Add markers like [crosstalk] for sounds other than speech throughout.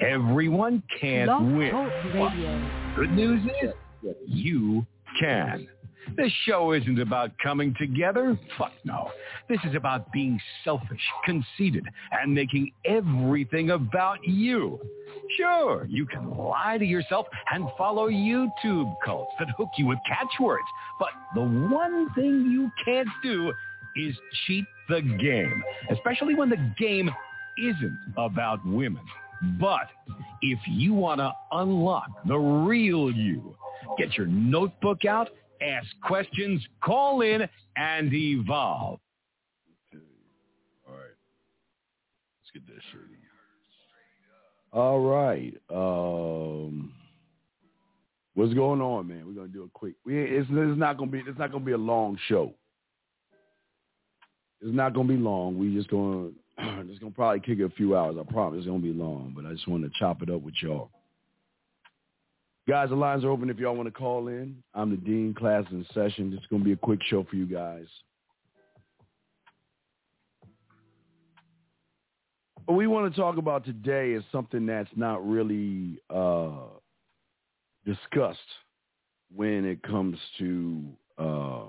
Everyone can't Blog win. Talk Good news is you can. This show isn't about coming together. Fuck no. This is about being selfish, conceited, and making everything about you. Sure, you can lie to yourself and follow YouTube cults that hook you with catchwords. But the one thing you can't do is cheat the game, especially when the game isn't about women. But if you want to unlock the real you, get your notebook out, ask questions, call in, and evolve. All right. Let's get shirt. All right. Um, what's going on, man? We're gonna do a quick. We it's, it's not gonna be it's not gonna be a long show. It's not gonna be long. We just gonna [clears throat] just gonna probably kick it a few hours. I promise it's gonna be long, but I just want to chop it up with y'all. Guys, the lines are open if y'all want to call in. I'm the dean, class in session. This is gonna be a quick show for you guys. What we want to talk about today is something that's not really uh, discussed when it comes to uh,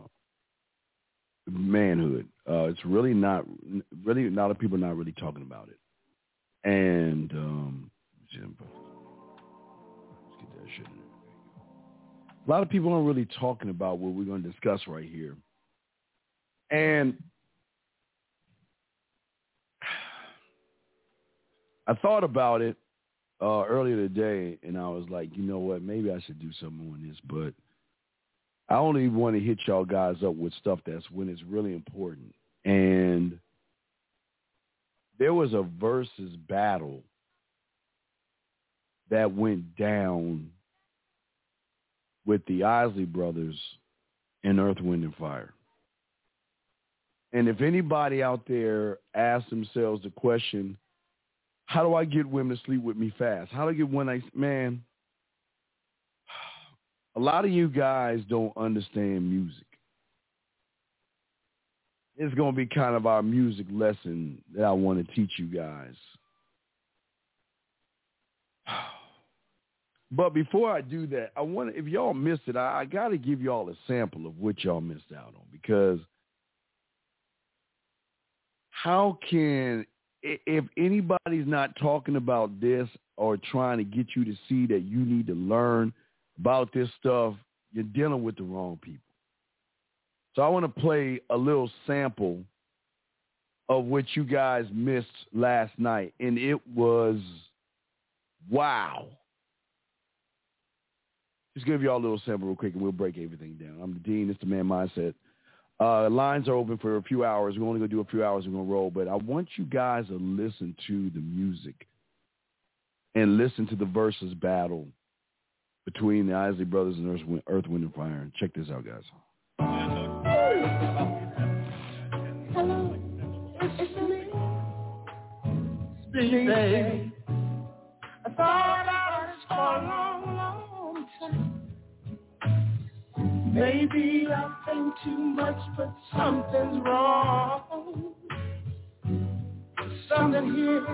manhood. Uh, it's really not, really, a lot of people are not really talking about it. And um. A lot of people aren't really talking about what we're going to discuss right here. And I thought about it uh, earlier today, and I was like, you know what? Maybe I should do something on this, but I only want to hit y'all guys up with stuff that's when it's really important. And there was a versus battle that went down with the Isley brothers and Earth, Wind, and Fire. And if anybody out there asks themselves the question, how do I get women to sleep with me fast? How do I get one night man? [sighs] A lot of you guys don't understand music. It's going to be kind of our music lesson that I want to teach you guys. [sighs] But before I do that, I want if y'all missed it, I, I got to give y'all a sample of what y'all missed out on because how can if anybody's not talking about this or trying to get you to see that you need to learn about this stuff, you're dealing with the wrong people. So I want to play a little sample of what you guys missed last night, and it was wow. Just give y'all a little sample real quick, and we'll break everything down. I'm the dean. It's the man mindset. Uh, lines are open for a few hours. We're only going to do a few hours. We're going to roll. But I want you guys to listen to the music and listen to the versus battle between the Isley Brothers and Earth, Wind, Earth, Wind and Fire. Check this out, guys. Baby, I thought I was for a long, long time. Maybe I think too much, but something's wrong. Something here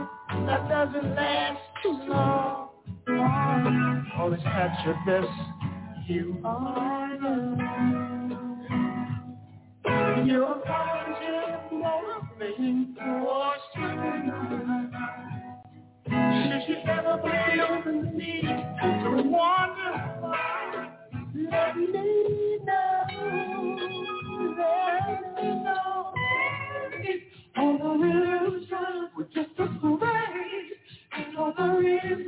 that doesn't last too long. Always picture this, you are the You're positive, motivating force tonight. Should ever be open me to wonder? Let me know. Let me know. All the reason we're just a parade. It's all the reason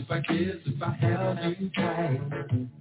if I kissed, if I held you tight.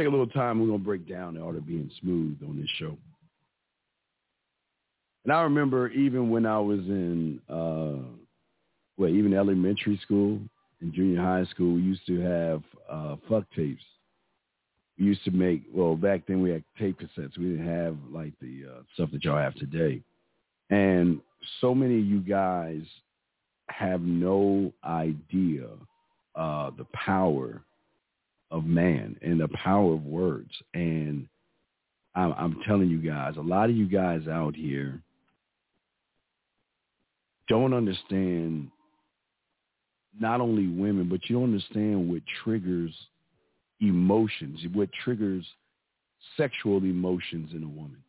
Take a little time. We're going to break down the art of being smooth on this show. And I remember even when I was in, uh, well, even elementary school and junior high school, we used to have uh, fuck tapes. We used to make, well, back then we had tape cassettes. We didn't have like the uh, stuff that y'all have today. And so many of you guys have no idea uh, the power of man and the power of words. And I'm, I'm telling you guys, a lot of you guys out here don't understand not only women, but you don't understand what triggers emotions, what triggers sexual emotions in a woman.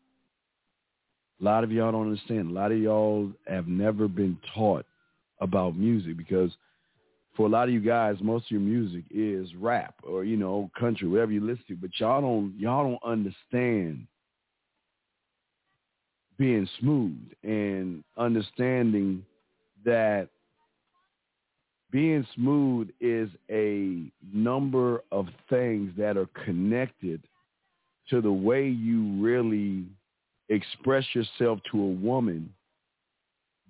A lot of y'all don't understand. A lot of y'all have never been taught about music because for a lot of you guys, most of your music is rap or, you know, country, whatever you listen to, but y'all don't y'all don't understand being smooth and understanding that being smooth is a number of things that are connected to the way you really express yourself to a woman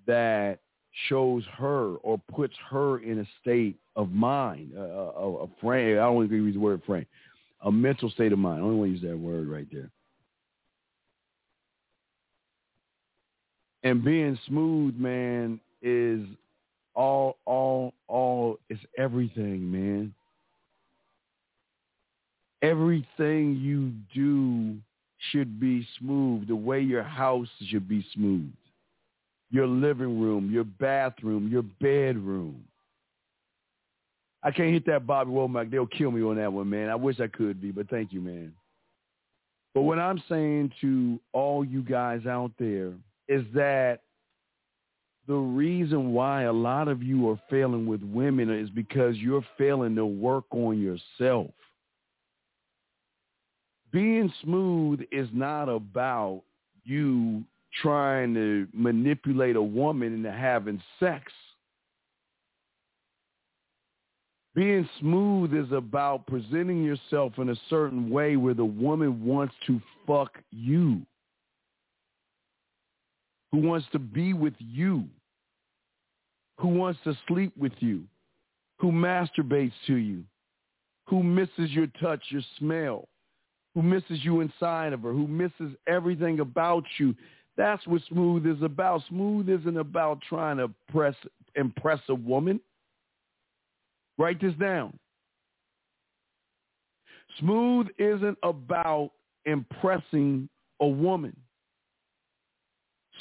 that shows her or puts her in a state of mind, a, a, a frame. I don't want to use the word frame, a mental state of mind. I don't want to use that word right there. And being smooth, man, is all, all, all, it's everything, man. Everything you do should be smooth. The way your house should be smooth. Your living room, your bathroom, your bedroom. I can't hit that Bobby Womack. They'll kill me on that one, man. I wish I could be, but thank you, man. But what I'm saying to all you guys out there is that the reason why a lot of you are failing with women is because you're failing to work on yourself. Being smooth is not about you trying to manipulate a woman into having sex. Being smooth is about presenting yourself in a certain way where the woman wants to fuck you who wants to be with you, who wants to sleep with you, who masturbates to you, who misses your touch, your smell, who misses you inside of her, who misses everything about you. That's what smooth is about. Smooth isn't about trying to press, impress a woman. Write this down. Smooth isn't about impressing a woman.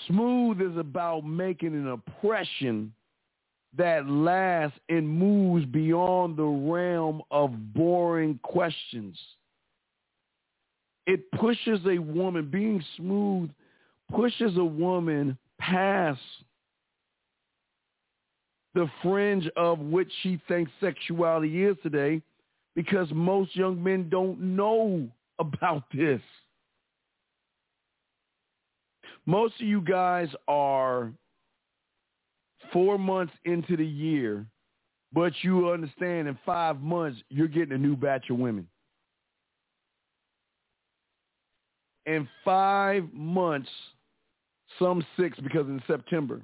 Smooth is about making an impression that lasts and moves beyond the realm of boring questions. It pushes a woman, being smooth pushes a woman past the fringe of what she thinks sexuality is today because most young men don't know about this. Most of you guys are four months into the year, but you understand in five months you're getting a new batch of women. In five months, some six because in September,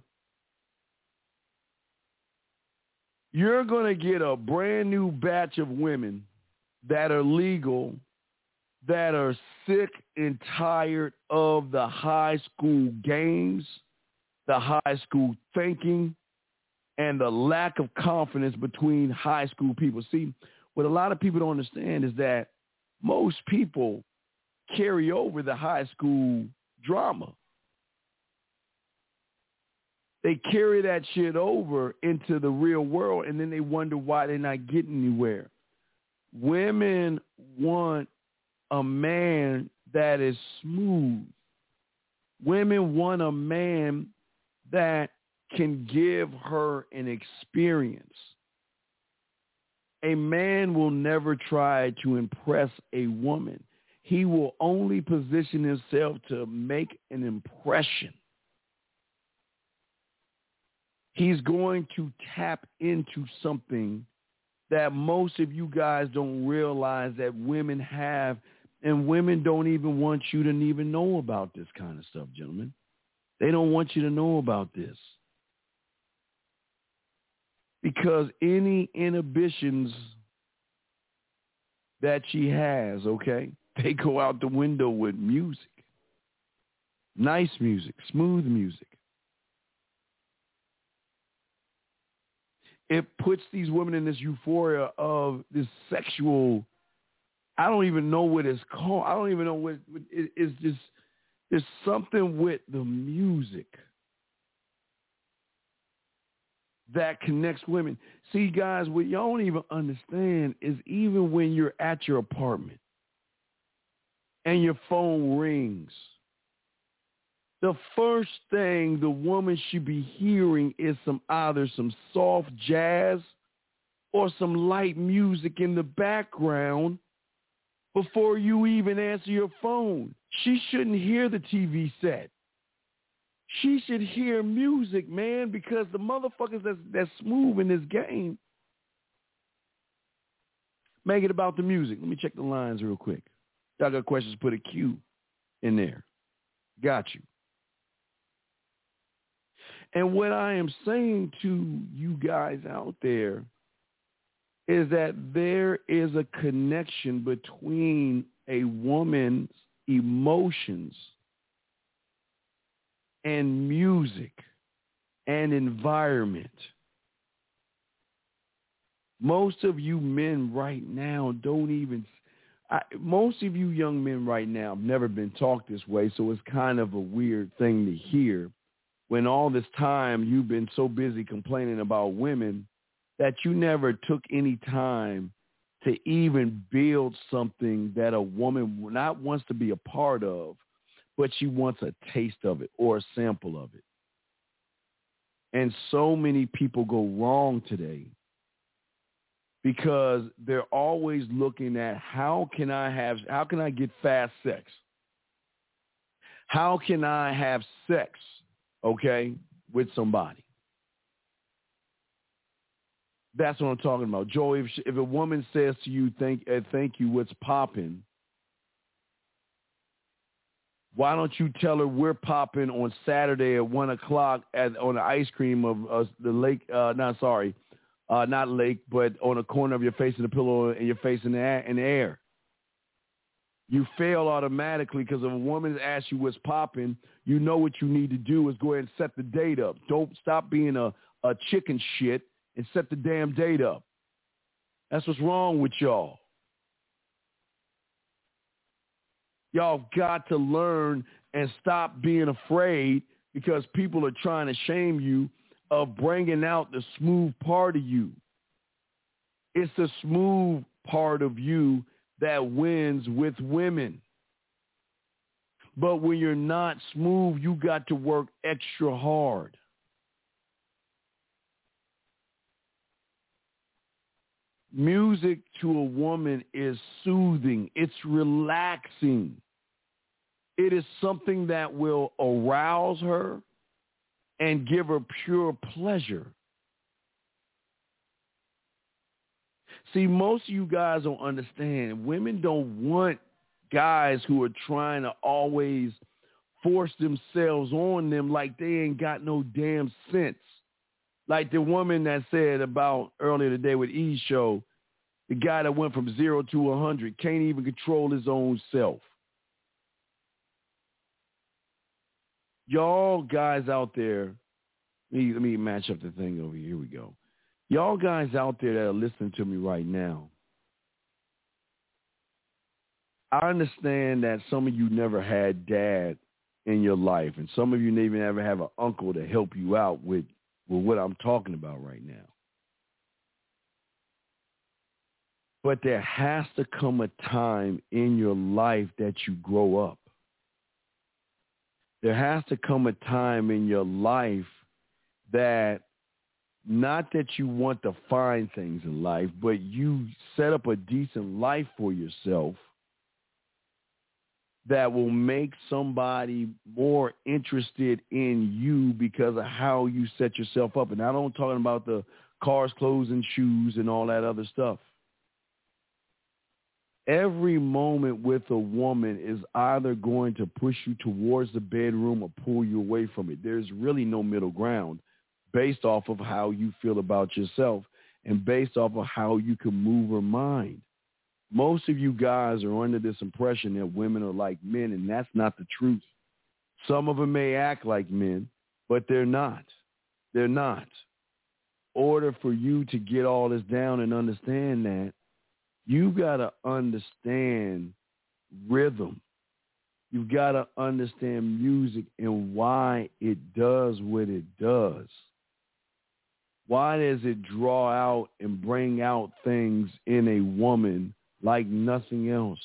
you're going to get a brand new batch of women that are legal that are sick and tired of the high school games, the high school thinking, and the lack of confidence between high school people. See, what a lot of people don't understand is that most people carry over the high school drama. They carry that shit over into the real world and then they wonder why they're not getting anywhere. Women want a man that is smooth. Women want a man that can give her an experience. A man will never try to impress a woman. He will only position himself to make an impression. He's going to tap into something that most of you guys don't realize that women have and women don't even want you to even know about this kind of stuff, gentlemen. They don't want you to know about this. Because any inhibitions that she has, okay, [laughs] they go out the window with music. Nice music, smooth music. It puts these women in this euphoria of this sexual I don't even know what it's called. I don't even know what it, it's just. There's something with the music that connects women. See, guys, what y'all don't even understand is even when you're at your apartment and your phone rings, the first thing the woman should be hearing is some either some soft jazz or some light music in the background before you even answer your phone. She shouldn't hear the TV set. She should hear music, man, because the motherfuckers that's, that's smooth in this game make it about the music. Let me check the lines real quick. Y'all got questions, put a Q in there. Got you. And what I am saying to you guys out there is that there is a connection between a woman's emotions and music and environment. Most of you men right now don't even, I, most of you young men right now have never been talked this way, so it's kind of a weird thing to hear when all this time you've been so busy complaining about women that you never took any time to even build something that a woman not wants to be a part of, but she wants a taste of it or a sample of it. And so many people go wrong today because they're always looking at how can I have how can I get fast sex? How can I have sex, okay, with somebody? That's what I'm talking about, Joe. If if a woman says to you, "Thank, uh, thank you," what's popping? Why don't you tell her we're popping on Saturday at one o'clock at on the ice cream of uh, the lake? Uh, not sorry, uh, not lake, but on the corner of your face in the pillow and your face in the. In the air. You fail automatically because if a woman asks you what's popping, you know what you need to do is go ahead and set the date up. Don't stop being a, a chicken shit and set the damn date up. That's what's wrong with y'all. Y'all got to learn and stop being afraid because people are trying to shame you of bringing out the smooth part of you. It's the smooth part of you that wins with women. But when you're not smooth, you got to work extra hard. Music to a woman is soothing. It's relaxing. It is something that will arouse her and give her pure pleasure. See, most of you guys don't understand. Women don't want guys who are trying to always force themselves on them like they ain't got no damn sense. Like the woman that said about earlier today with E show, the guy that went from zero to a hundred can't even control his own self. Y'all guys out there, let me, let me match up the thing over here. Here we go. Y'all guys out there that are listening to me right now, I understand that some of you never had dad in your life, and some of you even ever have an uncle to help you out with, with what I'm talking about right now. But there has to come a time in your life that you grow up. There has to come a time in your life that not that you want to find things in life, but you set up a decent life for yourself that will make somebody more interested in you because of how you set yourself up. And I don't talking about the cars, clothes, and shoes and all that other stuff. Every moment with a woman is either going to push you towards the bedroom or pull you away from it. There's really no middle ground based off of how you feel about yourself and based off of how you can move her mind. Most of you guys are under this impression that women are like men, and that's not the truth. Some of them may act like men, but they're not. They're not. Order for you to get all this down and understand that, you got to understand rhythm. You've got to understand music and why it does what it does. Why does it draw out and bring out things in a woman like nothing else?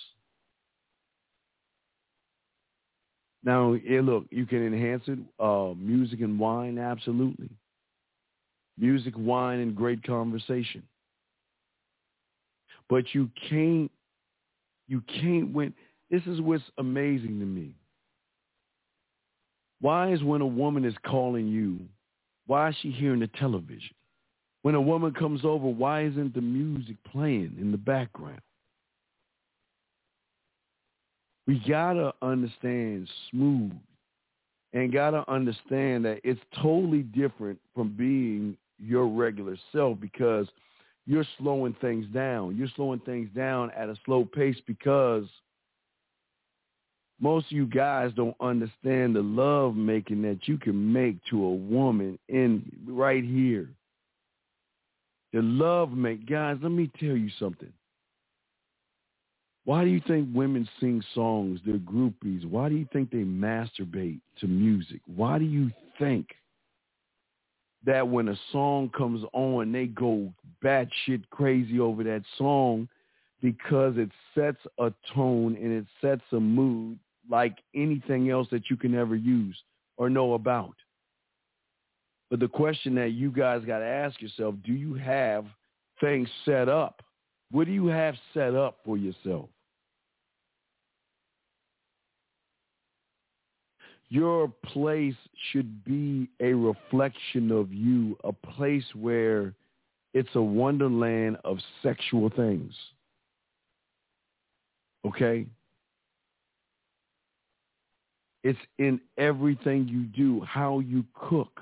Now, yeah, look, you can enhance it. Uh, music and wine, absolutely. Music, wine, and great conversation. But you can't, you can't win. This is what's amazing to me. Why is when a woman is calling you why is she hearing the television? When a woman comes over, why isn't the music playing in the background? We got to understand smooth and got to understand that it's totally different from being your regular self because you're slowing things down. You're slowing things down at a slow pace because – most of you guys don't understand the love making that you can make to a woman in right here. The love make guys, let me tell you something. Why do you think women sing songs? They're groupies. Why do you think they masturbate to music? Why do you think that when a song comes on, they go batshit crazy over that song because it sets a tone and it sets a mood like anything else that you can ever use or know about. But the question that you guys got to ask yourself, do you have things set up? What do you have set up for yourself? Your place should be a reflection of you, a place where it's a wonderland of sexual things. Okay? It's in everything you do, how you cook,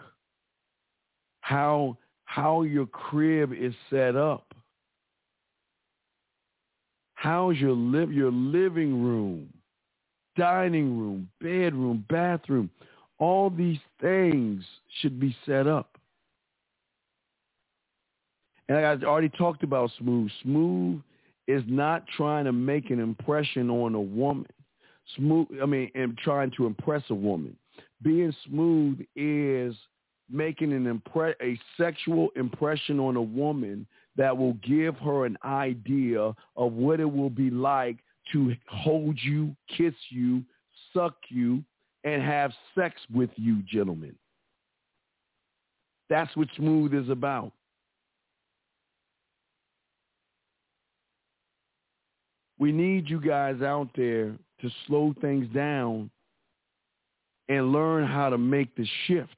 how how your crib is set up. How's your live your living room, dining room, bedroom, bathroom? All these things should be set up. And I already talked about smooth. Smooth is not trying to make an impression on a woman smooth, I mean, and trying to impress a woman. Being smooth is making an impre- a sexual impression on a woman that will give her an idea of what it will be like to hold you, kiss you, suck you, and have sex with you, gentlemen. That's what smooth is about. We need you guys out there to slow things down and learn how to make the shift.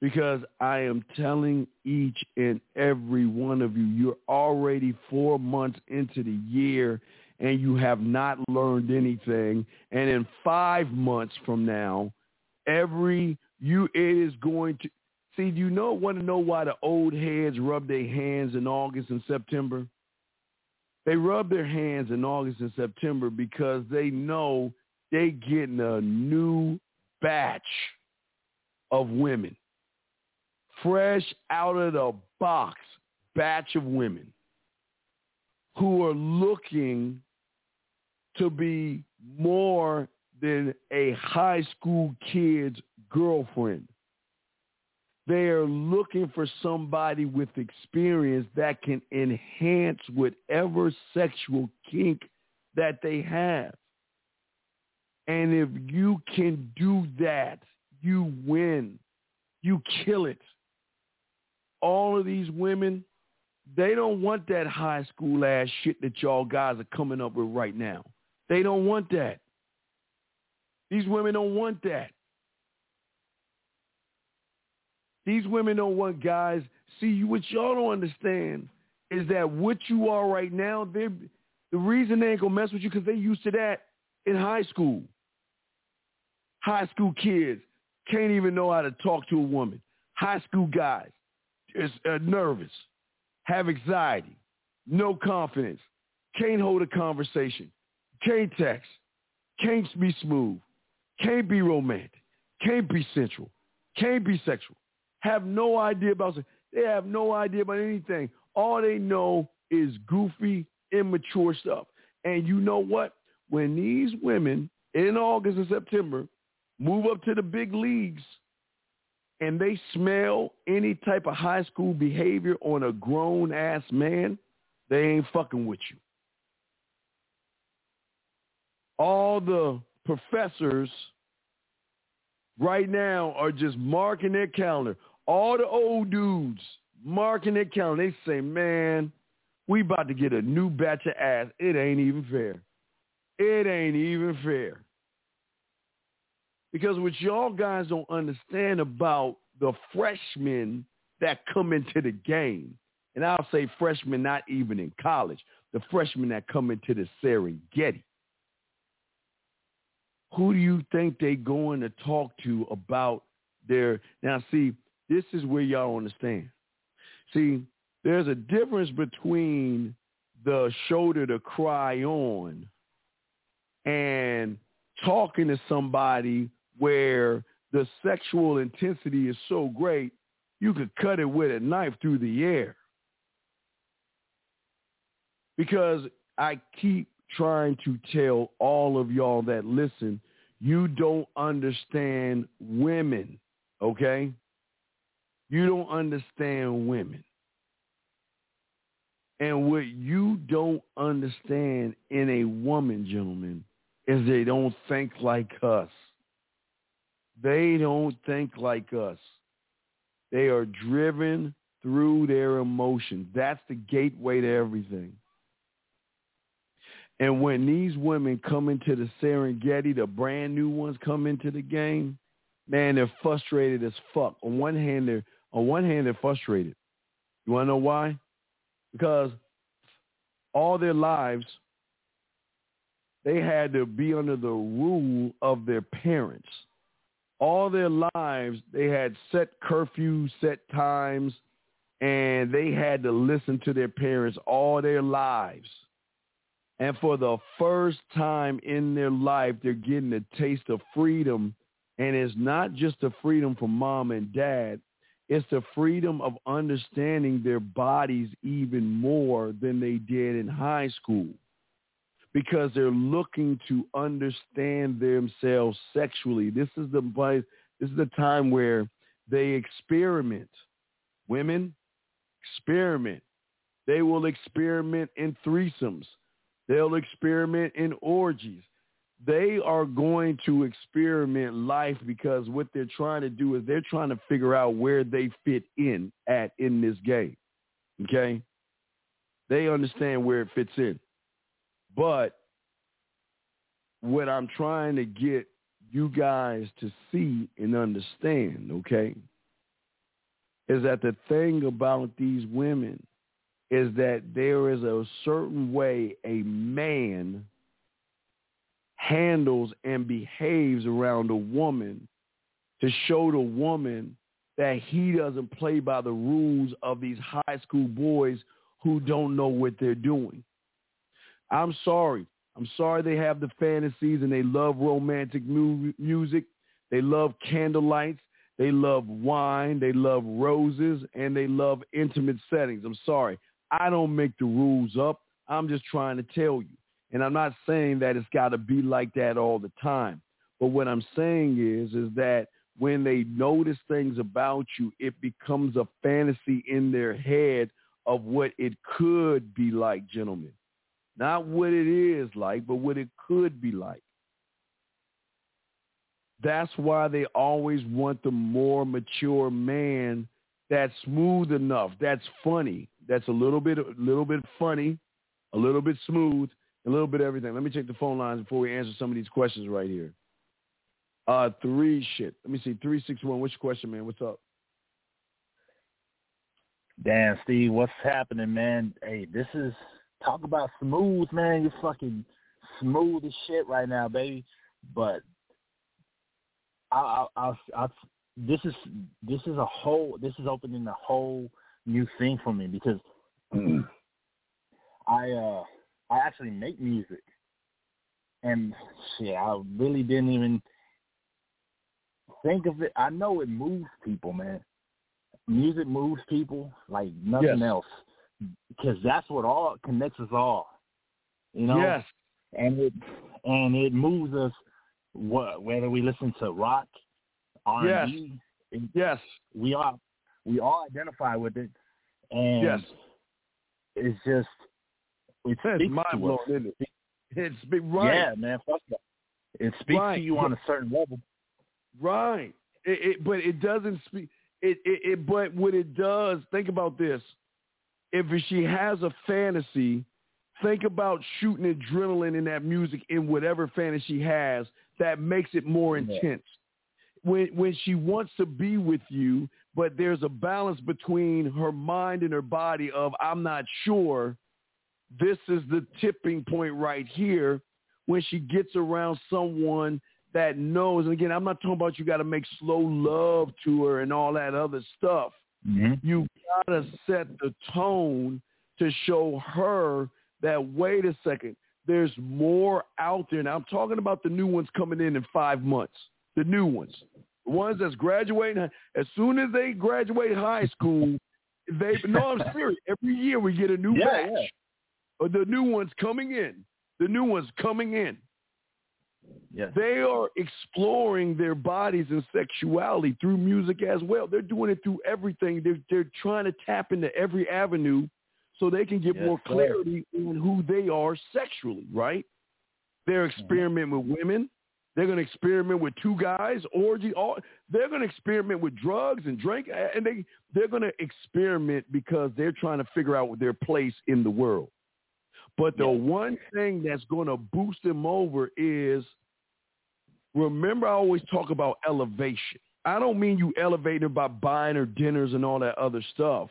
Because I am telling each and every one of you, you're already four months into the year and you have not learned anything. And in five months from now, every you it is going to see. Do you know want to know why the old heads rub their hands in August and September? They rub their hands in August and September because they know they getting a new batch of women. Fresh out of the box batch of women who are looking to be more than a high school kid's girlfriend. They are looking for somebody with experience that can enhance whatever sexual kink that they have. And if you can do that, you win. You kill it. All of these women, they don't want that high school ass shit that y'all guys are coming up with right now. They don't want that. These women don't want that. These women don't want guys. See, what y'all don't understand is that what you are right now, the reason they ain't gonna mess with you because they used to that in high school. High school kids can't even know how to talk to a woman. High school guys is uh, nervous, have anxiety, no confidence, can't hold a conversation, can't text, can't be smooth, can't be romantic, can't be sensual, can't be sexual have no idea about they have no idea about anything. All they know is goofy, immature stuff. And you know what? When these women in August and September move up to the big leagues and they smell any type of high school behavior on a grown ass man, they ain't fucking with you. All the professors right now are just marking their calendar all the old dudes marking their calendar. They say, man, we about to get a new batch of ass. It ain't even fair. It ain't even fair. Because what y'all guys don't understand about the freshmen that come into the game, and I'll say freshmen not even in college, the freshmen that come into the Serengeti. Who do you think they going to talk to about their, now see, this is where y'all understand. See, there's a difference between the shoulder to cry on and talking to somebody where the sexual intensity is so great, you could cut it with a knife through the air. Because I keep trying to tell all of y'all that listen, you don't understand women, okay? You don't understand women. And what you don't understand in a woman, gentlemen, is they don't think like us. They don't think like us. They are driven through their emotions. That's the gateway to everything. And when these women come into the Serengeti, the brand new ones come into the game, man, they're frustrated as fuck. On one hand, they're on one hand, they're frustrated. You want to know why? Because all their lives, they had to be under the rule of their parents. All their lives, they had set curfews, set times, and they had to listen to their parents all their lives. And for the first time in their life, they're getting a taste of freedom. And it's not just the freedom from mom and dad. It's the freedom of understanding their bodies even more than they did in high school because they're looking to understand themselves sexually. This is the this is the time where they experiment. Women experiment. They will experiment in threesomes. They'll experiment in orgies they are going to experiment life because what they're trying to do is they're trying to figure out where they fit in at in this game. Okay? They understand where it fits in. But what I'm trying to get you guys to see and understand, okay, is that the thing about these women is that there is a certain way a man handles and behaves around a woman to show the woman that he doesn't play by the rules of these high school boys who don't know what they're doing. I'm sorry. I'm sorry they have the fantasies and they love romantic mu- music. They love candlelights. They love wine. They love roses and they love intimate settings. I'm sorry. I don't make the rules up. I'm just trying to tell you. And I'm not saying that it's got to be like that all the time. But what I'm saying is, is that when they notice things about you, it becomes a fantasy in their head of what it could be like, gentlemen. Not what it is like, but what it could be like. That's why they always want the more mature man that's smooth enough, that's funny, that's a little bit a little bit funny, a little bit smooth, a little bit of everything. Let me check the phone lines before we answer some of these questions right here. Uh, three shit. Let me see. Three six one. What's your question, man? What's up? Damn, Steve, what's happening, man? Hey, this is talk about smooth, man. You're fucking smooth as shit right now, baby. But I, I, I, I, this is this is a whole. This is opening a whole new thing for me because I uh I actually make music, and shit, I really didn't even think of it. I know it moves people, man. Music moves people like nothing Yes. else, because that's what all connects us all. You know, Yes. and it and it moves us. What whether we listen to rock, R and B, Yes. we all we all identify with it, and Yes. it's just it It's speaks mind blowing, isn't it? It's right. Yeah, man, fuck that. It speaks Right. to you on a certain level. Right. It, it, but it doesn't speak. It, it, it. But what it does, think about this. If she has a fantasy, think about shooting adrenaline in that music in whatever fantasy she has that makes it more Yeah. intense. When when she wants to be with you, but there's a balance between her mind and her body of I'm not sure. This is the tipping point right here when she gets around someone that knows. And again, I'm not talking about you got to make slow love to her and all that other stuff. Mm-hmm. You got to set the tone to show her that, wait a second, there's more out there. Now, I'm talking about the new ones coming in in five months, the new ones, the ones that's graduating. As soon as they graduate high school, they, no, I'm serious. Every year we get a new Yeah, batch. yeah. Of the new ones coming in. The new ones coming in Yeah. they are exploring their bodies and sexuality through music as well. They're doing it through everything. They're they're trying to tap into every avenue so they can get Yes, more sir. clarity on who they are sexually, right? They're mm-hmm. experimenting with women. They're going to experiment with two guys, orgy. All they're going to experiment with drugs and drink, and they they're going to experiment because they're trying to figure out their place in the world. But the Yeah. one thing that's going to boost them over is remember I always talk about elevation. I don't mean you elevating by buying her dinners and all that other stuff.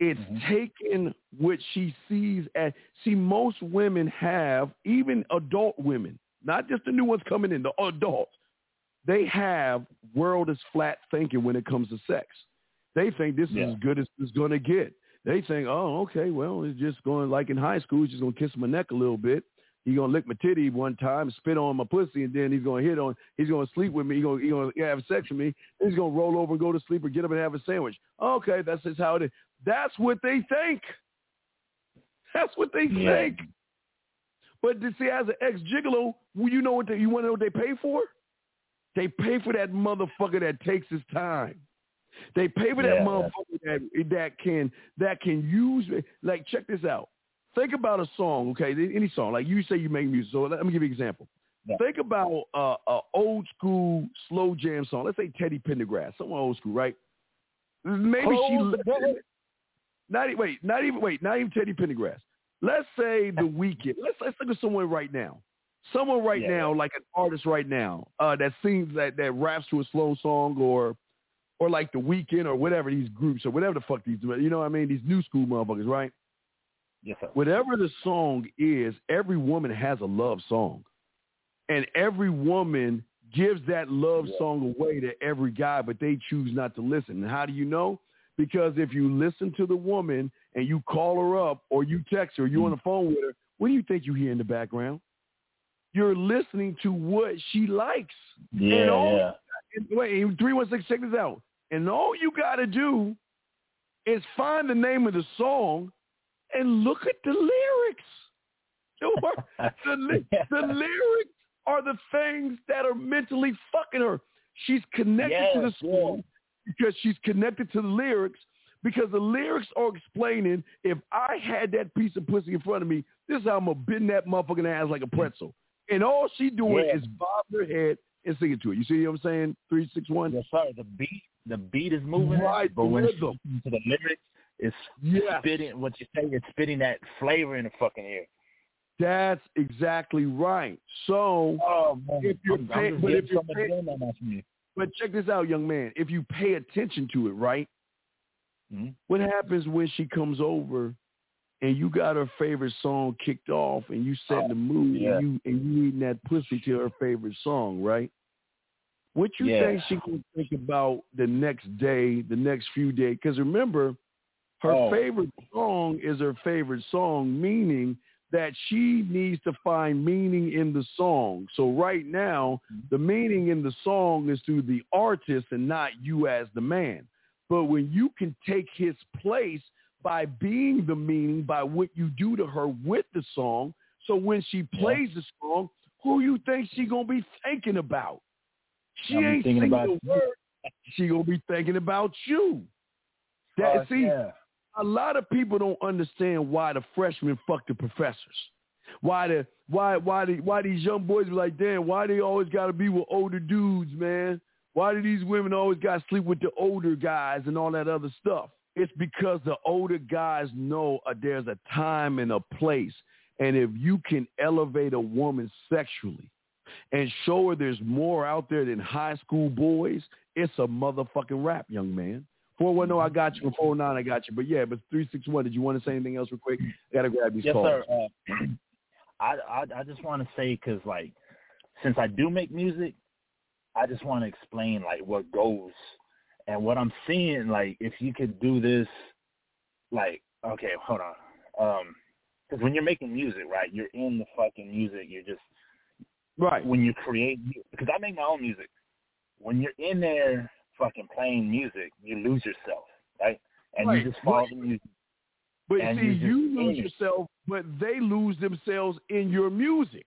It's Mhm. taking what she sees as see most women have, even adult women, not just the new ones coming in, the adults, they have world is flat thinking when it comes to sex. They think this Yeah. is as good as it's gonna get. They think, oh, okay, well, it's just going like in high school, he's just gonna kiss my neck a little bit. He's gonna lick my titty one time, spit on my pussy, and then he's gonna hit on. He's gonna sleep with me. He's gonna, he's gonna have sex with me. He's gonna roll over and go to sleep or get up and have a sandwich. Okay, that's just how it is. That's what they think. That's what they Yeah. think. But to see, as an ex gigolo, you know what? They, you want to know what they pay for? They pay for that motherfucker that takes his time. They pay for that Yeah. motherfucker that that can that can use. Like, check this out. Think about a song, okay? Any song. Like you say, you make music. So let me give you an example. Yeah. Think about uh, a old school slow jam song. Let's say Teddy Pendergrass, someone old school, right? Maybe she not wait, not even wait, not even Teddy Pendergrass. Let's say the Weeknd. Let's let's look at someone right now. Someone right Yeah. now, like an artist right now, uh, that sings that that raps to a slow song or or like the Weeknd or whatever these groups or whatever the fuck these you know what I mean, these new school motherfuckers, right? Yes, sir. Whatever the song is, every woman has a love song. And every woman gives that love Yeah. song away to every guy, but they choose not to listen. And how do you know? Because if you listen to the woman and you call her up or you text her, you're on the phone with her, what do you think you hear in the background? You're listening to what she likes. Yeah, all- yeah. And wait, three one six. Check this out. And all you got to do is find the name of the song and look at the lyrics. [laughs] The, [laughs] the lyrics are the things that are mentally fucking her. She's connected yes, to the song yeah. because she's connected to the lyrics because the lyrics are explaining if I had that piece of pussy in front of me, this is how I'm gonna bend that motherfucking ass like a pretzel. And all she doing Yeah. is bob her head and singing to it. You see what I'm saying? Three, six, one. Yes, sir. The beat, the beat is moving, Right, but when rhythm. she to the lyrics, it's spitting. What you say, it's spitting that flavor in the fucking ear. That's exactly right. So, Oh If you're I'm, pay- I'm but if you're some pay- adrenaline off from you. but check this out, young man. If you pay attention to it, right? Mhm. What happens when she comes over and you got her favorite song kicked off and you set in the mood yeah. and you and you eating that pussy to her favorite song, right? What you Yeah. think she gonna think about the next day, the next few days? Because remember, her Oh. favorite song is her favorite song, meaning that she needs to find meaning in the song. So right now, the meaning in the song is through the artist and not you as the man. But when you can take his place by being the meaning by what you do to her with the song, so when she plays the song, who you think she gonna be thinking about? She I'll ain't thinking about you. word. She gonna be thinking about you. That Fuck see, yeah. a lot of people don't understand why the freshmen fuck the professors. Why the why why the, why these young boys be like, damn, why they always got to be with older dudes, man? Why do these women always got to sleep with the older guys and all that other stuff? It's because the older guys know uh, there's a time and a place, and if you can elevate a woman sexually and show her there's more out there than high school boys, it's a motherfucking rap, young man. 410, I got you. And 409, I got you. But yeah, but 361, did you want to say anything else real quick? I got to grab these Yes, calls. sir. Uh, [clears throat] I, I I just want to say because like since I do make music, I just want to explain like what goes and what I'm seeing. Like if you could do this, like okay, hold on. Um, because when you're making music, right, you're in the fucking music. You're just Right. when you create because I make my own music. When you're in there fucking playing music, you lose yourself, right? And Right, you just follow right. the music. But see, you you lose yourself, but they lose themselves in your music.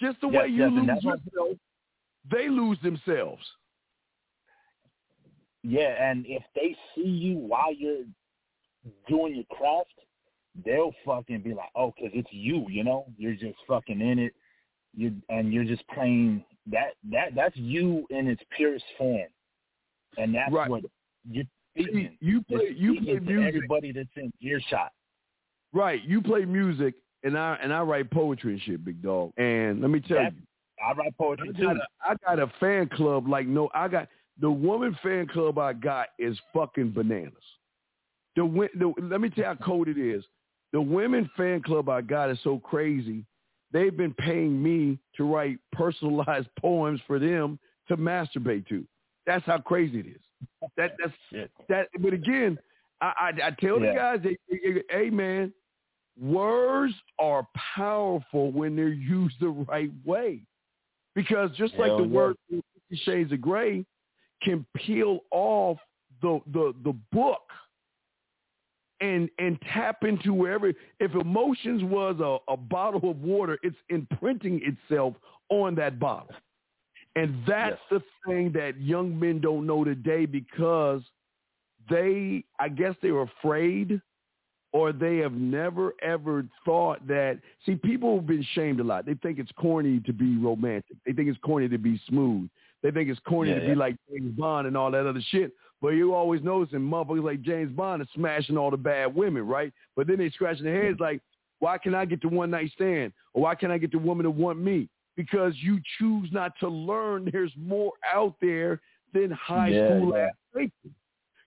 Just the Yes, way you yes, lose yourself, they lose themselves. Yeah, and if they see you while you're doing your craft, they'll fucking be like, oh, 'cause it's you, you know? You're just fucking in it. You and you're just playing that that that's you in its purest form, and that's Right. what See, speaking. you play, You're play music, everybody that's in earshot. right? You play music, and I and I write poetry and shit, big dog. And let me tell That- you, I write I poetry too. got, a, I got a fan club like no, I got the woman fan club I got is fucking bananas. The, the let me tell you how cold it is. The women fan club I got is so crazy. They've been paying me to write personalized [laughs] poems for them to masturbate to. That's how crazy it is. That that's [laughs] Shit. that. But again, I I, I tell the guys, they- hey man, words are powerful when they're used the right way. Because just like the yeah. word Fifty Shades of Grey can peel off the the the book and and tap into wherever if emotions was a, a bottle of water, it's imprinting itself on that bottle. And that's the thing that young men don't know today because they I guess they're afraid or they have never ever thought that see people have been shamed a lot. They think it's corny to be romantic. They think it's corny to be smooth. They think it's corny Yeah, to yeah. be like James Bond and all that other shit. But you always noticing motherfuckers like James Bond is smashing all the bad women, right? But then they scratching their heads like, why can I get the one night stand? Or why can't I get the woman to want me? Because you choose not to learn [laughs] there's more out there than high Yeah, school yeah.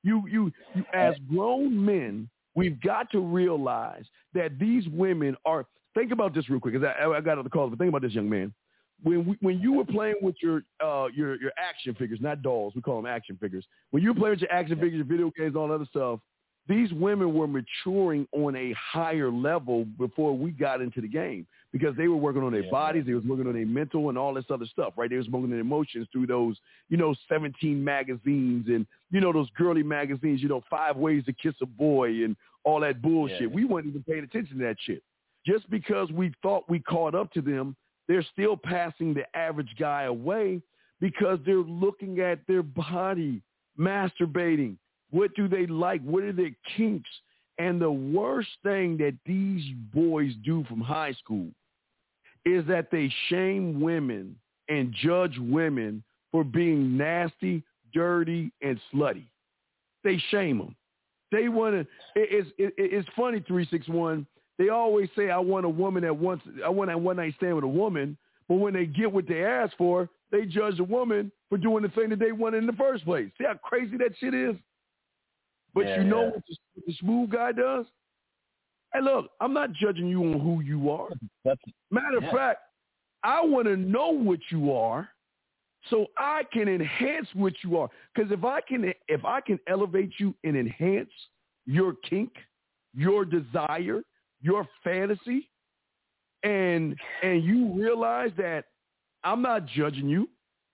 You, you, you, as grown men, we've got to realize that these women are. Think about this real quick, because I, I got other calls. But think about this, young man. When we, when you were playing with your uh, your your action figures, not dolls, we call them action figures. When you were playing with your action figures, your video games, all that other stuff, these women were maturing on a higher level before we got into the game because they were working on their Yeah, bodies, they was working on their mental and all this other stuff, right? They was working their emotions through those, you know, 17 magazines and, you know, those girly magazines, you know, five ways to kiss a boy and all that bullshit. Yeah. We weren't even paying attention to that shit. just because we thought we caught up to them, they're still passing the average guy away because they're looking at their body, masturbating. What do they like? What are their kinks? And the worst thing that these boys do from high school is that they shame women and judge women for being nasty, dirty, and slutty. They shame them. They want to. It's it, it's funny. Three six one. They always say, "I want a woman that wants. I want a one night stand with a woman." But when they get what they ask for, they judge the woman for doing the thing that they wanted in the first place. See how crazy that shit is? But Yeah, you know yeah. what the, what the smooth guy does? Hey, look, I'm not judging you on who you are. [laughs] That's, Matter of Yeah. fact, I want to know what you are, so I can enhance what you are. Because if I can, if I can elevate you and enhance your kink, your desire, your fantasy, and and you realize that I'm not judging you.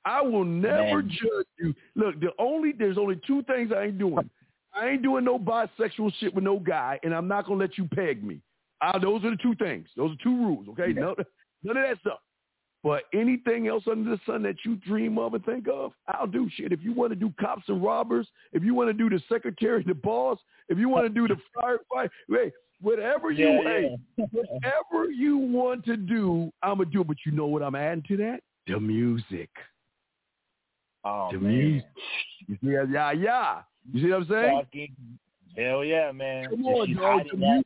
I will never Man. judge you. Look, the only there's only two things I ain't doing. I ain't doing no bisexual shit with no guy, and I'm not gonna let you peg me. Uh, those are the two things. Those are two rules. Okay, no, none of that stuff. But anything else under the sun that you dream of and think of, I'll do shit. If you want to do cops and robbers, if you want to do the secretary, the boss, if you want to do the firefight, hey, whatever you, yeah, hey, yeah. [laughs] whatever you want to do, I'm gonna do. it. But you know what I'm adding to that? The music. Oh, The man. music. You see, that? yeah, yeah. You see what I'm saying? Fucking, hell yeah, man. Come on, dog. hiding The that.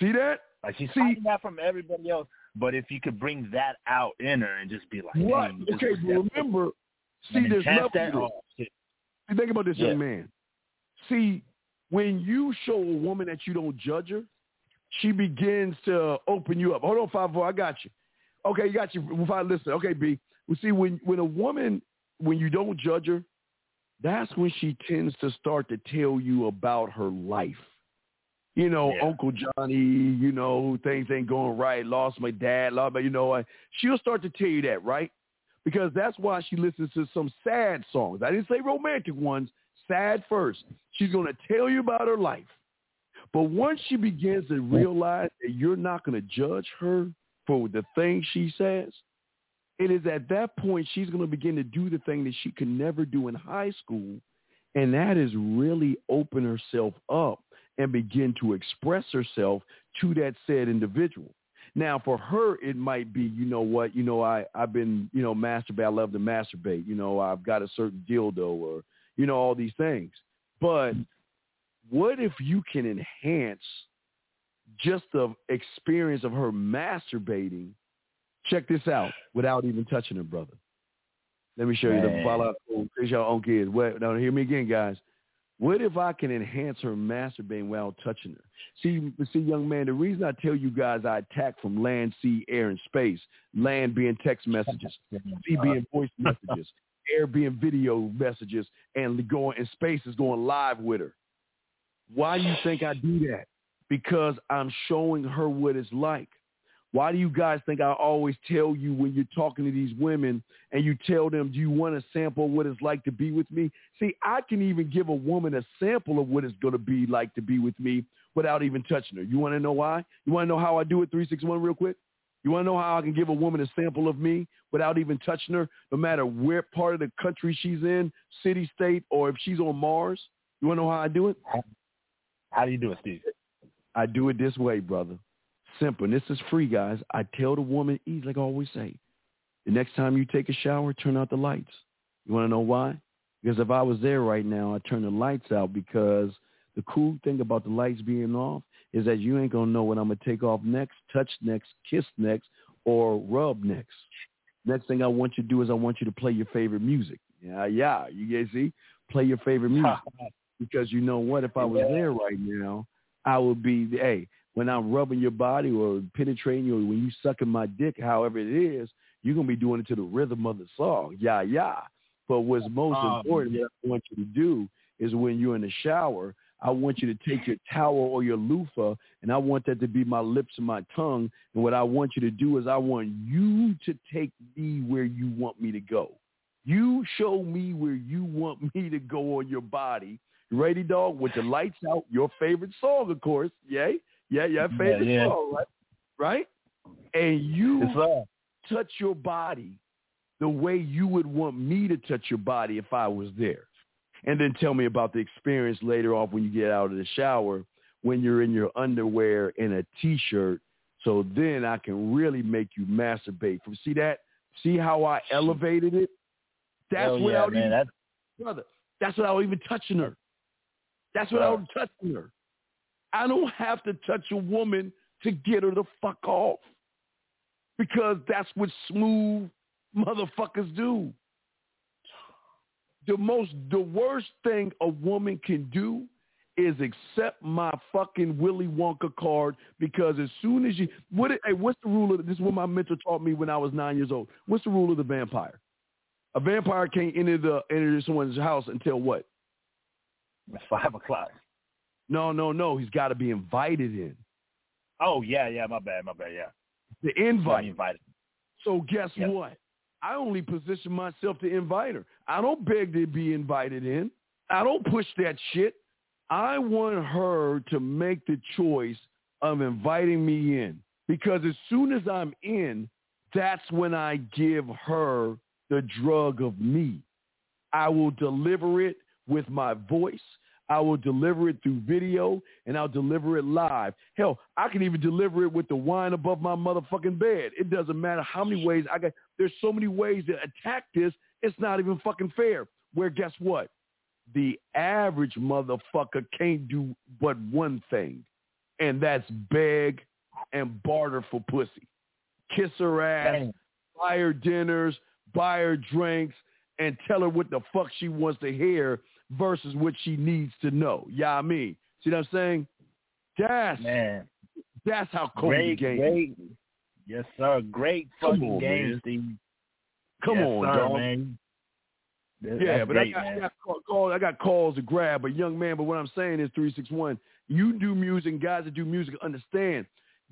See that? like she's See- hiding that from everybody else. But if you could bring that out in her and just be like, what? "Dang, Okay, remember, see, there's enhance levels to that. this. Shit. See, think about this, Yeah. young man. See, when you show a woman that you don't judge her, she begins to open you up. Hold on, five four, I got you. Okay, you got you. Five, listen. Okay, B. Well, see, when when a woman, when you don't judge her, that's when she tends to start to tell you about her life. You know, Yeah. Uncle Johnny, you know, things ain't going right, lost my dad, lost my, you know, I- she'll start to tell you that, right? Because that's why she listens to some sad songs. I didn't say romantic ones, sad first. She's going to tell you about her life. But once she begins to realize that you're not going to judge her for the things she says, it is at that point she's going to begin to do the thing that she could never do in high school, and that is really open herself up and begin to express herself to that said individual. Now, for her, it might be, you know what, you know, I, I've been, you know, masturbate. I love to masturbate. You know, I've got a certain dildo or, you know, all these things. But what if you can enhance just the experience of her masturbating? Check this out without even touching her, brother. Let me show you the Man. follow in case y'all own kids. Wait, now hear me again, guys. What if I can enhance her masturbating without touching her? See, see, young man, the reason I tell you guys I attack from land, sea, air, and space, land being text messages, sea being voice messages, air being video messages, and going and space is going live with her. Why do you think I do that? Because I'm showing her what it's like. Why do you guys think I always tell you when you're talking to these women and you tell them, do you want to sample what it's like to be with me? See, I can even give a woman a sample of what it's going to be like to be with me without even touching her. You want to know why? You want to know how I do it, 361 real quick? You want to know how I can give a woman a sample of me without even touching her, no matter where part of the country she's in, city, state, or if she's on Mars? You want to know how I do it? How do you do it, Steve? I do it this way, brother. Simple. And this is free, guys. I tell the woman, easy, like I always say, the next time you take a shower, turn out the lights. You want to know why? Because if I was there right now, I'd turn the lights out because the cool thing about the lights being off is that you ain't going to know what I'm going to take off next, touch next, kiss next, or rub next. Next thing I want you to do is I want you to play your favorite music. Yeah, yeah. You guys see? Play your favorite [laughs] music because you know what? If I was there right now, I would be, hey, when I'm rubbing your body or penetrating you or when you sucking my dick, however it is, you're going to be doing it to the rhythm of the song. Yeah, yeah. But what's most Um, important what I want you to do is when you're in the shower, I want you to take your towel or your loofah and I want that to be my lips and my tongue. And what I want you to do is I want you to take me where you want me to go. You show me where you want me to go on your body. Ready, dog? With the lights out, your favorite song, of course. Yay? Yeah, your favorite yeah. song, right? right? And you touch your body the way you would want me to touch your body if I was there. And then tell me about the experience later off when you get out of the shower when you're in your underwear and a t-shirt. So then I can really make you masturbate. From see that? See how I elevated it? That's Hell yeah, without man. even That's brother. That's without even touching her. That's what I was touching her. I don't have to touch a woman to get her the fuck off. Because that's what smooth motherfuckers do. The most, the worst thing a woman can do is accept my fucking Willy Wonka card because as soon as you, what, it- hey, what's the rule of, this is what my mentor taught me when I was nine years old. What's the rule of the vampire? A vampire can't enter the, enter someone's house until what? it's five o'clock. No, no, no. He's got to be invited in. Oh yeah, yeah. My bad, my bad. Yeah. The invite. invited. So guess Yep. what? I only position myself to invite her. I don't beg to be invited in. I don't push that shit. I want her to make the choice of inviting me in because as soon as I'm in, that's when I give her the drug of me. I will deliver it with my voice. I will deliver it through video and I'll deliver it live. Hell, I can even deliver it with the wine above my motherfucking bed. It doesn't matter how many ways I got. There's so many ways to attack this. It's not even fucking fair. Where guess what? The average motherfucker can't do but one thing, and that's beg and barter for pussy. Kiss her ass, Dang. buy her dinners, buy her drinks, and tell her what the fuck she wants to hear versus what she needs to know. Yeah, I mean, see what I'm saying? That's Man, that's how cold great, the game. great. Yes, sir. Great Come fucking on, game, man. Steve. Come yes, on, sir, dog. man. That- Yeah, that's but great, I, got, I got call, call, I got calls to grab a young man. But what I'm saying is, three six one. You do music, and guys that do music understand.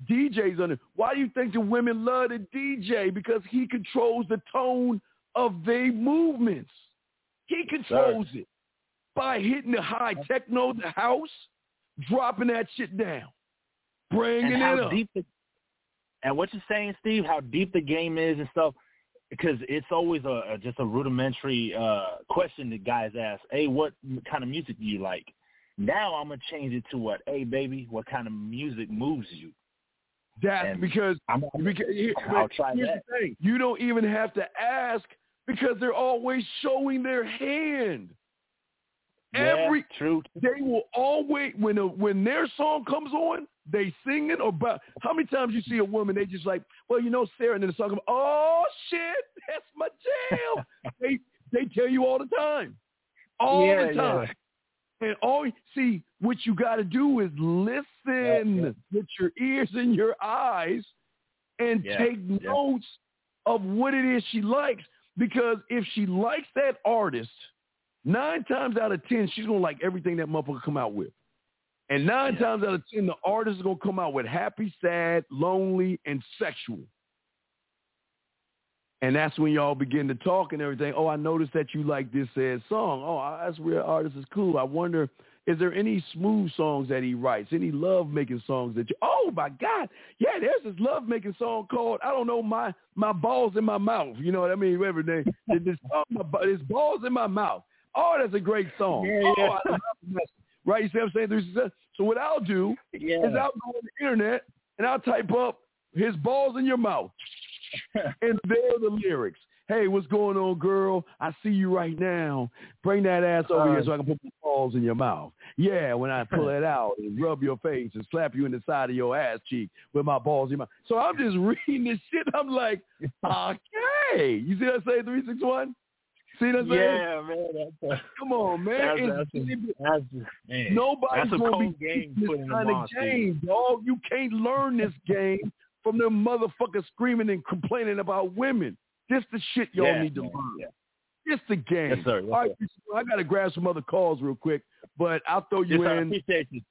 DJs under. Why do you think the women love the DJ? Because he controls the tone of their movements. He controls it by hitting the high techno, the house, dropping that shit down, bringing and it up. the, and what you're saying, Steve, how deep the game is and stuff, because it's always a, a just a rudimentary uh, question that guys ask. Hey, what kind of music do you like? Now I'm gonna change it to what? Hey, baby, what kind of music moves you? That's and because I'm, Because here- I'll try here's that. the thing. You don't even have to ask because they're always showing their hand. Yeah, Every true. they will always when a, when their song comes on, they sing it or about how many times you see a woman they just like, well, you know, Sarah, and then the song comes, oh shit, that's my jam. [laughs] they they tell you all the time, all Yeah, the yeah. time. And all see what you got to do is listen Yeah, with your ears and your eyes, and Yeah, take yeah. notes of what it is she likes. Because if she likes that artist, nine times out of ten, she's gonna like everything that motherfucker come out with. And nine Yeah. times out of ten, the artist is gonna come out with happy, sad, lonely, and sexual. And that's when y'all begin to talk and everything. Oh, I noticed that you like this said song. Oh, that's real artist is cool. I wonder, is there any smooth songs that he writes? Any love making songs that you? Oh my God, yeah, there's this love making song called I don't know my my balls in my mouth. You know what I mean? Whatever they [laughs] this song, my, ba- this balls in my mouth. Oh, that's a great song. Yeah, yeah. Oh, love that. Right? You see what I'm saying? There's- So what I'll do Yeah. is I'll go on the internet and I'll type up his balls in your mouth. [laughs] and there are the lyrics. Hey, what's going on, girl? I see you right now. Bring that ass over here Uh, so I can put my balls in your mouth. Yeah, when I pull it out and rub your face and slap you in the side of your ass cheek with my balls in my mouth. So I'm just [laughs] reading this shit. I'm like, [laughs] okay. You see what I say, 361? See what I'm saying? yeah, man. A, Come on, man. that's, that's, a, that's a, man. Nobody's That's a gonna be game this kind of game, dog. You can't learn this game from them motherfuckers screaming and complaining about women. This the shit y'all Yeah, need to man, learn. yeah. This the game. Yes, sir. Yes, All right, I gotta grab some other calls real quick, but I'll throw you Yes, sir. In. appreciate you.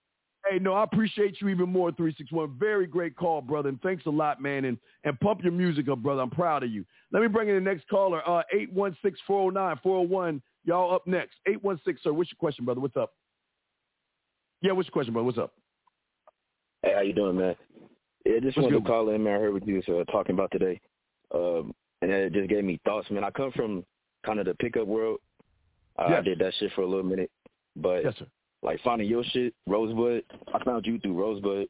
Hey, no, I appreciate you even more, 361. Very great call, brother. And thanks a lot, man. And and pump your music up, brother. I'm proud of you. Let me bring in the next caller, uh, 816-409-401. Y'all up next. 816, sir. What's your question, brother? What's up? Yeah, what's your question, brother? What's up? Hey, how you doing, man? Yeah, just What's wanted good? to call in, man. I heard what you was uh, talking about today, um, and it just gave me thoughts, man. I come from kind of the pickup world. I, I did that shit for a little minute, but Yes, sir. Like finding your shit, Rosebud. I found you through Rosebud,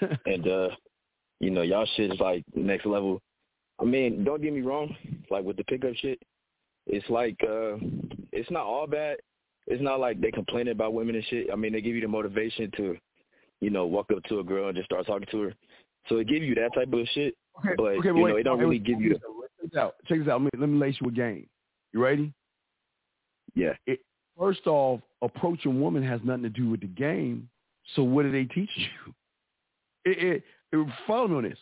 [laughs] and uh, you know, y'all shit is like next level. I mean, don't get me wrong, like with the pickup shit, it's like uh it's not all bad. It's not like they complaining about women and shit. I mean, they give you the motivation to, you know, walk up to a girl and just start talking to her. So it give you that type of shit, Okay, but okay, you wait, know, it don't okay, really wait, give you the Check this out. Check this out. Let me, let me lace you a game. You ready? yeah. First off, approaching woman has nothing to do with the game. So what do they teach you? [laughs] It, it, it, follow me on this.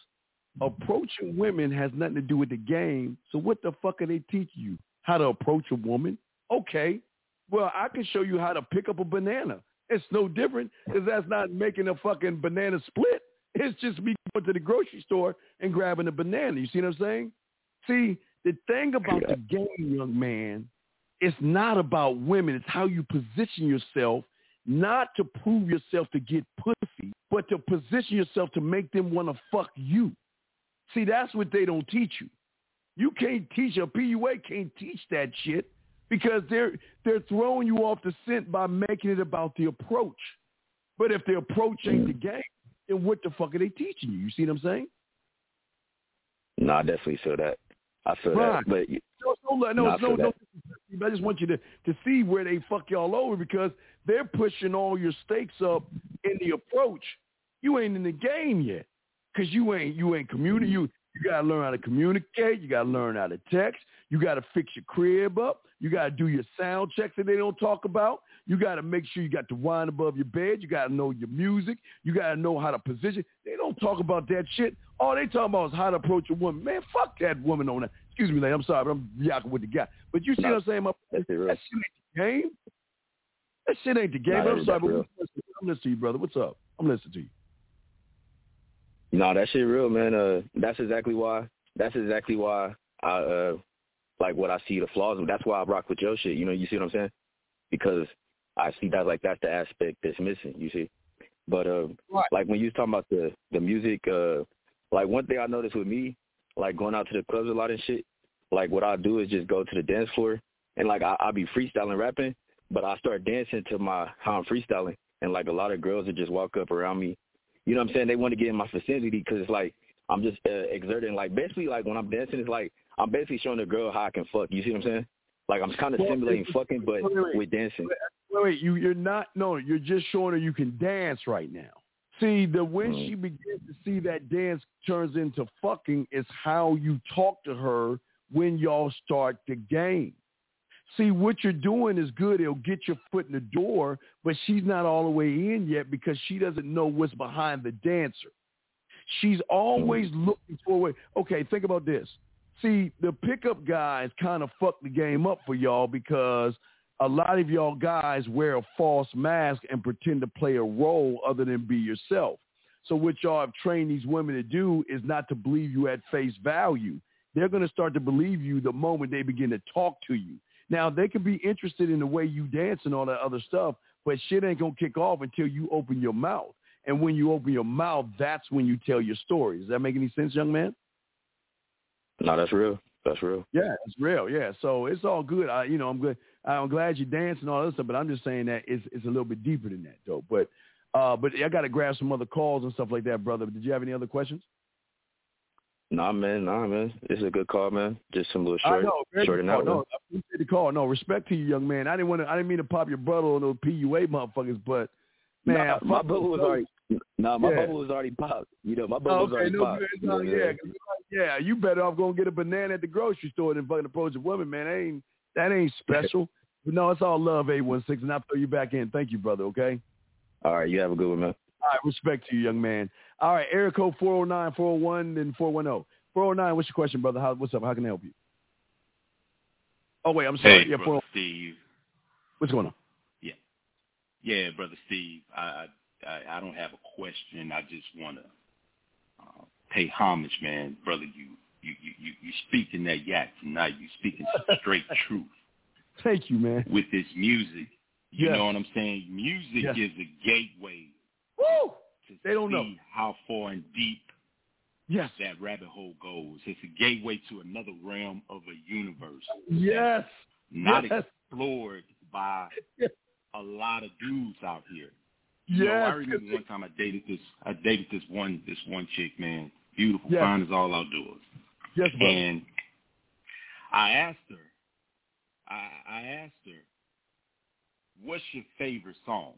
Approaching women has nothing to do with the game. So what the fuck are they teaching you? How to approach a woman? Okay. Well, I can show you how to pick up a banana. It's no different because that's not making a fucking banana split. It's just me going to the grocery store and grabbing a banana. You see what I'm saying? See, the thing about the game, young man, it's not about women. It's how you position yourself, not to prove yourself to get pussy, but to position yourself to make them want to fuck you. See, that's what they don't teach you. You can't teach a PUA can't teach that shit because they're they're throwing you off the scent by making it about the approach. But if the approach ain't the game, then what the fuck are they teaching you? You see what I'm saying? No, I definitely feel that. I feel Right. that, but No, no, no, No, no. I just want you to, to see where they fuck y'all over because they're pushing all your stakes up in the approach. You ain't in the game yet because you ain't you ain't communi You you gotta learn how to communicate. You gotta learn how to text. You gotta fix your crib up. You gotta do your sound checks that they don't talk about. You gotta make sure you got the wine above your bed. You gotta know your music. You gotta know how to position. They don't talk about that shit. All they talk about is how to approach a woman. Man, fuck that woman on that. Excuse me, lady. I'm sorry, but I'm yakking with the guy. But you see No, what I'm saying? My, that shit ain't the game. That shit ain't the game. Nah, I'm sorry, but real. I'm listening to you, brother. What's up? I'm listening to you. No, that shit real, man. Uh, that's exactly why. That's exactly why I uh like what I see the flaws. in. That's why I rock with your shit. You know, you see what I'm saying? Because I see that like that's the aspect that's missing. You see, but uh, Right. like when you was talking about the the music, uh, like one thing I noticed with me, like going out to the clubs a lot and shit. Like what I do is just go to the dance floor and like I I be freestyling rapping, but I start dancing to my how I'm freestyling, and like a lot of girls would just walk up around me you know what I'm saying? They want to get in my vicinity because it's like I'm just uh, exerting. Like basically, like when I'm dancing, it's like I'm basically showing the girl how I can fuck. You see what I'm saying? Like I'm kind of Well, simulating fucking, but wait, wait. with dancing. Wait, wait, you you're not no, you're just showing her you can dance right now. See, the when Mhm. she begins to see that dance turns into fucking is how you talk to her when y'all start the game. See, what you're doing is good. It'll get your foot in the door, but she's not all the way in yet because she doesn't know what's behind the dancer. She's always looking for a way. Okay, think about this. See, the pickup guys kind of fucked the game up for y'all because a lot of y'all guys wear a false mask and pretend to play a role other than be yourself. So what y'all have trained these women to do is not to believe you at face value. They're going to start to believe you the moment they begin to talk to you. Now, they can be interested in the way you dance and all that other stuff, but shit ain't going to kick off until you open your mouth. And when you open your mouth, that's when you tell your story. Does that make any sense, young man? No, that's real. That's real. Yeah, it's real. Yeah, so it's all good. I, you know, I'm good. I'm glad you dance and all that stuff, but I'm just saying that it's it's a little bit deeper than that, though. But uh, but I got to grab some other calls and stuff like that, brother. Did you have any other questions? Nah, man. Nah, man. It's a good call, man. Just some little I short, know, very short and out. No, I appreciate the call. No, respect to you, young man. I didn't want to. I didn't mean to pop your bubble on those PUA motherfuckers, but man, nah, my bubble was already. Nah, my Yeah. bubble was already popped. You know, my bubble Oh, was already no, popped. good. You know No, yeah, yeah. You better off going get a banana at the grocery store than fucking approach a woman, man. That ain't that ain't [laughs] special. but no, it's all love, eight one six, and I'll throw you back in. Thank you, brother. Okay. All right, you have a good one, man. All right, respect to you, young man. All right, area code 409, 401, then 410. 409, what's your question, brother? How, what's up? How can I help you? Oh, wait, I'm sorry. Hey, yeah, brother Steve. What's going on? Yeah. Yeah, brother Steve. I I, I don't have a question. I just want to uh, pay homage, man, brother. You you you you you speaking that yak tonight. You speaking some [laughs] straight truth Thank you, man. with this music. You Yes. know what I'm saying? Music Yes. is a gateway Woo! to They don't see know. how far and deep Yes. that rabbit hole goes. It's a gateway to another realm of a universe Yes. not Yes. explored by a lot of dudes out here. You know, I remember one time I dated this I dated this one this one chick, man. Beautiful, Yes. fine as all outdoors. Yes, brother. And I asked her, I, I asked her, what's your favorite song?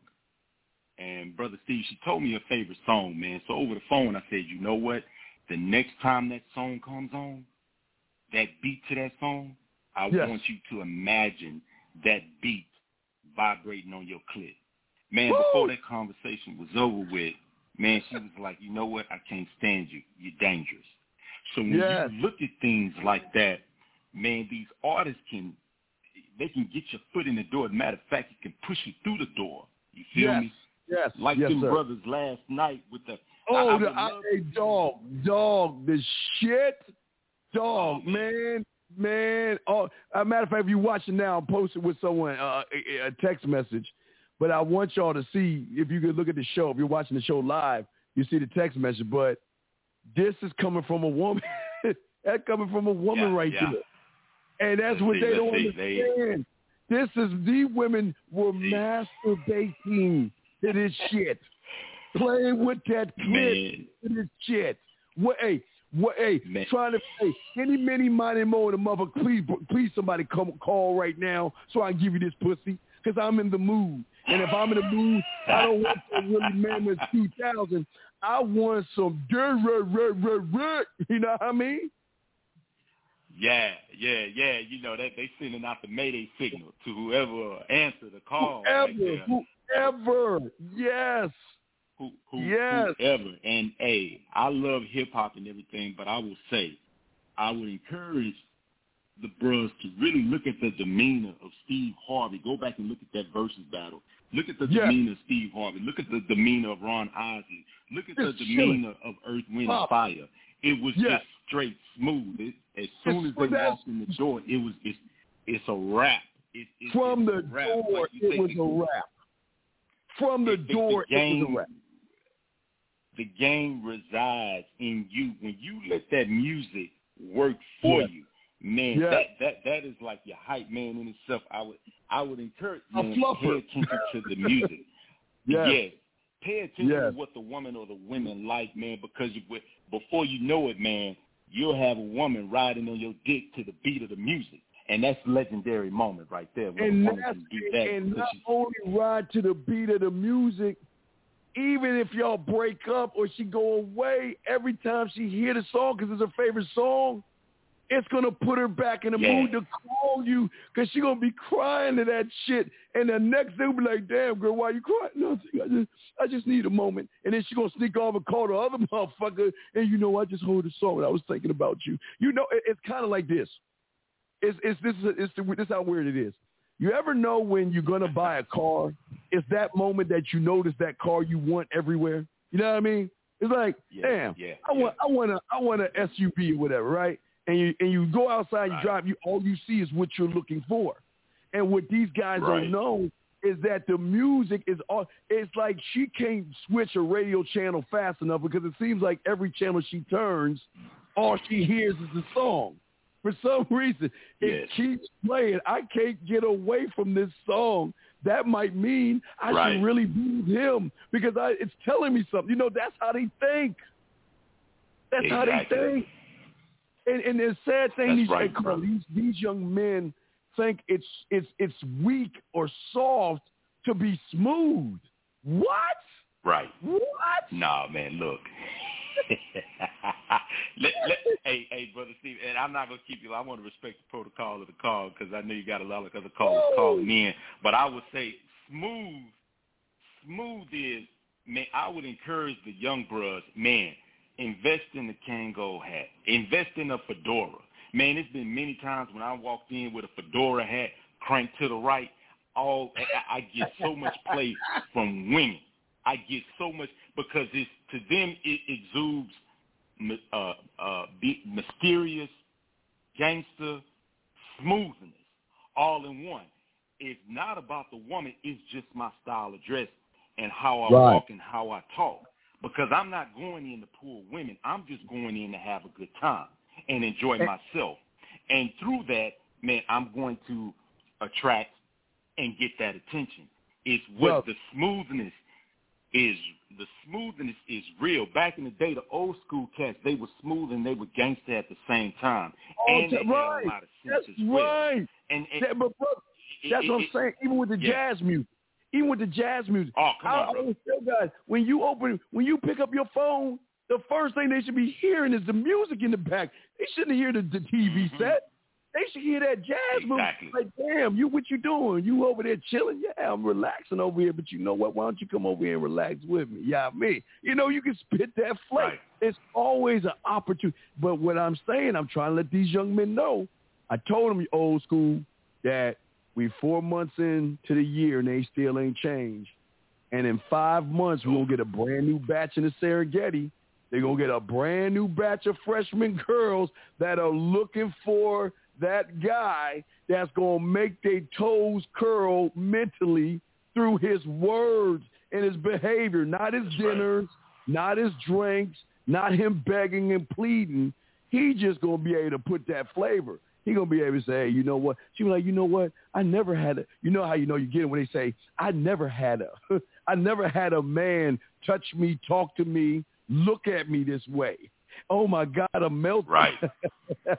And Brother Steve, she told me her favorite song, man. So over the phone, I said, you know what? The next time that song comes on, that beat to that song, I Yes. want you to imagine that beat vibrating on your clit. Man, Woo! before that conversation was over with, man, she was like, you know what? I can't stand you. You're dangerous. So when Yes. you look at things like that, man, these artists can they can get your foot in the door. As a matter of fact, it can push you through the door. You feel Yes. me? Yes. Like yes, them sir. brothers last night with the Oh, I, I the I, dog, dog, the shit, dog, Oh, man, man. Oh, a matter of fact, if you watching now, I'm posting with someone uh, a, a text message, but I want y'all to see if you could look at the show. If you're watching the show live, you see the text message. But this is coming from a woman. [laughs] That's coming from a woman Yeah, right yeah. there. And that's Let's what see, they don't see. They- understand. This is these women were See. masturbating to this [laughs] shit, playing with that clit to this shit. What? Hey, what? Hey, Man. trying to hey, any, many, mighty, mo, and the mother. Please, please, somebody come call right now so I can give you this pussy because I'm in the mood. And if I'm in the mood, I don't want some really man mammoth 2000. I want some dirt, [laughs] you know what I mean? Yeah, yeah, yeah. You know that they sending out the mayday signal to whoever answer the call. right Whoever, there. whoever, yes, who, who, Yes. whoever. And hey, I love hip hop and everything, but I will say, I would encourage the bros to really look at the demeanor of Steve Harvey. Go back and look at that versus battle. Look at the demeanor of Steve Harvey. Look at the demeanor of Ron Isley. Look at the It's demeanor of Earth, Wind, and Fire. It was just straight smooth. It, as soon It's- as they walked in the door, it was it's it's a wrap. It, it, From it's the wrap. door, Like it was a wrap. From the the- the door, it was game- a wrap. the game resides in you. When you let that music work for you, man, Yeah. that that that is like your hype man in itself. I would I would encourage man, pay attention to the music. [laughs] Yes. Yes. Pay attention Yes. to what the woman or the women like, man, because you, before you know it, man, you'll have a woman riding on your dick to the beat of the music. And that's legendary moment right there and that's that. and not she- only ride to the beat of the music, even if y'all break up or she go away, every time she hear the song because it's her favorite song, it's gonna put her back in the Yeah. mood to call you because she gonna be crying to that shit. And the next day, will be like, "Damn, girl, why you crying?" I just, I just need a moment. And then she gonna sneak off and call the other [laughs] motherfucker. And you know, I just heard the song. And I was thinking about you. You know, it, it's kind of like this. It's, it's this is it's the, this is how weird it is. You ever know when you're gonna buy a car? It's that moment that you notice that car you want everywhere. You know what I mean? It's like, Yeah, damn, yeah, I want, I want a, I want a SUV or whatever, right? And you and you go outside, you Right. drive, you all you see is what you're looking for. And what these guys Right. don't know is that the music is all. It's like she can't switch a radio channel fast enough because it seems like every channel she turns, all she hears is the song. For some [laughs] reason, it Yes. keeps playing. I can't get away from this song. That might mean I Right. should really be with him because I, it's telling me something. You know, that's how they think. That's how they think. And, and the sad thing, these, right, hey, on, these these young men think it's it's it's weak or soft to be smooth. What? right. What? Nah, man, look. [laughs] let, let, hey, hey, brother Steve, and I'm not gonna keep you. I want to respect the protocol of the call because I know you got a lot of other callers Oh. calling in. But I would say smooth, smooth is man. I would encourage the young bros, man, invest in the Kangol hat, invest in a fedora. Man, it's been many times when I walked in with a fedora hat cranked to the right. All I, I get so much play from women. I get so much because it's to them it exudes uh, uh, mysterious, gangster, smoothness, all in one. It's not about the woman. It's just my style of dress and how I Right. walk and how I talk. Because I'm not going in to pull women. I'm just going in to have a good time and enjoy myself. And through that, man, I'm going to attract and get that attention. It's what Well- the smoothness is. The smoothness is real. Back in the day, the old school cats, they were smooth and they were gangster at the same time, Oh, and they t- had a lot of That's sense as well. right. And, and That- but that's it- what I'm it- saying. Even with the yeah. jazz music, even with the jazz music, Oh, come I, on, I always tell guys when you open, when you pick up your phone, the first thing they should be hearing is the music in the back. They shouldn't hear the, the TV Mhm. set. They should hear that jazz Exactly. music. Like, damn, you what you doing? You over there chilling? Yeah, I'm relaxing over here. But you know what? Why don't you come over here and relax with me? Yeah, me. You know, you can spit that flavor. Right. It's always an opportunity. But what I'm saying, I'm trying to let these young men know. I told them, old school, that we four months into the year and they still ain't changed. And in five months, we're going to get a brand new batch in the Serengeti. They're going to get a brand new batch of freshman girls that are looking for that guy that's going to make their toes curl mentally through his words and his behavior, not his dinners, not his drinks, not him begging and pleading. He just going to be able to put that flavor. He gonna be able to say, hey, you know what? She was like, you know what? I never had a. You know how you know you get it when they say, I never had a. [laughs] I never had a man touch me, talk to me, look at me this way. Oh my God, I'm melting. Right. [laughs]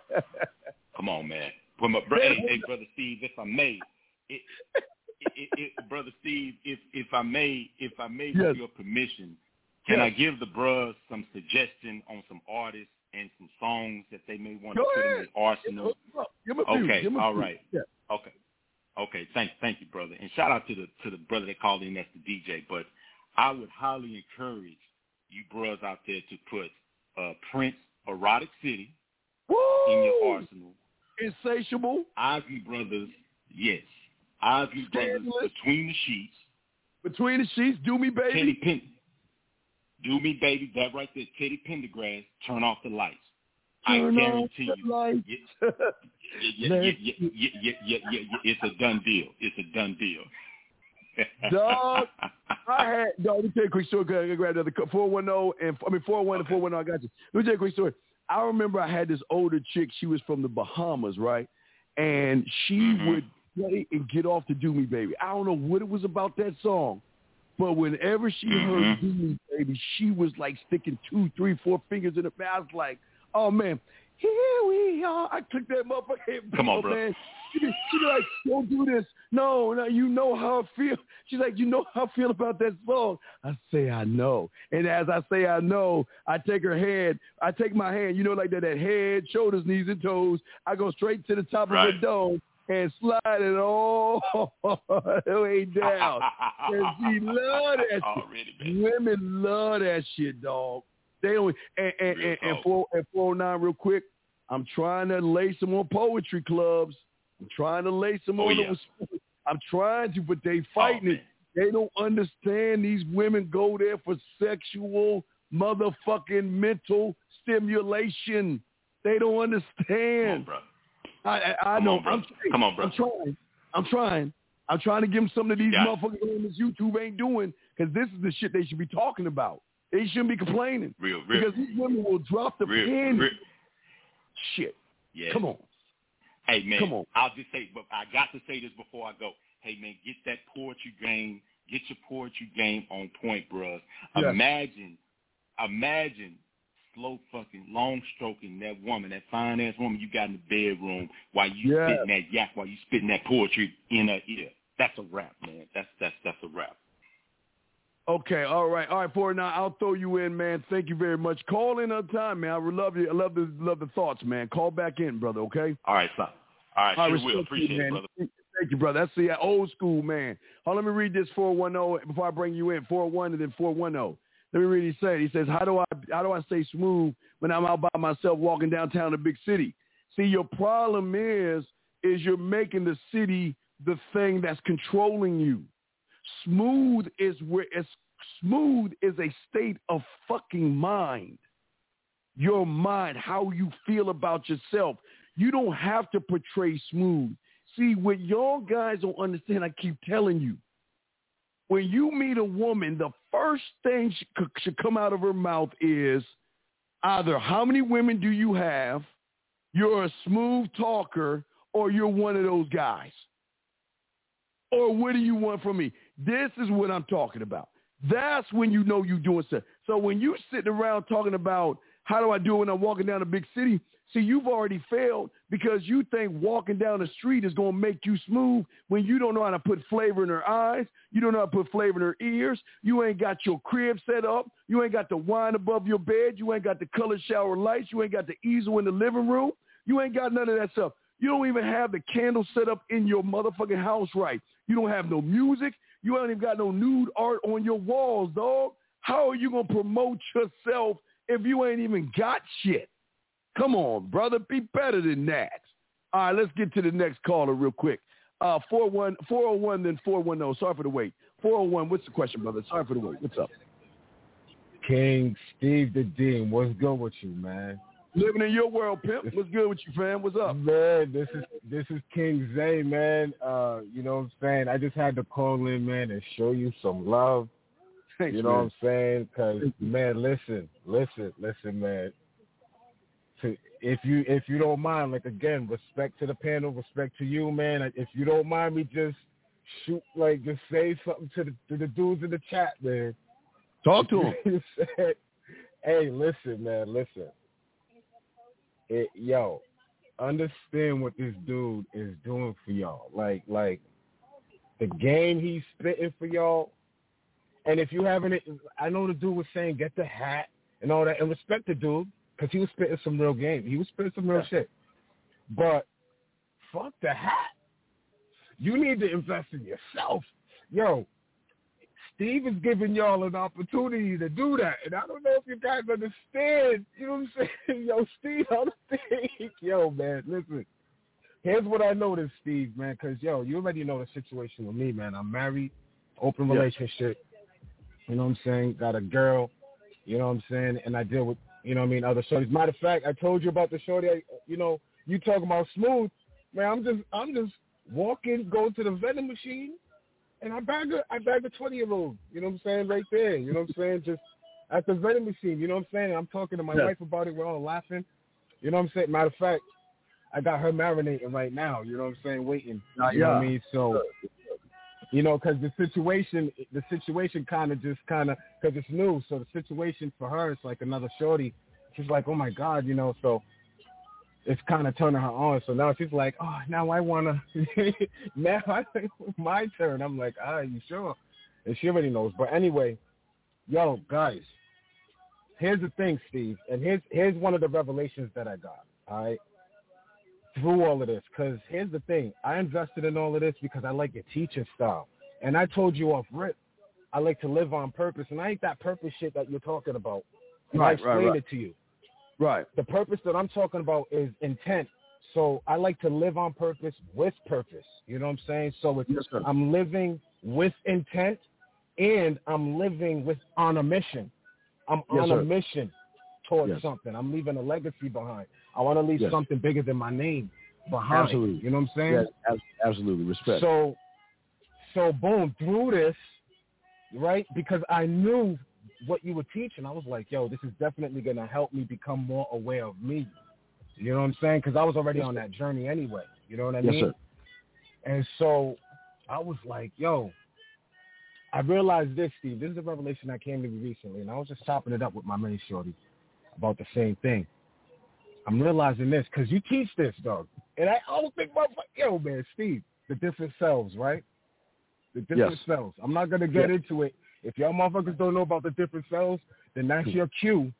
Come on, man. Put my, bro, hey, hey, brother Steve, if I may, it, it, it, it, brother Steve, if if I may, if I may, Yes. with your permission, can Yes. I give the bros some suggestion on some artists and some songs that they may want to Go put in their arsenal? Give him a few. Okay, Give him a few. right. Yeah. Okay. Okay, thank thank you, brother. And shout out to the to the brother that called in that's the DJ. But I would highly encourage you bros out there to put uh Prince Erotic City Woo! in your arsenal. Insatiable. Isley Brothers, yes. Isley Brothers between the sheets. Between the sheets, do me, baby. Pen Do me baby, that right there, Teddy Pendergrass, turn off the lights. I guarantee you. Yeah, yeah, yeah, It's a done deal. It's a done deal. Dog, I had dog. Let me tell you a quick story. I grab another four one zero and I mean four one and four one zero. I got you. Let me tell you a quick story. I remember I had this older chick. She was from the Bahamas, right? And she Mhm. would play and get off to "Do Me Baby." I don't know what it was about that song, but whenever she heard Mhm. "Do Me Baby," she was like sticking two, three, four fingers in her mouth. Like, "Oh man." Here we are. I took that motherfucker. Come on, bro. Man. She be, she like, don't do this. No, no, you know how I feel. She's like, you know how I feel about that song. I say, I know. And as I say, I know, I take her head. I take my hand, you know, like that, that head, shoulders, knees, and toes. I go straight to the top of Right. her dome and slide it all the way down. [laughs] And she love that shit. Already, man. Women love that shit, dog. They don't. And and Real and, and four and four oh nine, real quick. I'm trying to lace them on poetry clubs. I'm trying to lace them Oh, on. yeah. the- I'm trying to, but they fighting Oh, it. They don't understand. These women go there for sexual, motherfucking mental stimulation. They don't on, understand. bro. I, I, I know. on, bro. I'm trying. Come on, bro. I'm trying. I'm trying. I'm trying to give them something that these Yeah. motherfuckers on this YouTube ain't doing because this is the shit they should be talking about. They shouldn't be complaining Real, real, because these women will drop the real, pen. real. Shit. Yeah. Come on. Hey man, Come on. I'll just say, but I got to say this before I go. Hey man, get that poetry game, get your poetry game on point, bruh. Yes. Imagine, imagine slow fucking, long stroking that woman, that fine ass woman you got in the bedroom while you Yes. spitting that yak, while you spitting that poetry in her ear. That's a rap, man. That's that's that's a rap. Okay, all right, all right, for now, I'll throw you in, man. Thank you very much. Call in on time, man. I would love you. I love the love the thoughts, man. Call back in, brother. Okay. All right, son. All right, I sure will. you, Appreciate man. it, brother. Thank you, brother. That's the old school man. Hold on, let me read this 410 before I bring you in. 401 and then 410. Let me read what he. He says, how do I how do I stay smooth when I'm out by myself walking downtown in a big city? See, your problem is is you're making the city the thing that's controlling you. Smooth is where it's smooth is a state of fucking mind. Your mind, how you feel about yourself. You don't have to portray smooth. See, what y'all guys don't understand, I keep telling you, when you meet a woman, the first thing should, should come out of her mouth is either how many women do you have, you're a smooth talker, or you're one of those guys. Or what do you want from me? This is what I'm talking about. That's when you know you're doing stuff. So when you sitting around talking about how do I do when I'm walking down a big city, see, you've already failed because you think walking down the street is going to make you smooth when you don't know how to put flavor in her eyes. You don't know how to put flavor in her ears. You ain't got your crib set up. You ain't got the wine above your bed. You ain't got the color shower lights. You ain't got the easel in the living room. You ain't got none of that stuff. You don't even have the candle set up in your motherfucking house right. You don't have no music. You ain't even got no nude art on your walls, dog. How are you going to promote yourself if you ain't even got shit? Come on, brother. Be better than that. All right, let's get to the next caller real quick. Uh, 41, 401, then 410. Sorry for the wait. 401, what's the question, brother? Sorry for the wait. What's up? King Steve the Dean, what's good with you, man? Living in your world, pimp. What's good with you, fam? What's up? Man, this is this is King Zay, man. Uh, you know what I'm saying? I just had to call in, man, and show you some love. Thanks, you know man. what I'm saying? Because man, listen, listen, listen, man. If you if you don't mind, like again, respect to the panel, respect to you, man. If you don't mind me, just shoot, like, just say something to the to the dudes in the chat, man. Talk to [laughs] him. hey, listen, man, listen. It, yo, understand what this dude is doing for y'all. Like, like the game he's spitting for y'all. And if you haven't, I know the dude was saying get the hat and all that, and respect the dude because he was spitting some real game. He was spitting some real shit. But fuck the hat. You need to invest in yourself. Yo, Steve is giving y'all an opportunity to do that. And I don't know if you guys understand. You know what I'm saying? [laughs] Yo, Steve, I don't think. Yo, man, listen. Here's what I noticed, Steve, man, because, yo, you already know the situation with me, man. I'm married, open Yeah. relationship. You know what I'm saying? Got a girl. You know what I'm saying? And I deal with, you know what I mean, other shorties. Matter of fact, I told you about the shorty. I, you know, you talking about smooth. Man, I'm just, I'm just walking, going to the vending machine, and I bag a I bag a twenty year old. You know what I'm saying? Right there. You know what I'm saying? Just at the vending machine. You know what I'm saying? I'm talking to my Yeah. wife about it. We're all laughing. You know what I'm saying? Matter of fact, I got her marinating right now. You know what I'm saying? Waiting. You know what I mean? So, you know, because the situation, the situation kind of just kind of because it's new. So the situation for her is like another shorty. She's like, oh my god, you know. So it's kind of turning her on. So now she's like, oh, now I wanna. [laughs] now I think [laughs] my turn. I'm like, ah, you sure? And she already knows. But anyway, yo, guys, here's the thing, Steve, and here's here's one of the revelations that I got. All right, through all of this, because here's the thing, I invested in all of this because I like your teaching style, and I told you off rip, I like to live on purpose, and I ain't that purpose shit that you're talking about. And I Right, right, explained right. it to you Right. the purpose that I'm talking about is intent. So I like to live on purpose with purpose. You know what I'm saying? So it's, Yes. I'm living with intent and I'm living with on a mission. I'm Yes, on sir. a mission towards Yes. something. I'm leaving a legacy behind. I want to leave Yes. something bigger than my name behind. Absolutely. You know what I'm saying? Yes, ab- absolutely. Respect. So, so boom, through this, right? Because I knew what you were teaching. I was like, yo, this is definitely going to help me become more aware of me. You know what I'm saying? Because I was already on that journey anyway. You know what I yes, mean? sir. And so I was like, yo, I realized this, Steve. This is a revelation that came to me recently, and I was just chopping it up with my main shorty about the same thing. I'm realizing this because you teach this, dog. And I don't think, motherfucker, yo, man, Steve, the different selves, right? The different Yes. cells. I'm not going to get Yes. into it. If y'all motherfuckers don't know about the different cells, then that's hmm. your cue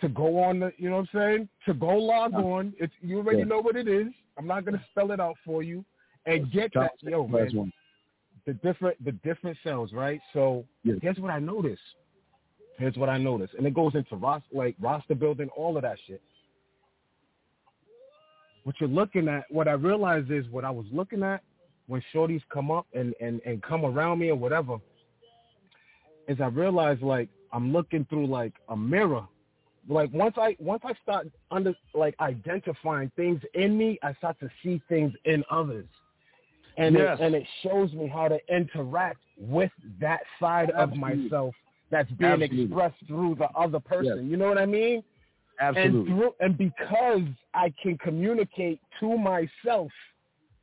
to go on the, you know what I'm saying? To go log on. It's you already Yeah. know what it is. I'm not going to spell it out for you. And get that, yo, man, one. the different the different cells, right? So Yes. here's what I noticed. Here's what I noticed, and it goes into roster like roster building, all of that shit. What you're looking at, what I realized is what I was looking at when shorties come up and and and come around me or whatever, is I realized like I'm looking through like a mirror. Like once I once I start under like identifying things in me, I start to see things in others and Yes. it, and it shows me how to interact with that side Absolutely. of myself that's being Absolutely. expressed through the other person. You know what I mean? Absolutely. And through and because I can communicate to myself,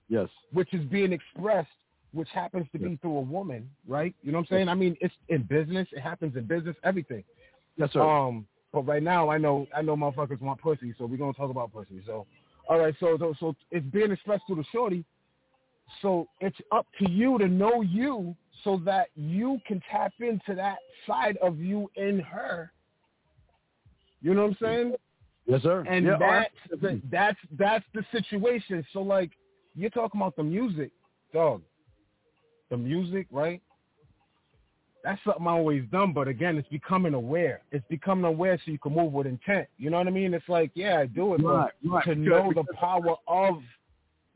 yes. which is being expressed, which happens to be through a woman, right? You know what I'm saying? I mean, it's in business. It happens in business. Everything. Yes, sir. Um, but right now, I know I know motherfuckers want pussy, so we're gonna talk about pussy. So, all right, so so, so it's being expressed through the shorty. So it's up to you to know you, so that you can tap into that side of you in her. You know what I'm saying? yes, sir. And Yeah, that's the, that's that's the situation. So like you're talking about the music, dog. The music, right? That's something I always done, but again, it's becoming aware. It's becoming aware so you can move with intent. You know what I mean? It's like, yeah, I do it, Right, but right. to know the power of,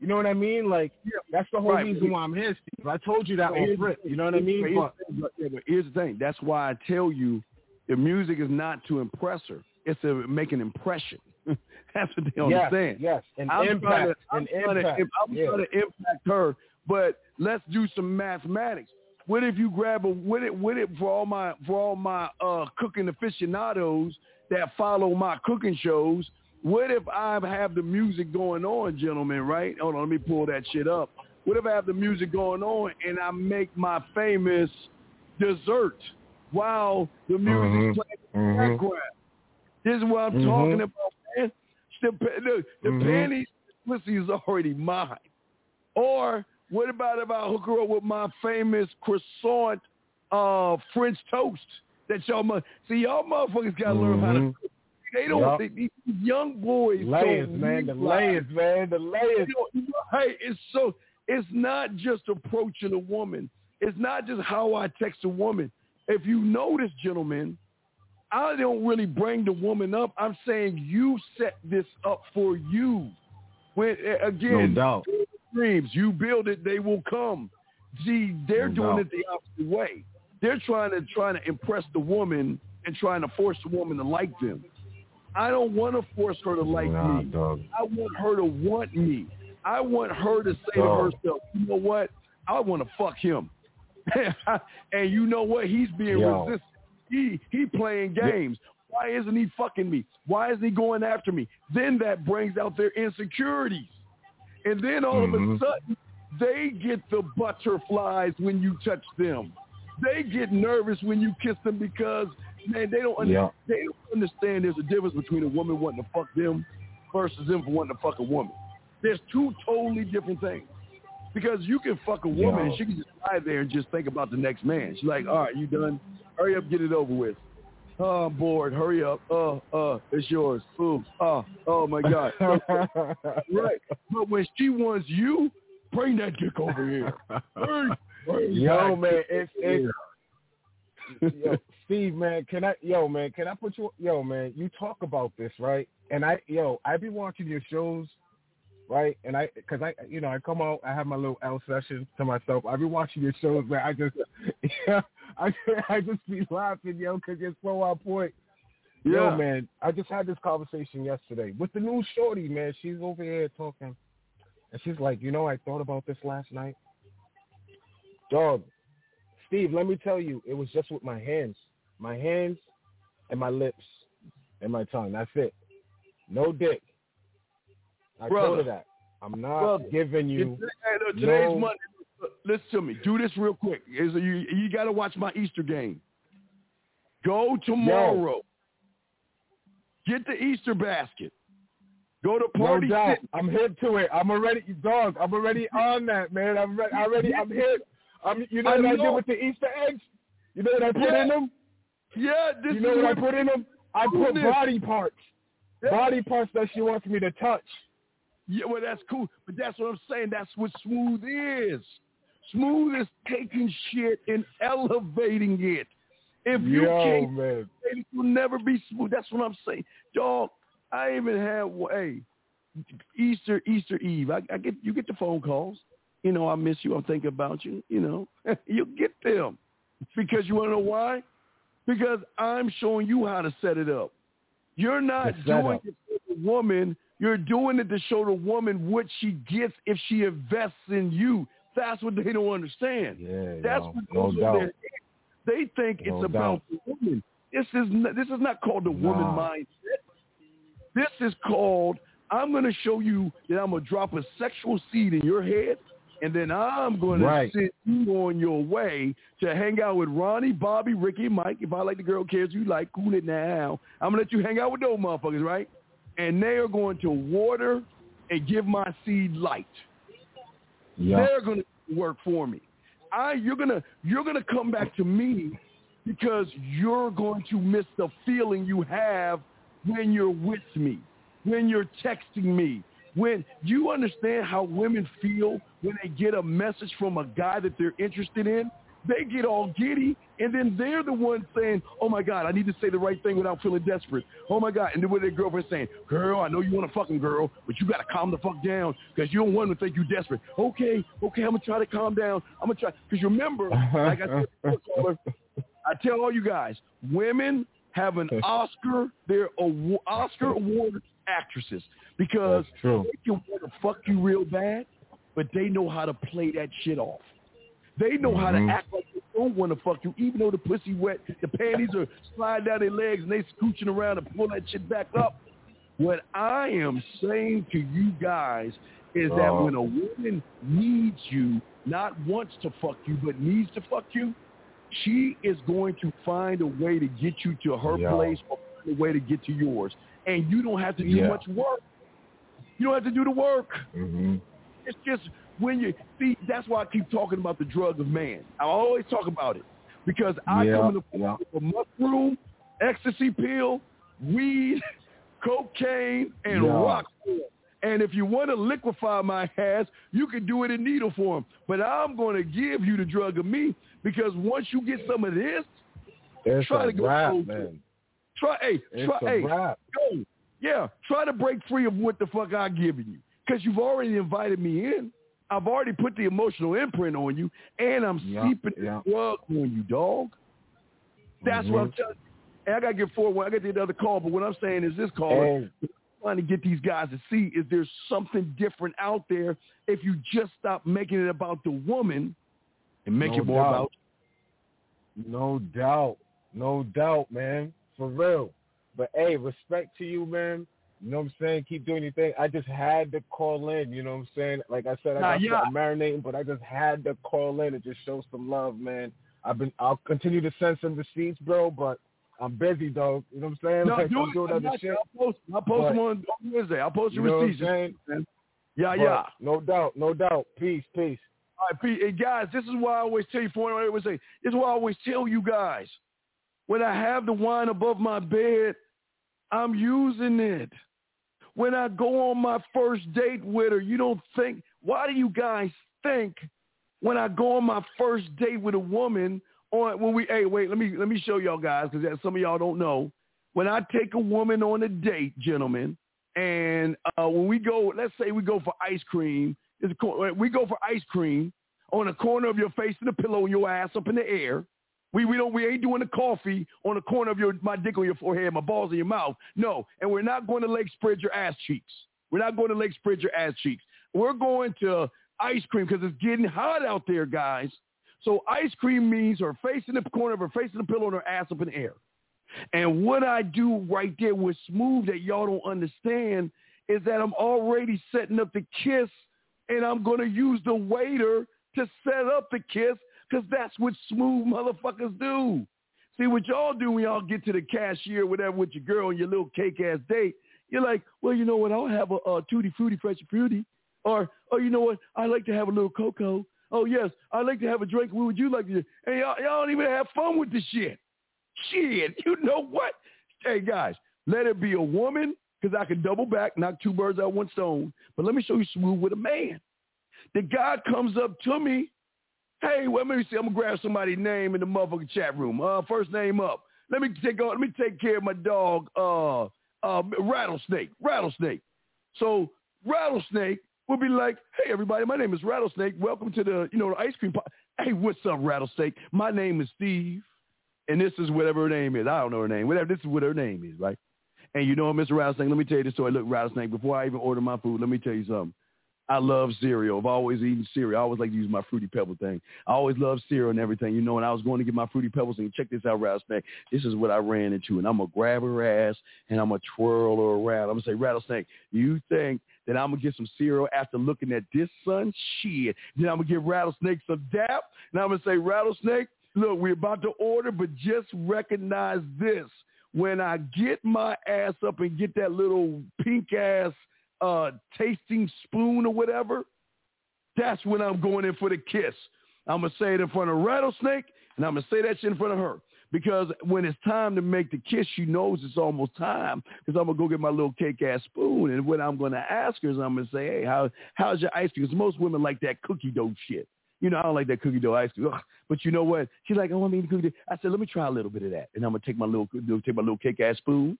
you know what I mean? Like that's the whole Right, reason why I'm here, Steve. I told you that on Rip. You know what I mean? Here's, the thing, but- yeah, but here's the thing. That's why I tell you, the music is not to impress her. It's to make an impression. [laughs] That's what they don't yes, understand. yes, an I'm impact, trying to, I'm an trying impact. To, I'm yeah. trying to impact her, but let's do some mathematics. What if you grab a what it what it for all my for all my uh cooking aficionados that follow my cooking shows? What if I have the music going on, gentlemen? Right? Hold on, let me pull that shit up. What if I have the music going on and I make my famous dessert while the music's playing in the Mhm. background? This is what I'm Mhm. talking about, man. The, look, the Mhm. panties, pussy is already mine. Or what about if I hook her up with my famous croissant uh, French toast that y'all must see? Y'all motherfuckers gotta learn how to. Mhm. cook. They don't. Yup. They, these young boys Layers, man. The layers, man. The layers. you you know, hey, it's so it's not just approaching a woman. It's not just how I text a woman. If you notice, gentlemen, I don't really bring the woman up. I'm saying you set this up for you. When again, No doubt. dreams, you build it, they will come. See, they're No doing doubt. it the opposite way. They're trying to trying to impress the woman and trying to force the woman to like them. I don't want to force her to like Nah, me. dog. I want her to want me. I want her to say Dog. to herself, you know what? I want to fuck him. [laughs] and you know what? He's being Yo. resistant. He he playing games. Why isn't he fucking me? Why isn't he going after me? Then that brings out their insecurities. And then all of a Mhm. sudden, they get the butterflies when you touch them. They get nervous when you kiss them because man, they don't Yeah. they don't understand there's a difference between a woman wanting to fuck them versus them wanting to fuck a woman. There's two totally different things. Because you can fuck a woman and she can just lie there and just think about the next man. She's like, all right, you done? Hurry up, get it over with. Oh, I'm bored. Hurry up. Uh, uh, it's yours. Ooh, oh, oh my God. [laughs] right. But when she wants you, bring that dick over here. Bring, bring Yo, man, it's it's yo, Steve, man, can I yo man, can I put you yo man, you talk about this, right? And I yo, I be watching your shows, right? And I cuz I you know, I come out, I have my little L session to myself. I be watching your shows, man. I just [laughs] yeah, I [laughs] I just be laughing, yo, cuz you're so on point. Yeah. Yo, man, I just had this conversation yesterday with the new shorty, man. She's over here talking, and she's like, you know, I thought about this last night. Dog, Steve, let me tell you, it was just with my hands, my hands, and my lips, and my tongue. That's it. No dick. I Brother. told her that. I'm not Brother. giving you. Hey, look, today's no- Monday. Listen to me. Do this real quick. Is you you got to watch my Easter game. Go tomorrow. Get the Easter basket. Go to party. No doubt. I'm hip to it. I'm already, dog. I'm already on that, man. I'm re- already. I'm hip. I'm. You know I what I know. did with the Easter eggs? You know what I put Yeah. in them? Yeah, this You know is what I put in them? I put body parts. Yeah. Body parts that she wants me to touch. Yeah, well, that's cool. But that's what I'm saying. That's what smooth is. Smooth is taking shit and elevating it. If you Yo, can't, man. it will never be smooth. That's what I'm saying. Dog, I even had, hey, Easter, Easter Eve. I, I get you get the phone calls. You know, I miss you. I'm thinking about you. You know, [laughs] you get them because you want to know why? Because I'm showing you how to set it up. You're not doing it for the woman. You're doing it to show the woman what she gets if she invests in you. That's what they don't understand. Yeah, That's yo, what no goes doubt. head. They think No it's about the woman. This is n- this is not called the woman Nah. mindset. This is called I'm going to show you that I'm going to drop a sexual seed in your head, and then I'm going Right. to send you on your way to hang out with Ronnie, Bobby, Ricky, Mike. If I like the girl cares you like, cool it now. I'm going to let you hang out with those motherfuckers, right? And they are going to water and give my seed light. Yeah. They're going to work for me. I you're gonna you're gonna come back to me because you're going to miss the feeling you have when you're with me, when you're texting me. When you understand how women feel when they get a message from a guy that they're interested in, they get all giddy, and then they're the ones saying, "Oh my God, I need to say the right thing without feeling desperate." Oh my God, and then with their girlfriend saying, "Girl, I know you want a fucking girl, but you got to calm the fuck down because you don't want them to think you're desperate." Okay, okay, I'm gonna try to calm down. I'm gonna try because remember, uh-huh. like I said, I tell all you guys, women have an [laughs] Oscar. They're Oscar award actresses because they can want to fuck you real bad, but they know how to play that shit off. They know how to Mhm. act like they don't want to fuck you, even though the pussy wet, the panties are sliding down their legs, and they scooching around to pull that shit back up. What I am saying to you guys is that Uh-huh. when a woman needs you, not wants to fuck you, but needs to fuck you, she is going to find a way to get you to her Yeah. place or find a way to get to yours. And you don't have to do Yeah. much work. You don't have to do the work. hmm It's just when you see. That's why I keep talking about the drug of man. I always talk about it because I Yeah, come in the yeah. of a mushroom, ecstasy pill, weed, [laughs] cocaine, and Yeah. rock. And if you want to liquefy my ass, you can do it in needle form. But I'm going to give you the drug of me because once you get some of this, It's Try to go cold. man. try. Hey, It's try. a Hey, go. Yeah, try to break free of what the fuck I've given you. Because you've already invited me in. I've already put the emotional imprint on you, and I'm Yeah, seeping yeah. the drug on you, dog. That's what I'm Mhm. telling you. I got to get forward. I got to get the other call, but what I'm saying is this call And trying to get these guys to see is there's something different out there if you just stop making it about the woman and make No it more doubt. about No doubt. No doubt, man. For real. But hey, respect to you, man. You know what I'm saying? Keep doing your thing. I just had to call in, you know what I'm saying? Like I said, I Nah, got yeah. Marinating, but I just had to call in and just show some love, man. I've been I'll continue to send some receipts, bro, but I'm busy though. You know what I'm saying? No, like do I'm it. doing I'm other not- shit. I'll post, I'll post But- them on, Wednesday. I'll post You your I'm receipts. Yeah, But yeah. No doubt, no doubt. Peace, peace. All right, Pete. Hey, guys, this is why I always tell you, for I always say, this is why I always tell you guys, when I have the wine above my bed, I'm using it. When I go on my first date with her, you don't think, why do you guys think when I go on my first date with a woman, on when we, hey, wait, let me let me show y'all guys because some of y'all don't know. When I take a woman on a date, gentlemen, and uh, when we go, let's say we go for ice cream, we go for ice cream on the corner of your face and the pillow and your ass up in the air. We we don't we ain't doing the coffee on the corner of your my dick on your forehead, my balls in your mouth. No, and we're not going to leg spread your ass cheeks. We're not going to leg spread your ass cheeks. We're going to ice cream because it's getting hot out there, guys. So ice cream means her face in the corner of her face in the pillow and her ass up in the air. And what I do right there with Smooth that y'all don't understand is that I'm already setting up the kiss and I'm going to use the waiter to set up the kiss because that's what smooth motherfuckers do. See, what y'all do when y'all get to the cashier, whatever, with your girl and your little cake-ass date, you're like, well, you know what, I'll have a, a tutti frutti, fresh fruity. Or, oh, you know what, I like to have a little cocoa. Oh, yes, I like to have a drink. What would you like to do? And y'all, y'all don't even have fun with this shit. Shit, [laughs] you know what? Hey, guys, let it be a woman because I can double back, knock two birds out one stone. But let me show you smooth with a man. The guy comes up to me. Hey, well, let me see. I'm gonna grab somebody's name in the motherfucking chat room. Uh, first name up. Let me take on. Let me take care of my dog. Uh, uh, rattlesnake. Rattlesnake. So rattlesnake will be like, hey, everybody, my name is Rattlesnake. Welcome to the, you know, the ice cream. Hey, what's up, Rattlesnake? My name is Steve, and this is whatever her name is. I don't know her name. Whatever. This is what her name is, right? And you know, Mr. Rattlesnake, let me tell you this story. Look, Rattlesnake, before I even order my food, let me tell you something. I love cereal. I've always eaten cereal. I always like to use my Fruity Pebble thing. I always love cereal and everything. You know, when I was going to get my Fruity Pebbles, and check this out, Rattlesnake. This is what I ran into. And I'm going to grab her ass and I'm going to twirl her around. I'm going to say, Rattlesnake, you think that I'm going to get some cereal after looking at this son? Shit. Then I'm going to give Rattlesnake some dap. And I'm going to say, Rattlesnake, look, we're about to order, but just recognize this. When I get my ass up and get that little pink ass uh, tasting spoon or whatever, that's when I'm going in for the kiss. I'm going to say it in front of Rattlesnake, and I'm going to say that shit in front of her. Because when it's time to make the kiss, she knows it's almost time. Because I'm gonna go get my little cake ass spoon, and what I'm gonna ask her is I'm gonna say, "Hey, how how's your ice cream?" Because most women like that cookie dough shit. You know, I don't like that cookie dough ice cream. Ugh. But you know what? She's like, "I want me to cookie dough." I said, "Let me try a little bit of that," and I'm gonna take my little take my little cake ass spoon,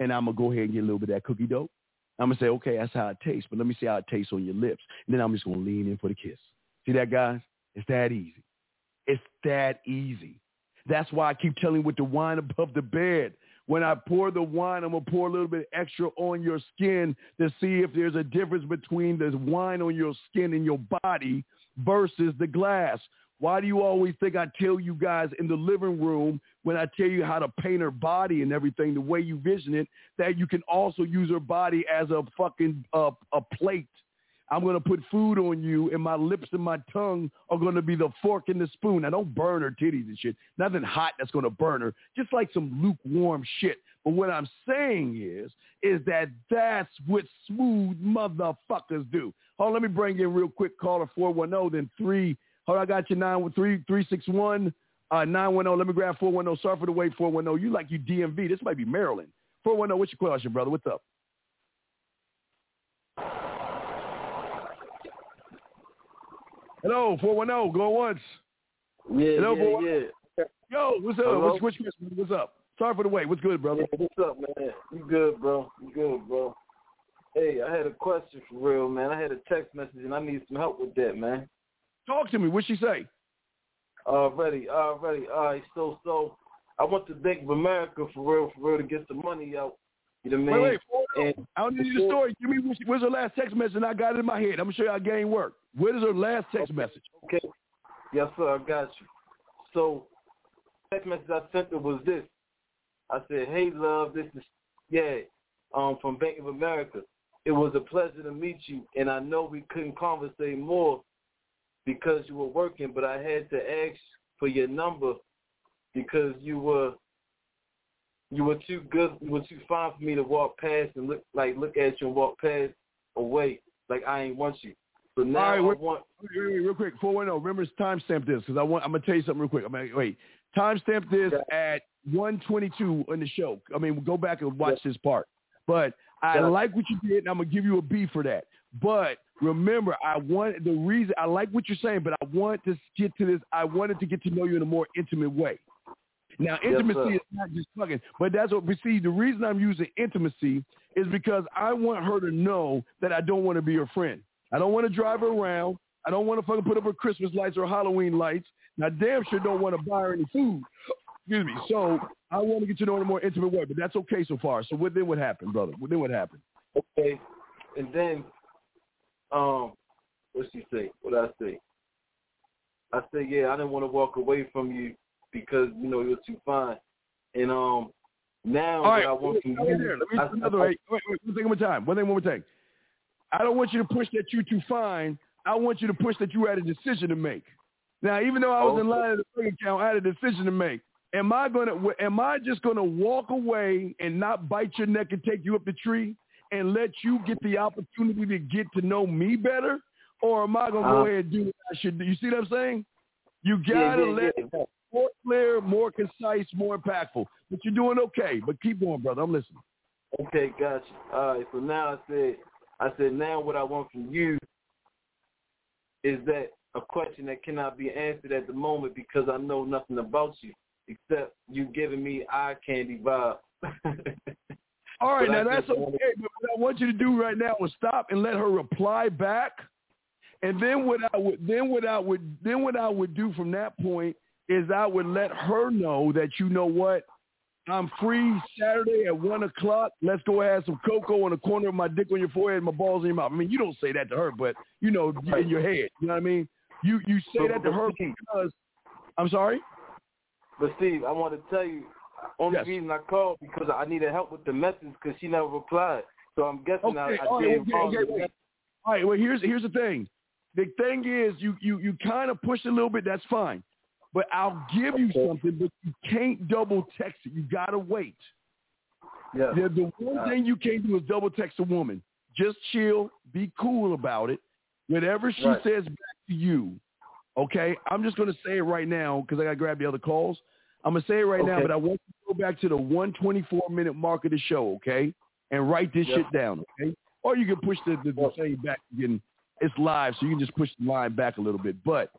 and I'm gonna go ahead and get a little bit of that cookie dough. I'm gonna say, "Okay, that's how it tastes," but let me see how it tastes on your lips, and then I'm just gonna lean in for the kiss. See that, guys? It's that easy. It's that easy. That's why I keep telling you with the wine above the bed. When I pour the wine, I'm going to pour a little bit extra on your skin to see if there's a difference between the wine on your skin and your body versus the glass. Why do you always think I tell you guys in the living room when I tell you how to paint her body and everything, the way you vision it, that you can also use her body as a fucking uh, a plate I'm going to put food on you, and my lips and my tongue are going to be the fork and the spoon. Now, don't burn her titties and shit. Nothing hot that's going to burn her. Just like some lukewarm shit. But what I'm saying is, is that that's what smooth motherfuckers do. On, let me bring in real quick caller 410, then 3. Hold on, I got you 913 361 uh, 910. Let me grab 410. Sorry for the wait, 410. You like you DMV. This might be Maryland. 410, what's your question, brother? What's up? Hello, 410, go once. Yeah, Hello, yeah, boy. yeah. Yo, what's up? Hello? What's, what's, what's up? Sorry for the wait. What's good, brother? Yeah, what's up, man? You good, bro? You good, bro? Hey, I had a question for real, man. I had a text message and I need some help with that, man. Talk to me. What'd she say? Already, already. All right, so, so I went to Bank of America for real, for real, to get the money out. You know what I mean? Wait, wait. And I don't need the story. Give me what's her last text message, and I got it in my head. I'm gonna show you how game work. What is her last text message? Okay. Yes, sir. I got you. So, text message I sent her was this. I said, "Hey, love, this is yeah, um, from Bank of America. It was a pleasure to meet you, and I know we couldn't conversate more because you were working, but I had to ask for your number because you were you were too good, you were too fine for me to walk past and look like look at you and walk past away like I ain't want you. So now All right, I wait, want wait, wait, real quick. Four one zero. Remember, timestamp this because I want. I'm gonna tell you something real quick. I'm gonna wait. Timestamp this at 122 in the show. I mean, go back and watch this part. But I Yeah. like what you did, and I'm gonna give you a B for that. But remember, I want the reason I like what you're saying, but I want to get to this. I wanted to get to know you in a more intimate way. Now, intimacy sir. is not just fucking, but that's what we see. The reason I'm using intimacy is because I want her to know that I don't want to be her friend. I don't want to drive her around. I don't want to fucking put up her Christmas lights or Halloween lights. Now, damn sure don't want to buy her any food. Excuse me. So I want to get to know her in a more intimate way, but that's okay so far. So what then what happened, brother? What then what happened? okay, and then um, what she say? What I say? I say, yeah, I didn't want to walk away from you because you know you're too fine, and um, now All right, I want wait, you. Let me I- another way. Wait, wait, one thing at time. One thing, one more thing. I don't want you to push that you're too fine. I want you to push that you had a decision to make. Now, even though I was in Okay. line at the bank account, I had a decision to make. Am I gonna? Am I just gonna walk away and not bite your neck and take you up the tree and let you get the opportunity to get to know me better, or am I gonna go Uh-huh. ahead and do what I should do? You see what I'm saying? You gotta yeah, let yeah. it more clear, more concise, more impactful. But you're doing okay. But keep going, brother. I'm listening. Okay, gotcha. All right, so now I said, I said now what I want from you is that a question that cannot be answered at the moment because I know nothing about you except you giving me eye candy vibe. [laughs] All right, But now that's okay. But what I want you to do right now is stop and let her reply back, and then what I would then what I would then what I would do from that point is I would let her know that you know what I'm free Saturday at one o'clock. Let's go have some cocoa on the corner of my dick on your forehead and my balls in your mouth. I mean, you don't say that to her, but you know, in your head. You know what I mean? You you say that to her because I'm sorry. But Steve, I want to tell you, only Yes. reason I called because I needed help with the message because she never replied. So I'm guessing I, Okay, I all did right, wrong. okay, wait. All right, well here's here's the thing. The thing is you you you kind of push a little bit, that's fine. But I'll give you something, but you can't double text it. You gotta wait. Yeah. The, the one thing you can't do is double text a woman. Just chill, be cool about it. Whatever she Right. says back to you, okay? I'm just gonna say it right now because I gotta grab the other calls. I'm gonna say it right now, but I want you to go back to the 124 minute mark of the show, okay? And write this Yeah. shit down, okay? Or you can push the, the, the thing back again. It's live, so you can just push the line back a little bit. But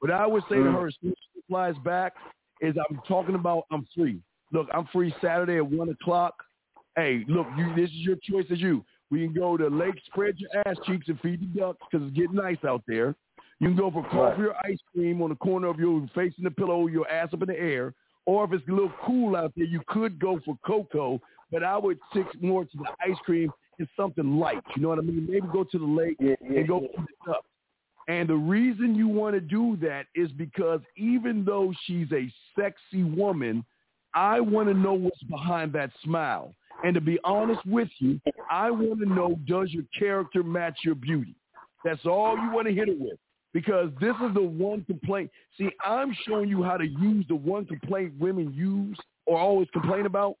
what I would say to Mm. her as soon as she flies back is I'm talking about I'm free. Look, I'm free Saturday at one o'clock. Hey, look, you this is your choice as you. We can go to lake, spread your ass cheeks and feed the ducks because it's getting nice out there. You can go for coffee or ice cream on the corner of your facing the pillow, your ass up in the air. Or if it's a little cool out there, you could go for cocoa. But I would stick more to the ice cream and something light. You know what I mean? Maybe go to the lake Yeah, yeah, and go yeah. the ducks. And the reason you want to do that is because even though she's a sexy woman, I want to know what's behind that smile. And to be honest with you, I want to know does your character match your beauty? That's all you want to hit it with. Because this is the one complaint. See, I'm showing you how to use the one complaint women use or always complain about.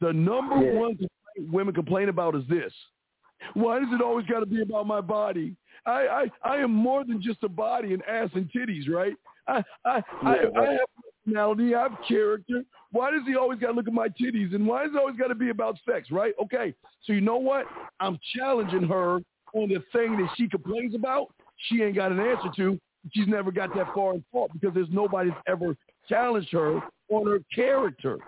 The number Yeah. one complaint women complain about is this. Why does it always got to be about my body? I, I I am more than just a body and ass and titties, right? I I I, I have personality. I have character. Why does he always got to look at my titties? And why does it always got to be about sex, right? Okay, so you know what? I'm challenging her on the thing that she complains about. She ain't got an answer to. She's never got that far in thought because there's nobody that's ever challenged her on her character.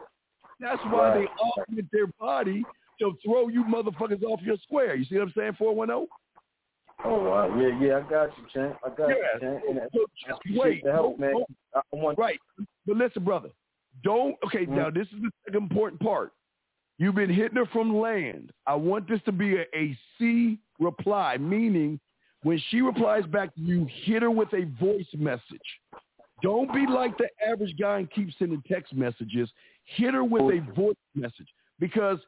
That's why Right. they augment their body to throw you motherfuckers off your square. You see what I'm saying? Four one zero. Oh, wow. yeah, yeah, I got you, champ. I got Yeah. you, Chan. And So just wait. the help, man. I want Right. But listen, brother. Don't. Okay. Mm-hmm. Now this is the second important part. You've been hitting her from land. I want this to be a, a C reply, meaning when she replies back to you, hit her with a voice message. Don't be like the average guy and keep sending text messages. Hit her with a voice message because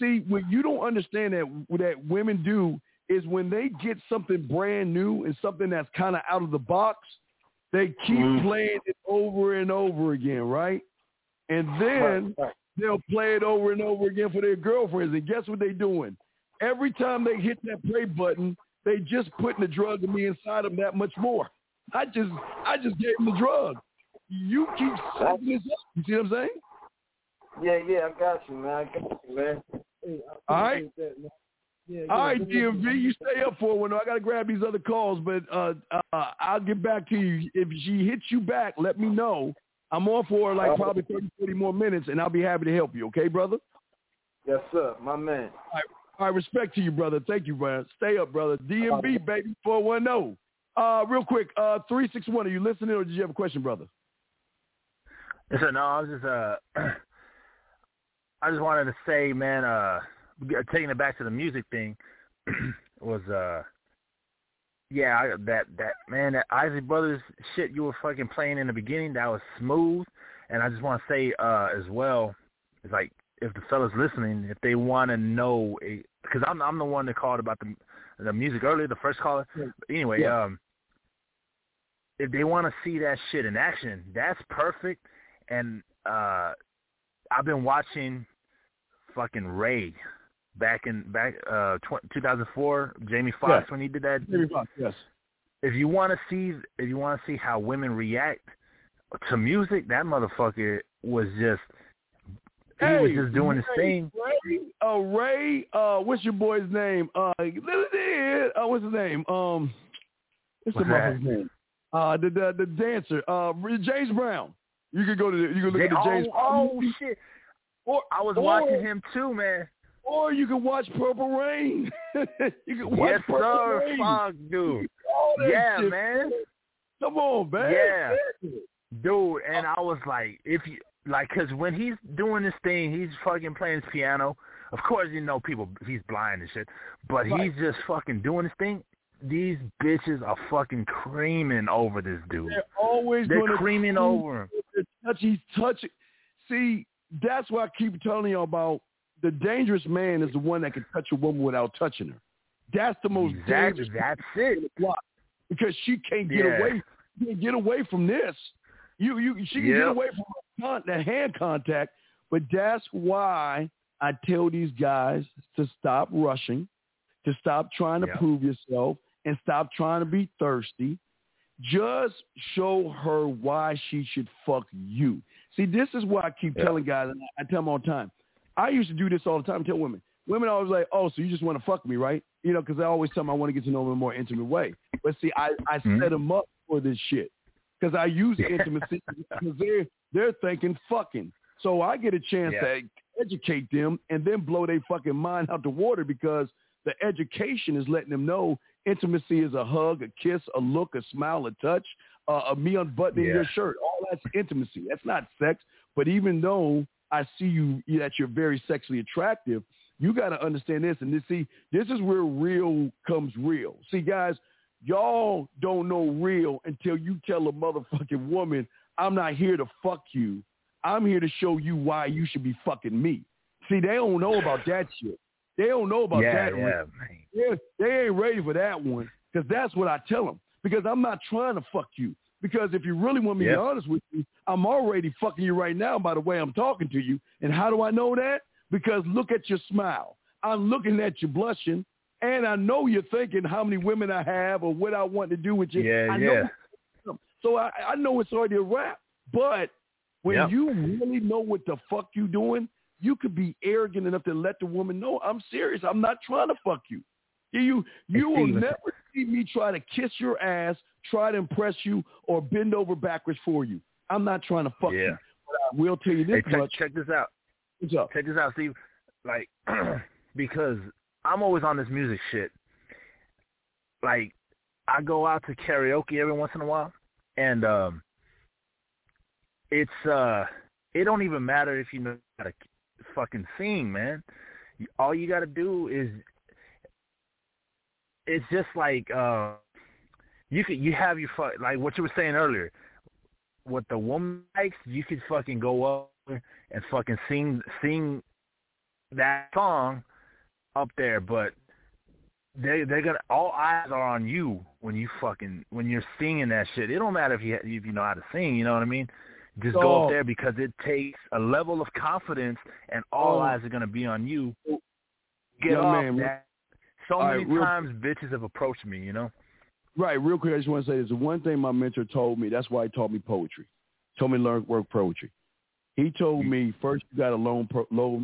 see, what you don't understand that that women do is when they get something brand new and something that's kind of out of the box, they keep Mhm. playing it over and over again, right? And then they'll play it over and over again for their girlfriends. And guess what they're doing? Every time they hit that play button, they just putting the drug in me inside them that much more. I just I just gave them the drug. You keep setting this up. You see what I'm saying? Yeah, yeah, I got you, man. I got you, man. All right. All right, DMV, you stay up for one. I got to grab these other calls, but uh, uh, I'll get back to you. If she hits you back, let me know. I'm on for like probably 30, 40 more minutes, and I'll be happy to help you. Okay, brother? Yes, sir, my man. All right, all right respect to you, brother. Thank you, brother. Stay up, brother. DMV, baby, 410. Uh, real quick, uh, 361, are you listening or did you have a question, brother? Listen, no, I was just uh, [clears throat] I just wanted to say, man, uh, taking it back to the music thing [clears throat] was uh, yeah, I, that that man, that Isley Brothers shit you were fucking playing in the beginning, that was smooth, and I just want to say uh as well, it's like if the fellas listening, if they want to know, because I'm I'm the one that called about the the music earlier, the first caller. But anyway, Yeah. um, if they want to see that shit in action, that's perfect. And uh I've been watching fucking Ray back in back uh tw- 2004, Jamie Foxx Yeah. when he did that. Jamie Foxx, yes. If you want to see if you want to see how women react to music, that motherfucker was just he was just doing his thing. Ray, uh, Ray, uh, what's your boy's name? Uh, uh, what's his name? Um, what's the name? Uh, the the the dancer, uh, James Brown. You could go to the, you could look at the oh, James. Brown oh shit! Or, I was or- watching him too, man. Or you can watch Purple Rain. [laughs] you can watch Yes, Purple sir. Rain. Fuck, dude. Yeah, shit, man. Come on, man. Yeah. Dude, and I was like, if you like, cause when he's doing this thing, he's fucking playing his piano. Of course, you know people. He's blind and shit, but Right. he's just fucking doing his thing. These bitches are fucking creaming over this dude. They're always They're creaming cream over him. Touch, he's touching. See, that's why I keep telling you about the dangerous man is the one that can touch a woman without touching her. That's the most Exactly. dangerous. That's it. Why? Because she can't get Yeah. away. Can't get away from this. You, you, she can get away from con- that hand contact. But that's why I tell these guys to stop rushing, to stop trying to Yep. prove yourself, and stop trying to be thirsty. Just show her why she should fuck you. See, this is why I keep Yeah. telling guys, and I tell them all the time. I used to do this all the time. Tell women, women always like, "Oh, so you just want to fuck me, right?" You know, because I always tell them I want to get to know them in a more intimate way. But see, I I Mhm. set them up for this shit because I use intimacy [laughs] because they're they're thinking fucking. So I get a chance Yeah. to educate them and then blow their fucking mind out the water because the education is letting them know intimacy is a hug, a kiss, a look, a smile, a touch, uh, a me unbuttoning Yeah. your shirt. All that's intimacy. That's not sex. But even though I see you that you're very sexually attractive, you got to understand this. And this, see, this is where real comes real. See, guys, y'all don't know real until you tell a motherfucking woman, I'm not here to fuck you. I'm here to show you why you should be fucking me. See, they don't know about that [sighs] shit. They don't know about yeah, that. yeah, man. They ain't ready for that one because that's what I tell them. Because I'm not trying to fuck you. Because if you really want me to be honest with you, I'm already fucking you right now by the way I'm talking to you. And how do I know that? Because look at your smile. I'm looking at you blushing, and I know you're thinking how many women I have or what I want to do with you. Yeah, I yeah. Know, so I, I know it's already a wrap. But when Yep. you really know what the fuck you doing, you could be arrogant enough to let the woman know I'm serious. I'm not trying to fuck you. You you will never see me try to kiss your ass, try to impress you, or bend over backwards for you. I'm not trying to fuck Yeah. you. But I will tell you Hey, this check, much. check this out. What's up? Check this out, Steve. Like, [clears throat] because I'm always on this music shit. Like, I go out to karaoke every once in a while, and um, it's uh, it don't even matter if you know how to fucking sing, man. All you got to do is, it's just like uh, you could you have your fuck like what you were saying earlier. What the woman likes, you could fucking go up and fucking sing sing that song up there, but they they're gonna all eyes are on you when you fucking when you're singing that shit. It don't matter if you if you know how to sing, you know what I mean? Just go Oh. up there because it takes a level of confidence, and all Oh. eyes are gonna be on you. Get off man, that. So right, many real- times bitches have approached me, you know. Right, real quick, I just want to say this. The one thing my mentor told me, that's why he taught me poetry. Told me to learn work poetry. He told mm. me first you got to learn,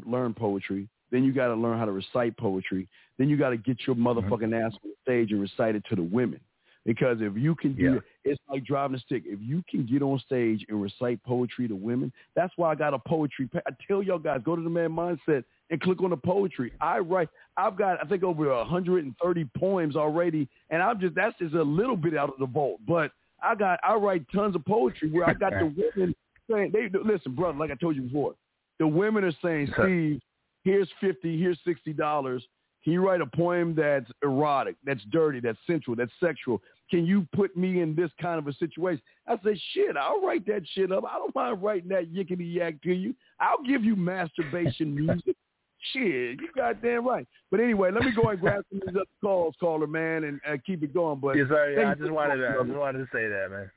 learn poetry, then you got to learn how to recite poetry, then you got to get your motherfucking ass on the stage and recite it to the women. Because if you can do Yeah. it, it's like driving a stick. If you can get on stage and recite poetry to women, that's why I got a poetry. Pa- I tell y'all guys, go to the man mindset and click on the poetry. I write. I've got I think over 130 poems already, and I'm just that's just a little bit out of the vault. But I got I write tons of poetry where I got the [laughs] women saying they listen, brother. Like I told you before, the women are saying, Steve, here's fifty, here's sixty dollars. Can you write a poem that's erotic, that's dirty, that's sensual, that's sexual? Can you put me in this kind of a situation? I said, shit, I'll write that shit up. I don't mind writing that yickety yak to you. I'll give you masturbation music. [laughs] Shit, you goddamn right. But anyway, let me go and grab some of these other calls, caller man, and uh, keep it going. But yes, sir. Yeah, I just wanted to, I just wanted to say that, man.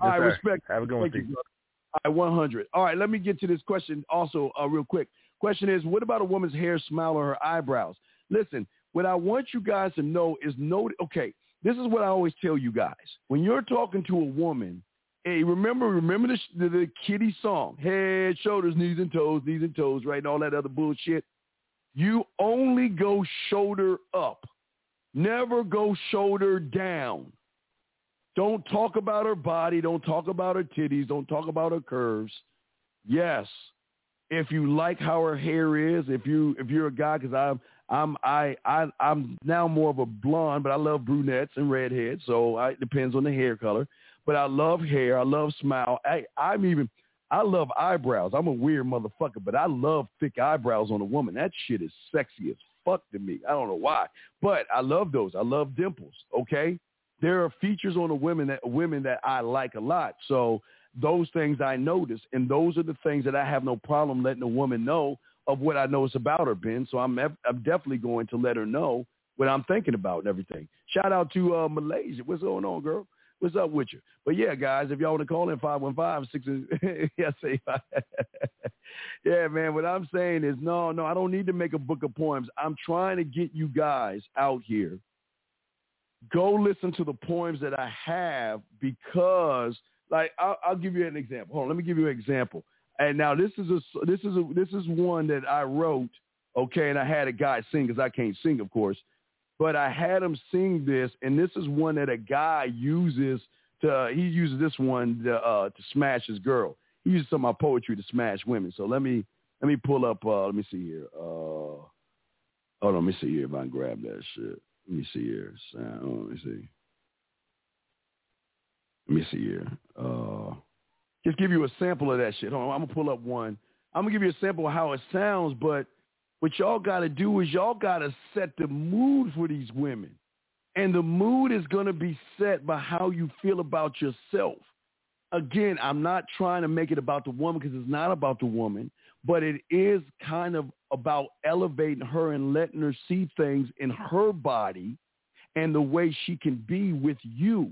All right, Yes, sir. respect. Have a good one, All right, 100. All right, let me get to this question also uh, real quick. Question is, what about a woman's hair, smile, or her eyebrows? Listen, what I want you guys to know is no. Okay, this is what I always tell you guys. When you're talking to a woman, hey, remember, remember the, the, the kitty song, head, shoulders, knees and toes, knees and toes, right, and all that other bullshit. You only go shoulder up. Never go shoulder down. Don't talk about her body. Don't talk about her titties. Don't talk about her curves. Yes, if you like how her hair is, if you if you're a guy, because I'm I'm I I I'm now more of a blonde, but I love brunettes and redheads, so I, it depends on the hair color. But I love hair. I love smile. I I'm even I love eyebrows. I'm a weird motherfucker, but I love thick eyebrows on a woman. That shit is sexy as fuck to me. I don't know why, but I love those. I love dimples. Okay, there are features on a women that women that I like a lot. So those things I notice, and those are the things that I have no problem letting a woman know of what I know is about her, Ben. So I'm I'm definitely going to let her know what I'm thinking about and everything. Shout out to uh, Malaysia. What's going on, girl? What's up with you? But yeah, guys, if y'all want to call in 515 [laughs] yes, [laughs] yeah, man. What I'm saying is, no, no, I don't need to make a book of poems. I'm trying to get you guys out here. Go listen to the poems that I have because, like, I'll, I'll give you an example. Hold on, let me give you an example. And now this is a this is a this is one that I wrote, okay, and I had a guy sing because I can't sing, of course but I had him sing this, and this is one that a guy uses to. He uses this one to, uh, to smash his girl. He uses some of my poetry to smash women. So let me let me pull up. Uh, let me see here. Uh, hold on. Let me see here if I can grab that shit. Let me see here. Sound. Let me see. Me see here. Uh, just give you a sample of that shit. On. I'm gonna pull up one. I'm gonna give you a sample of how it sounds, but what y'all got to do is y'all got to set the mood for these women. And the mood is to be set by how you feel about yourself. Again, I'm not trying to make it about the woman because it's not about the woman, but it is kind of about elevating her and letting her see things in her body and the way she can be with you.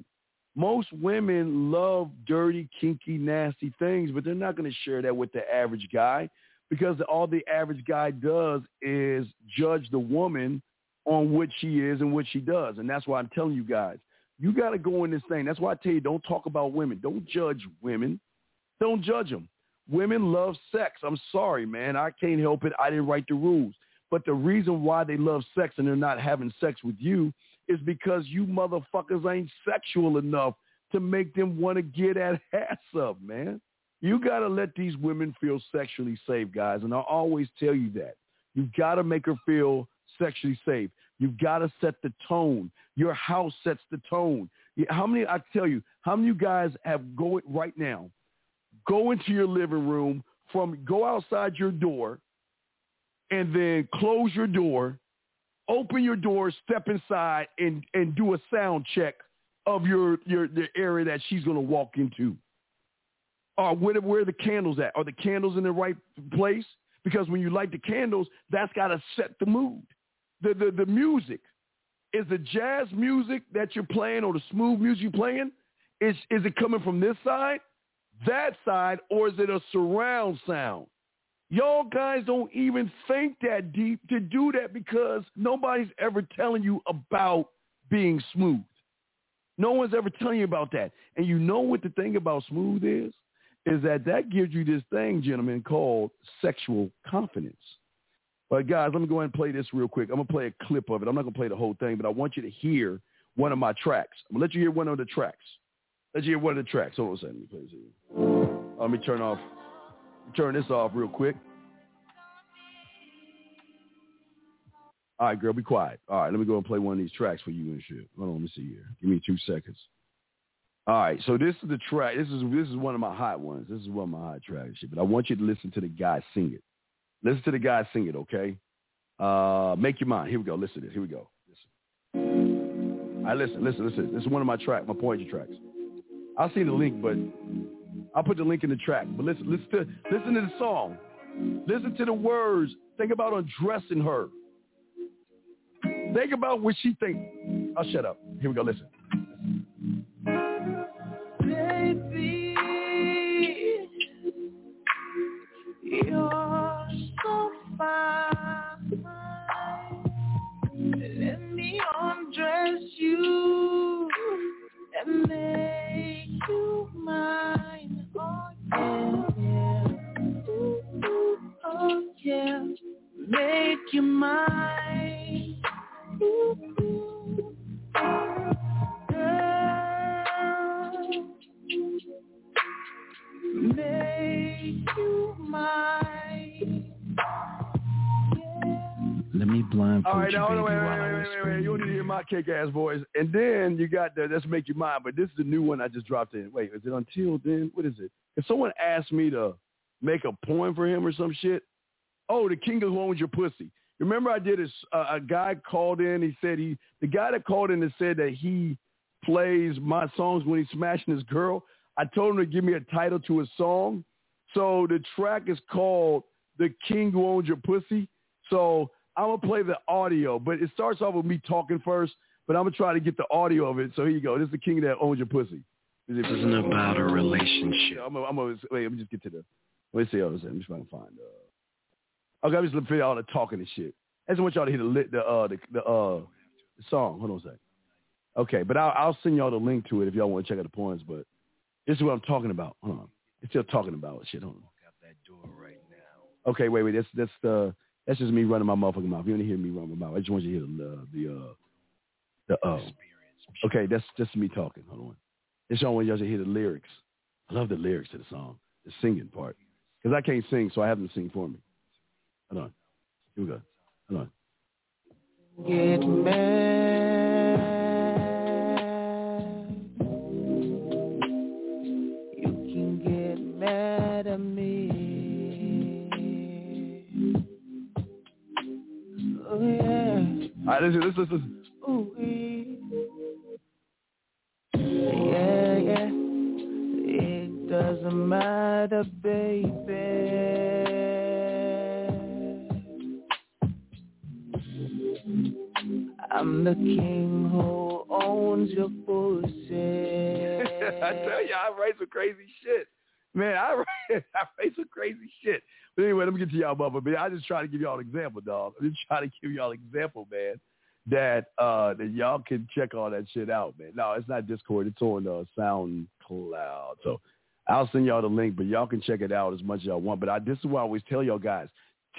Most women love dirty, kinky, nasty things, but they're not going to share that with the average guy because all the average guy does is judge the woman on what she is and what she does. And that's why I'm telling you guys, you got to go in this thing. That's why I tell you, don't talk about women. Don't judge women. Don't judge them. Women love sex. I'm sorry, man. I can't help it. I didn't write the rules. But the reason why they love sex and they're not having sex with you is because you motherfuckers ain't sexual enough to make them want to get that [laughs] ass up, man. You got to let these women feel sexually safe, guys. And I always tell you that. You've got to make her feel sexually safe. You've got to set the tone. Your house sets the tone. How many, I tell you, how many guys have go right now, go into your living room from, go outside your door and then close your door, open your door, step inside and, and do a sound check of your, your, the area that she's going to walk into. Or where, where are the candles at? Are the candles in the right place? Because when you light the candles, that's got to set the mood. The, the, the music, is the jazz music that you're playing or the smooth music you're playing, is, is it coming from this side, that side, or is it a surround sound? Y'all guys don't even think that deep to do that because nobody's ever telling you about being smooth. No one's ever telling you about that. And you know what the thing about smooth is? is that that gives you this thing, gentlemen, called sexual confidence. But guys, let me go ahead and play this real quick. I'm gonna play a clip of it. I'm not gonna play the whole thing, but I want you to hear one of my tracks. I'm gonna let you hear one of the tracks. Let you hear one of the tracks. Hold on a second. Let me, this uh, let me turn off. Turn this off real quick. All right, girl, be quiet. All right, let me go and play one of these tracks for you and shit. Hold on, let me see here. Give me two seconds. All right, so this is the track. This is this is one of my hot ones. This is one of my hot tracks. But I want you to listen to the guy sing it. Listen to the guy sing it, okay? Uh, make your mind. Here we go. Listen to this. Here we go. Listen. All right, listen, listen, listen. This is one of my track, my poetry tracks. I'll see the link, but I'll put the link in the track. But listen, listen to listen to the song. Listen to the words. Think about undressing her. Think about what she thinks. I'll shut up. Here we go. Listen. Voice. And then you got the Let's Make You Mine, but this is the new one I just dropped in. Wait, is it Until Then? What is it? If someone asked me to make a poem for him or some shit, oh, the king of who owns your pussy. Remember I did a guy called in, he said he, the guy that called in and said that he plays my songs when he's smashing his girl, I told him to give me a title to his song. So the track is called The King Who Owns Your Pussy. So I'm going to play the audio, but it starts off with me talking first, but I'm going to try to get the audio of it. So here you go. This is The King That Owns Your Pussy. It Isn't about a relationship. I'm gonna, I'm gonna, wait, let me just get to the, let me see what I'm just trying to find, uh, okay, I'm just looking for all the talking and shit. I just want y'all to hear the, lit, the, uh, the, the, uh, the song. Hold on a second. Okay, but I'll, I'll send y'all the link to it if y'all want to check out the points, but this is what I'm talking about. Hold on. It's still talking about shit. Hold on. Okay, wait, wait. That's that's the that's just me running my motherfucking mouth. You want to hear me run my mouth? I just want you to hear the the uh the uh. Okay, that's just me talking. Hold on. It's all want y'all to hear the lyrics. I love the lyrics to the song, the singing part, because I can't sing, so I have them sing for me. Hold on. Here we go. Hold on. Get mad. You can get mad at me. Oh yeah. All right, listen, listen, listen. Yeah, yeah. It doesn't matter, baby. I'm the king who owns your pussy. [laughs] I tell you, I write some crazy shit. Man, I [laughs] write, I write some crazy shit. But anyway, let me get to y'all. Man, I just try to give y'all an example, dog. I'm just try to give y'all an example, man, that uh that y'all can check all that shit out, man. No, it's not Discord. It's on uh, SoundCloud. So I'll send y'all the link, but y'all can check it out as much as y'all want. But I, this is why I always tell y'all guys,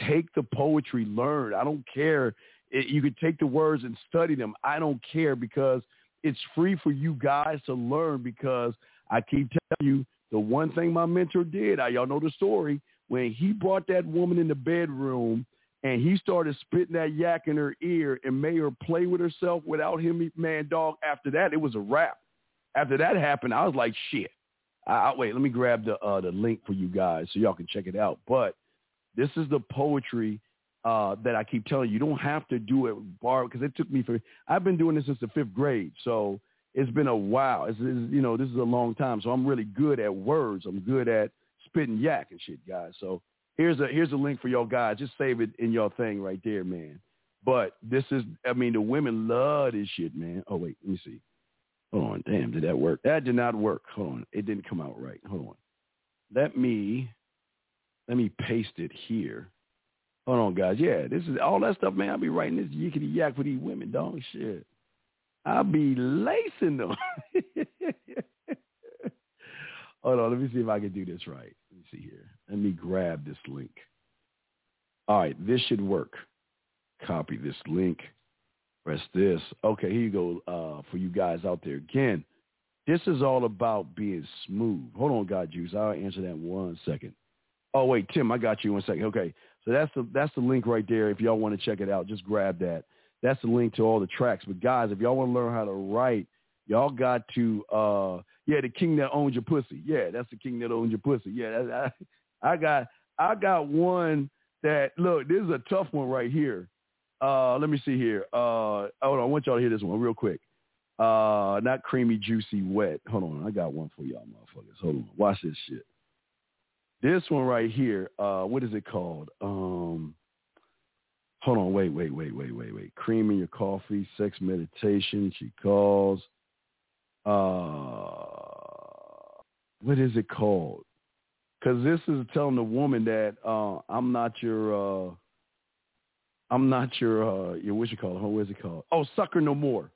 take the poetry, learn. I don't care. It, you can take the words and study them. I don't care because it's free for you guys to learn because I keep telling you the one thing my mentor did, I, y'all know the story, when he brought that woman in the bedroom and he started spitting that yak in her ear and made her play with herself without him, man, dog, after that, it was a wrap. After that happened, I was like, shit. I, I, wait, let me grab the uh, the link for you guys so y'all can check it out. But this is the poetry uh, that I keep telling you. You don't have to do it bar because it took me for. I've been doing this since the fifth grade, so it's been a while. It's, it's, you know, this is a long time, so I'm really good at words. I'm good at spitting yak and shit, guys. So here's a here's a link for y'all guys. Just save it in your thing right there, man. But this is, I mean, the women love this shit, man. Oh wait, let me see. Hold on, damn, did that work? That did not work. Hold on, it didn't come out right. Hold on. Let me let me paste it here. Hold on, guys. Yeah, this is all that stuff, man. I'll be writing this yickety yak for these women, dog. Shit. I'll be lacing them. [laughs] Hold on, let me see if I can do this right. See here. Let me grab this link. All right, this should work. Copy this link. Press this. Okay, here you go uh, for you guys out there. Again, this is all about being smooth. Hold on, God Juice. I'll answer that one second. Oh wait, Tim, I got you one second. Okay, so that's the that's the link right there. If y'all want to check it out, just grab that. That's the link to all the tracks. But guys, if y'all want to learn how to write, y'all got to uh yeah, the king that owns your pussy. Yeah, that's the king that owns your pussy. Yeah, I, [laughs] I got I got one that look. This is a tough one right here. Uh, let me see here. Uh, hold on, I want y'all to hear this one real quick. Uh, not creamy, juicy, wet. Hold on, I got one for y'all, motherfuckers. Hold on, watch this shit. This one right here. Uh, what is it called? Um, hold on, wait, wait, wait, wait, wait, wait. Cream in your coffee, sex meditation. She calls. Uh, what is it called? Because this is telling the woman that uh, I'm not your. Uh, I'm not your, uh, your what you call it? What is it called? Oh, Sucker No More.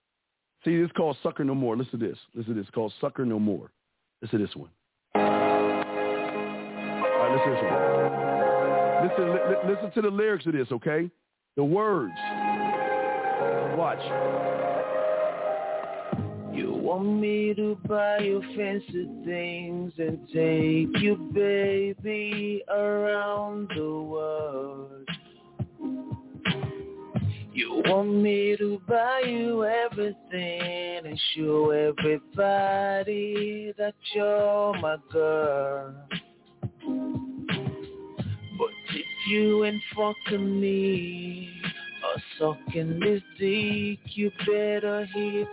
See, this is called Sucker No More. Listen to this. Listen to this. It's called Sucker No More. Listen to this one. All right, listen to this one. Listen, li- li- listen to the lyrics of this, okay? The words. Watch. You want me to buy you fancy things and take you, baby, around the world. You want me to buy you everything and show everybody that you're my girl. But if you ain't fucking me or sucking this dick, you better hit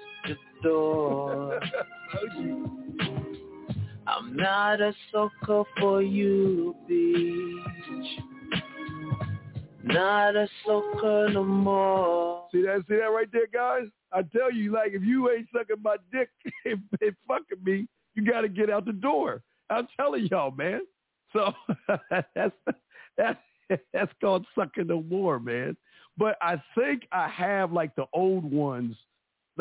I'm not a sucker for you, bitch. Not a sucker no more. See that? See that right there, guys? I tell you, like, if you ain't sucking my dick [laughs] and, and fucking me, you got to get out the door. I'm telling y'all, man. So [laughs] that's that's that's called sucking no more, man. But I think I have like the old ones.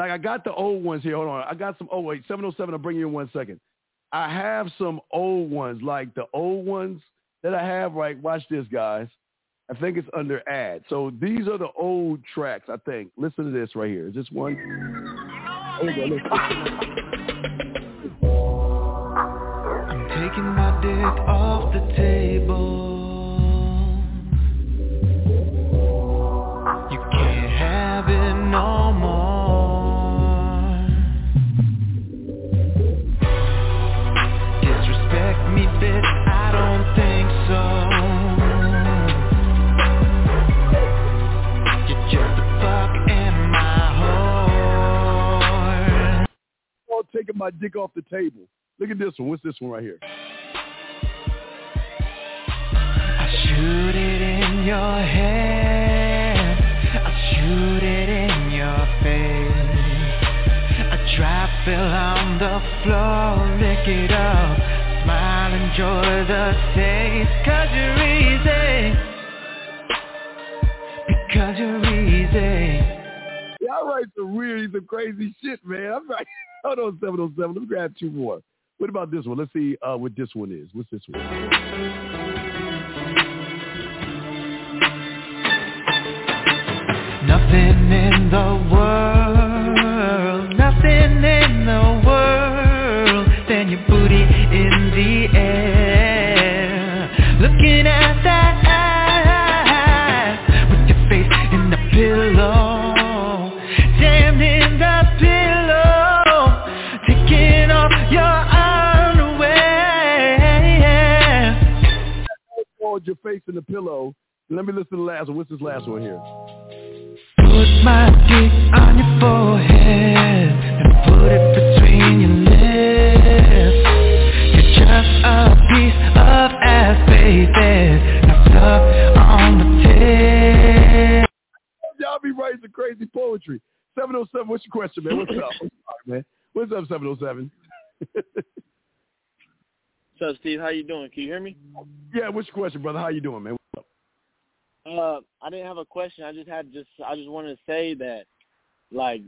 Like I got the old ones here. Hold on. I got some. Oh wait, 707. I'll bring you in one second. I have some old ones, like the old ones that I have. Right. Watch this, guys. I think it's under ad. So these are the old tracks, I think. Listen to this right here. Is this one? I'm taking my dick off the table. Taking my dick off the table. Look at this one. What's this one right here? I shoot it in your head. I shoot it in your face. On the floor, lick it up. Smile, enjoy the taste. Cause you're easy. Because you're easy. Y'all write some weird, some crazy shit, man. I'm like, [laughs] hold on, 707. Let me grab two more. What about this one? Let's see uh, what this one is. What's this one? Nothing in the world, Hold your face in the pillow. Let me listen to the last one. What's this last one here? Put my dick on your forehead and put it between your lips. You're just a piece of ass, baby. Now suck on the tip. Y'all be writing some crazy poetry. 707, what's your question, man? What's up? What's up, man? What's up, 707? [laughs] Up, Steve? How you doing? Can you hear me? yeah, what's your question, brother? How you doing, man? What's up? Uh, I didn't have a question. I just had just I just wanted to say that, like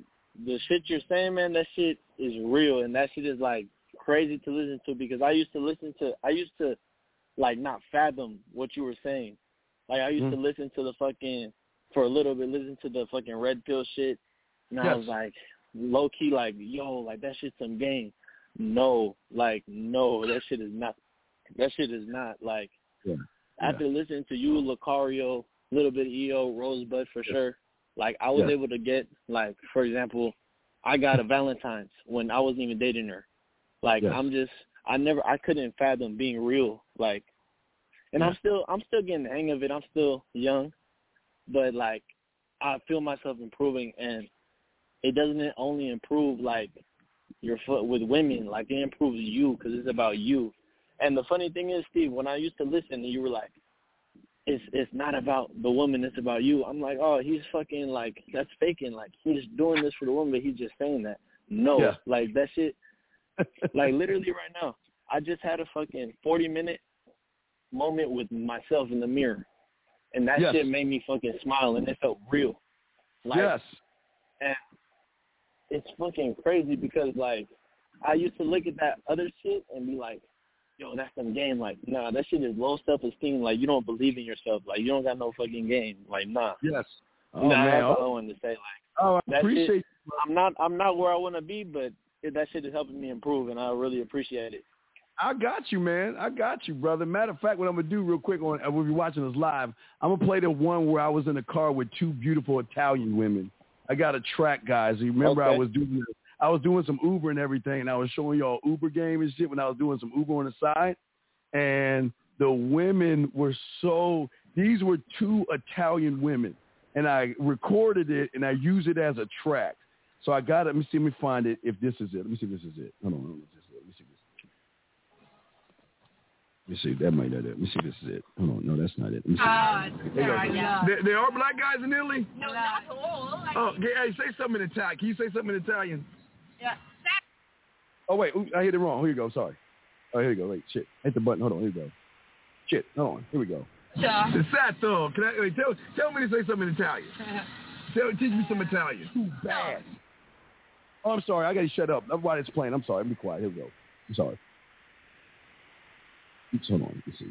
the shit you're saying, man, that shit is real, and that shit is like crazy to listen to because I used to listen to I used to like not fathom what you were saying. Like I used to listen to the fucking for a little bit, listen to the fucking red pill shit, and I was like low key like yo like that shit's some game. No, like no, that shit is not. That shit is not like Yeah. after listening to you, Lucario, little bit of EO, Rosebud for sure. Like I was Yeah. able to get like for example, I got a Valentine's when I wasn't even dating her. Like. I'm just I never I couldn't fathom being real. Like and I'm still I'm still getting the hang of it. I'm still young. But like I feel myself improving and it doesn't only improve like your foot with women, like it improves you because it's about you. And the funny thing is, Steve, when I used to listen, you were like, "It's it's not about the woman, it's about you." I'm like, "Oh, he's fucking like that's faking. Like he's doing this for the woman, but he's just saying that." No, Yeah. like that shit. [laughs] like literally right now, I just had a fucking 40 minute moment with myself in the mirror, and that Yes. shit made me fucking smile, and it felt real. Like, yes. and it's fucking crazy because like I used to look at that other shit and be like, yo, that's some game. Like, nah, that shit is low self esteem. Like you don't believe in yourself. Like you don't got no fucking game. Like nah. Yes. Oh, nah, man. that's all I wanted to say. Like oh, I appreciate shit, I'm not I'm not where I wanna be, but it, that shit is helping me improve and I really appreciate it. I got you, man. I got you, brother. Matter of fact, what I'm gonna do real quick on, if you're watching us live, I'm gonna play the one where I was in a car with two beautiful Italian women. I got a track, guys. You remember I was doing, I was doing some Uber and everything, and I was showing y'all Uber game and shit when I was doing some Uber on the side, and the women were so. These were two Italian women, and I recorded it and I used it as a track. So I got it. Let me see. Let me find it. If this is it. Let me see. If this is it. Hold on. Hold on. Let me see. This. Let me see. That might not it. Let me see. if This is it. Hold on. No, that's not it. Let me see. Ah, There you go. sorry, yeah. There, there are black guys in Italy. No, not all. Oh, okay, hey, say something in Italian. Can you say something in Italian? Yeah. Oh wait, ooh, I hit it wrong. Here you go. Sorry. Oh, here you go. Wait, shit. Hit the button. Hold on. Here we go. Shit. Hold on. Here we go. [laughs] Sato. Can I wait, tell tell me to say something in Italian? [laughs] Tell, teach me some Italian. Too bad. Oh, I'm sorry. I got to shut up. That's why it's playing. I'm sorry. Be quiet. Here we go. I'm sorry. Oops, hold on. Let me see.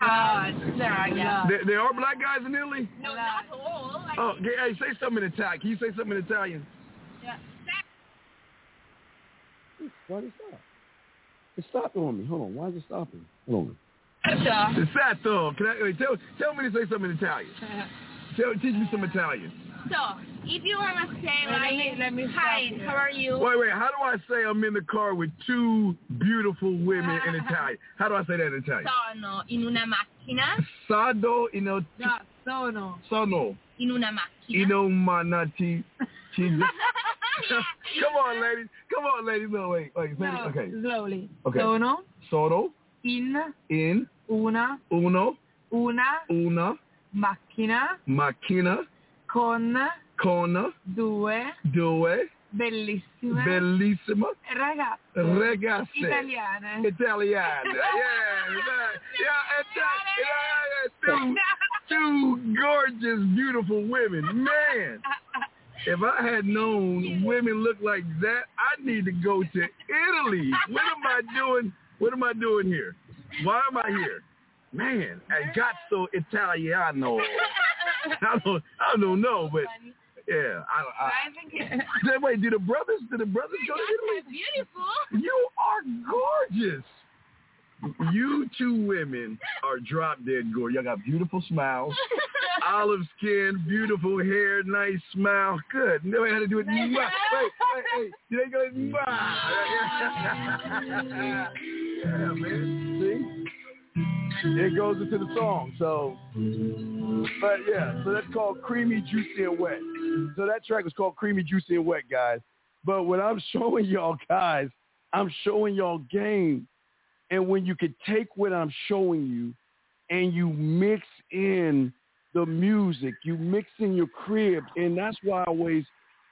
Ah, sorry, yeah. There, there are black guys in Italy. No, not all. Oh, hey, say something in Italian. Can you say something in Italian? Yeah. Why did it stop? It stopped on me. Hold on. Why is it stopping? Hold on. Sure. Sato. Can I wait, tell tell me to say something in Italian? [laughs] Tell teach me some Italian. So, if you want to say Let like, me- let me hi, you. how are you? Wait, wait. How do I say I'm in the car with two beautiful women in [laughs] Italian? How do I say that in Italian? Sono in una macchina. Sado ino No, sono. sono In una macchina. ino manati. [laughs] Come on, ladies. Come on, ladies. No, wait, wait. Say No. Okay. slowly. Okay. Sono Sono in in una, uno una una macchina macchina con con due due bellissime bellissime ragazze ragazze italiane. Italiane. [laughs] Yeah, yeah, Ita- yeah, yeah, two, two gorgeous, beautiful women. Man, if I had known women look like that, I need to go to Italy. What am I doing? What am I doing here? Why am I here? Man, I got so Italiano. [laughs] I don't, I don't know, but yeah, I, I, I think [laughs] it's Then wait, do the brothers? Do the brothers go to Italy? beautiful. You are gorgeous. You two women are drop dead gorgeous. Y'all got beautiful smiles, [laughs] olive skin, beautiful hair, nice smile. Good. No, I had to do it. Wait, wait, wait. You ain't going. Yeah, man. See? It goes into the song. So, but yeah, so that's called Creamy, Juicy, and Wet. So that track is called Creamy, Juicy, and Wet, guys. But what I'm [laughs] showing y'all guys, I'm showing y'all game. And when you could take what I'm showing you and you mix in the music, you mix in your crib, and that's why I always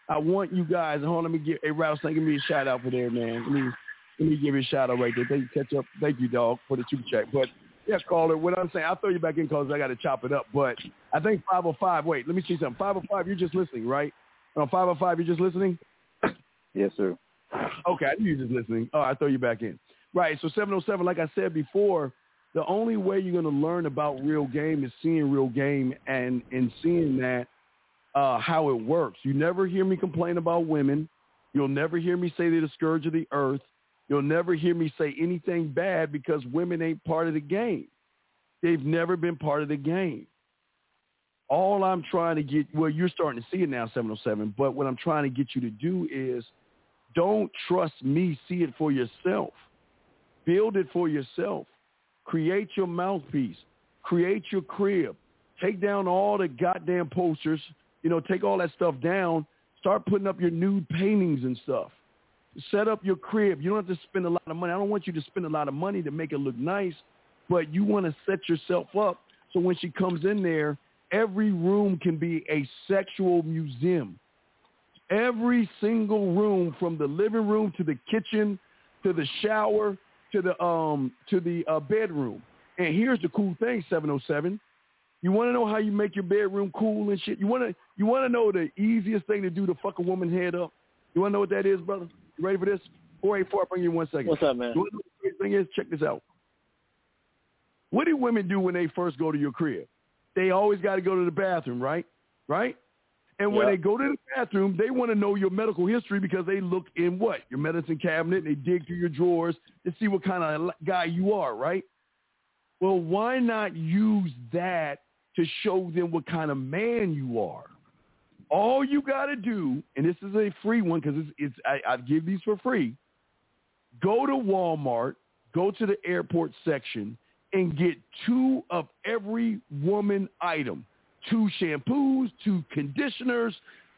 I want you guys. Hold on, let me give a Rattlesnake, give me a shout out for there, man. Let me let me give you a shout out right there. Thank you, catch up. Thank you, dog, for the super check. But yeah, caller, what I'm saying, I'll throw you back in because I got to chop it up. But I think 505. Wait, let me see something. 505, you're just listening, right? On 505, you're just listening. Yes, sir. Okay, I knew you were just listening. Oh, I throw you back in. Right. So 707, like I said before, the only way you're going to learn about real game is seeing real game and and seeing that uh, how it works. You never hear me complain about women. You'll never hear me say they're the scourge of the earth. You'll never hear me say anything bad because women ain't part of the game. They've never been part of the game. All I'm trying to get, well, you're starting to see it now, 707, but what I'm trying to get you to do is don't trust me. See it for yourself. Build it for yourself. Create your mouthpiece. Create your crib. Take down all the goddamn posters. You know, take all that stuff down. Start putting up your nude paintings and stuff. Set up your crib. You don't have to spend a lot of money. I don't want you to spend a lot of money to make it look nice, but you want to set yourself up so when she comes in there, every room can be a sexual museum. Every single room from the living room to the kitchen to the shower to the um to the uh, bedroom. And here's the cool thing, 707. You want to know how you make your bedroom cool and shit? You want to you want to know the easiest thing to do to fuck a woman head up? You want to know what that is, brother? You ready for this? 484, I'll bring you one second. What's up, man? You wanna know what the thing is? Check this out. What do women do when they first go to your crib? They always got to go to the bathroom, right? Right? And when Yeah. they go to the bathroom, they want to know your medical history because they look in what your medicine cabinet. They dig through your drawers to see what kind of guy you are, right? Well, why not use that to show them what kind of man you are? All you got to do, and this is a free one because it's, it's I, I give these for free. Go to Walmart, go to the airport section, and get two of every woman item: two shampoos, two conditioners,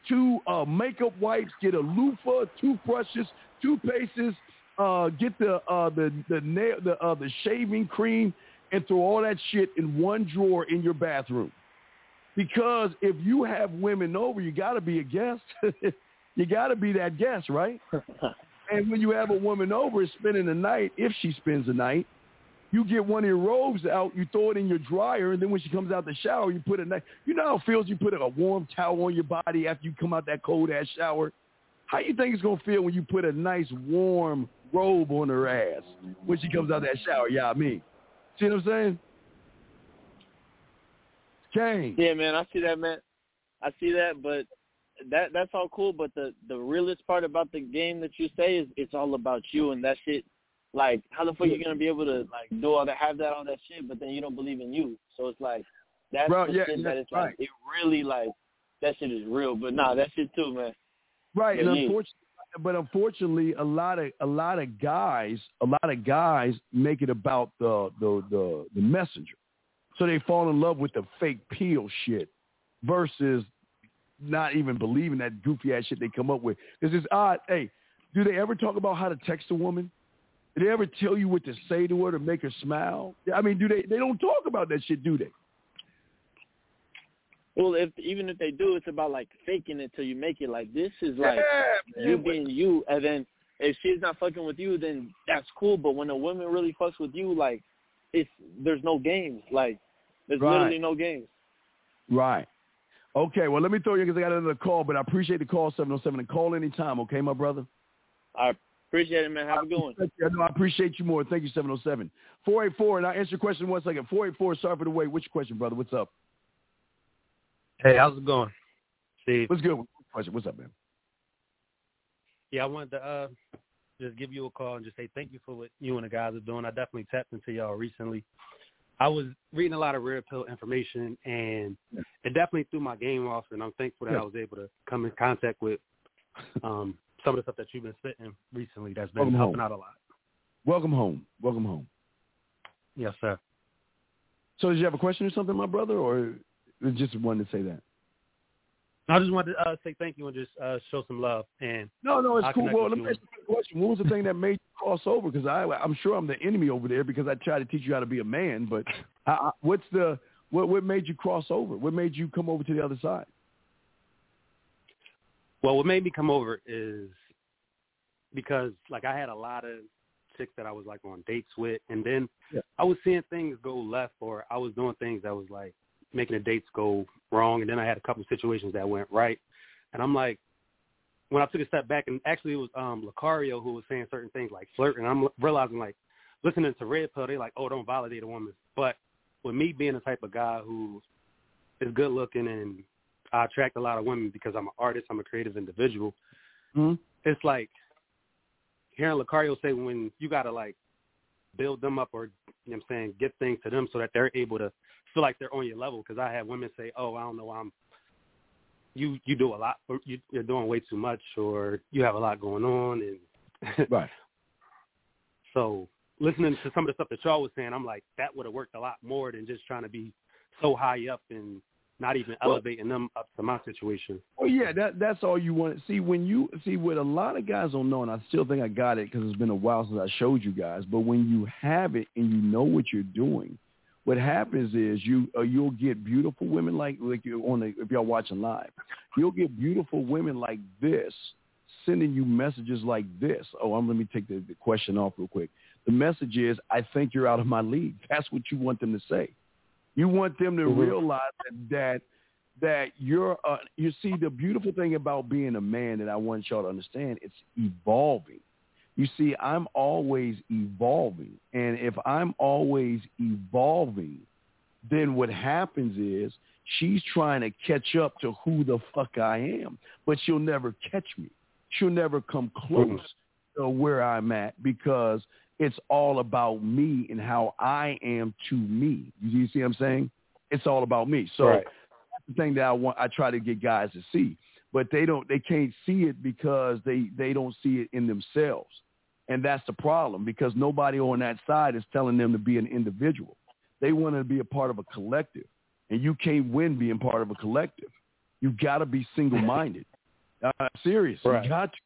two uh, makeup wipes. Get a loofah, toothbrushes, toothpastes. Uh, get the uh, the the nail the uh, the shaving cream and throw all that shit in one drawer in your bathroom. Because if you have women over, you got to be a guest. [laughs] you got to be that guest, right? [laughs] and when you have a woman over spending the night, if she spends the night, you get one of your robes out, you throw it in your dryer, and then when she comes out the shower, you put a nice, you know how it feels you put a warm towel on your body after you come out that cold ass shower? How you think it's gonna feel when you put a nice warm robe on her ass when she comes out that shower? Yeah, I mean. See what I'm saying? Kane. Yeah, man, I see that, man. I see that, but that that's all cool. But the the realest part about the game that you say is it's all about you and that shit. Like, how the fuck you gonna be able to like do all that, have that, all that shit, but then you don't believe in you? So it's like that's Bro, the yeah, shit yeah, that it's right. like it really like that shit is real. But nah, that shit too, man. Right, Yeah, and unfortunately, but unfortunately, a lot of a lot of guys, a lot of guys make it about the the the, the messenger, so they fall in love with the fake peel shit versus not even believing that goofy ass shit they come up with. Because it's odd. Hey, do they ever talk about how to text a woman? Do they ever tell you what to say to her to make her smile? I mean, do they? They don't talk about that shit, do they? Well, if even if they do, it's about like faking it till you make it. Like this is like Yeah, you man. being you, and then if she's not fucking with you, then that's cool. But when a woman really fucks with you, like it's there's no games. Like there's Right. literally no games. Right. Okay, well, let me throw you because I got another call, but I appreciate the call, 707, and call anytime, okay, my brother? I appreciate it, man. Have a good one. I know, I appreciate you more. Thank you, 707. 484, and I'll answer your question in one second. 484, sorry for the wait. Which question, brother? What's up? Hey, how's it going, Steve? What's good? What's question? What's up, man? Yeah, I wanted to uh, just give you a call and just say thank you for what you and the guys are doing. I definitely tapped into y'all recently. I was reading a lot of red pill information, and it definitely threw my game off. And I'm thankful that Yeah. I was able to come in contact with um, some of the stuff that you've been spitting recently. That's been Welcome helping home. out a lot. Welcome home. Welcome home. Yes, sir. So, did you have a question or something, my brother, or just wanted to say that? I just wanted to uh, say thank you and just uh, show some love. And No, no, it's I'll cool. Well, let me ask you a question. What was the thing that made you cross over? Because I, I'm sure I'm the enemy over there because I try to teach you how to be a man. But I, I, what's the what? What made you cross over? What made you come over to the other side? Well, what made me come over is because like I had a lot of chicks that I was like on dates with, and then Yeah. I was seeing things go left, or I was doing things that was like making the dates go wrong, and then I had a couple situations that went right, and I'm like, when I took a step back, and actually it was um Lucario who was saying certain things like flirt, and I'm realizing like listening to Red Pill, they like, oh, don't validate a woman, but with me being the type of guy who is good looking and I attract a lot of women because I'm an artist, I'm a creative individual. Mhm. It's like hearing Lucario say when you gotta like build them up or you know what I'm saying, give things to them so that they're able to feel like they're on your level. Because I had women say, "Oh, I don't know, I'm you you do a lot, or you, you're doing way too much, or you have a lot going on." And [laughs] Right. so listening to some of the stuff that y'all was saying, I'm like, that would have worked a lot more than just trying to be so high up and not even Well- elevating them up to my situation. Well, yeah, that that's all you want. To see, when you see what a lot of guys don't know, and I still think I got it because it's been a while since I showed you guys. But when you have it and you know what you're doing, what happens is you uh, you'll get beautiful women like like you on the if y'all watching live, you'll get beautiful women like this sending you messages like this. Oh, I'm let me take the, the question off real quick. The message is, I think you're out of my league. [laughs] That's what you want them to say. You want them to Mhm. realize that, that that you're uh, you see the beautiful thing about being a man that I want y'all to understand it's evolving. You see, I'm always evolving, and if I'm always evolving, then what happens is She's trying to catch up to who the fuck I am, but she'll never catch me. She'll never come close to where I'm at because it's all about me and how I am to me. You see what I'm saying? It's all about me. So Right. that's the thing that I want. I try to get guys to see, but they don't. They can't see it because they they don't see it in themselves, and that's the problem. Because nobody on that side is telling them to be an individual. They want to be a part of a collective, and you can't win being part of a collective. You [laughs] got to be single minded. uh, serious. Right. You got to.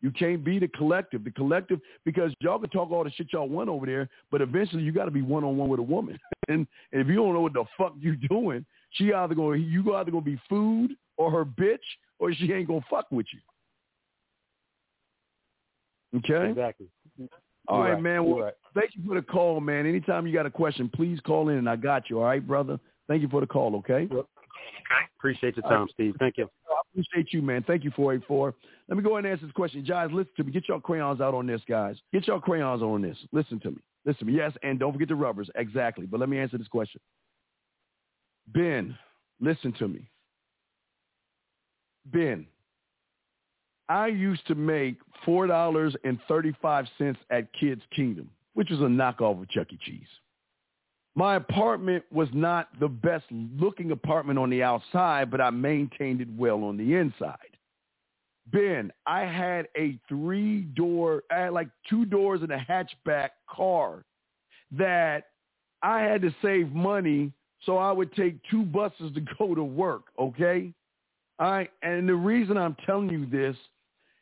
You can't be the collective. The collective because y'all can talk all the shit y'all want over there, but eventually you got to be one on one with a woman. [laughs] and, and if you don't know what the fuck you're doing, she either going you either gonna be food or her bitch, or she ain't gonna fuck with you. Okay. Exactly. All You're right, right. man. Well, right. thank you for the call, man. Anytime you got a question, please call in, and I got you. All right, brother. Thank you for the call. Okay. Okay. Appreciate your time, Steve. Thank you. I appreciate you, man. Thank you, 484. Let me go ahead and answer this question. Guys, listen to me. Get your crayons out on this, guys. Get your crayons on this. Listen to me. Listen to me. Yes, and don't forget the rubbers. Exactly. But let me answer this question. Ben, listen to me. Ben, I used to make $4.35 at Kids Kingdom, which is a knockoff of Chuck E. Cheese. My apartment was not the best looking apartment on the outside, but I maintained it well on the inside. Ben, I had a three door, I had like two doors and a hatchback car that I had to save money, so I would take two buses to go to work, okay? Right, and the reason I'm telling you this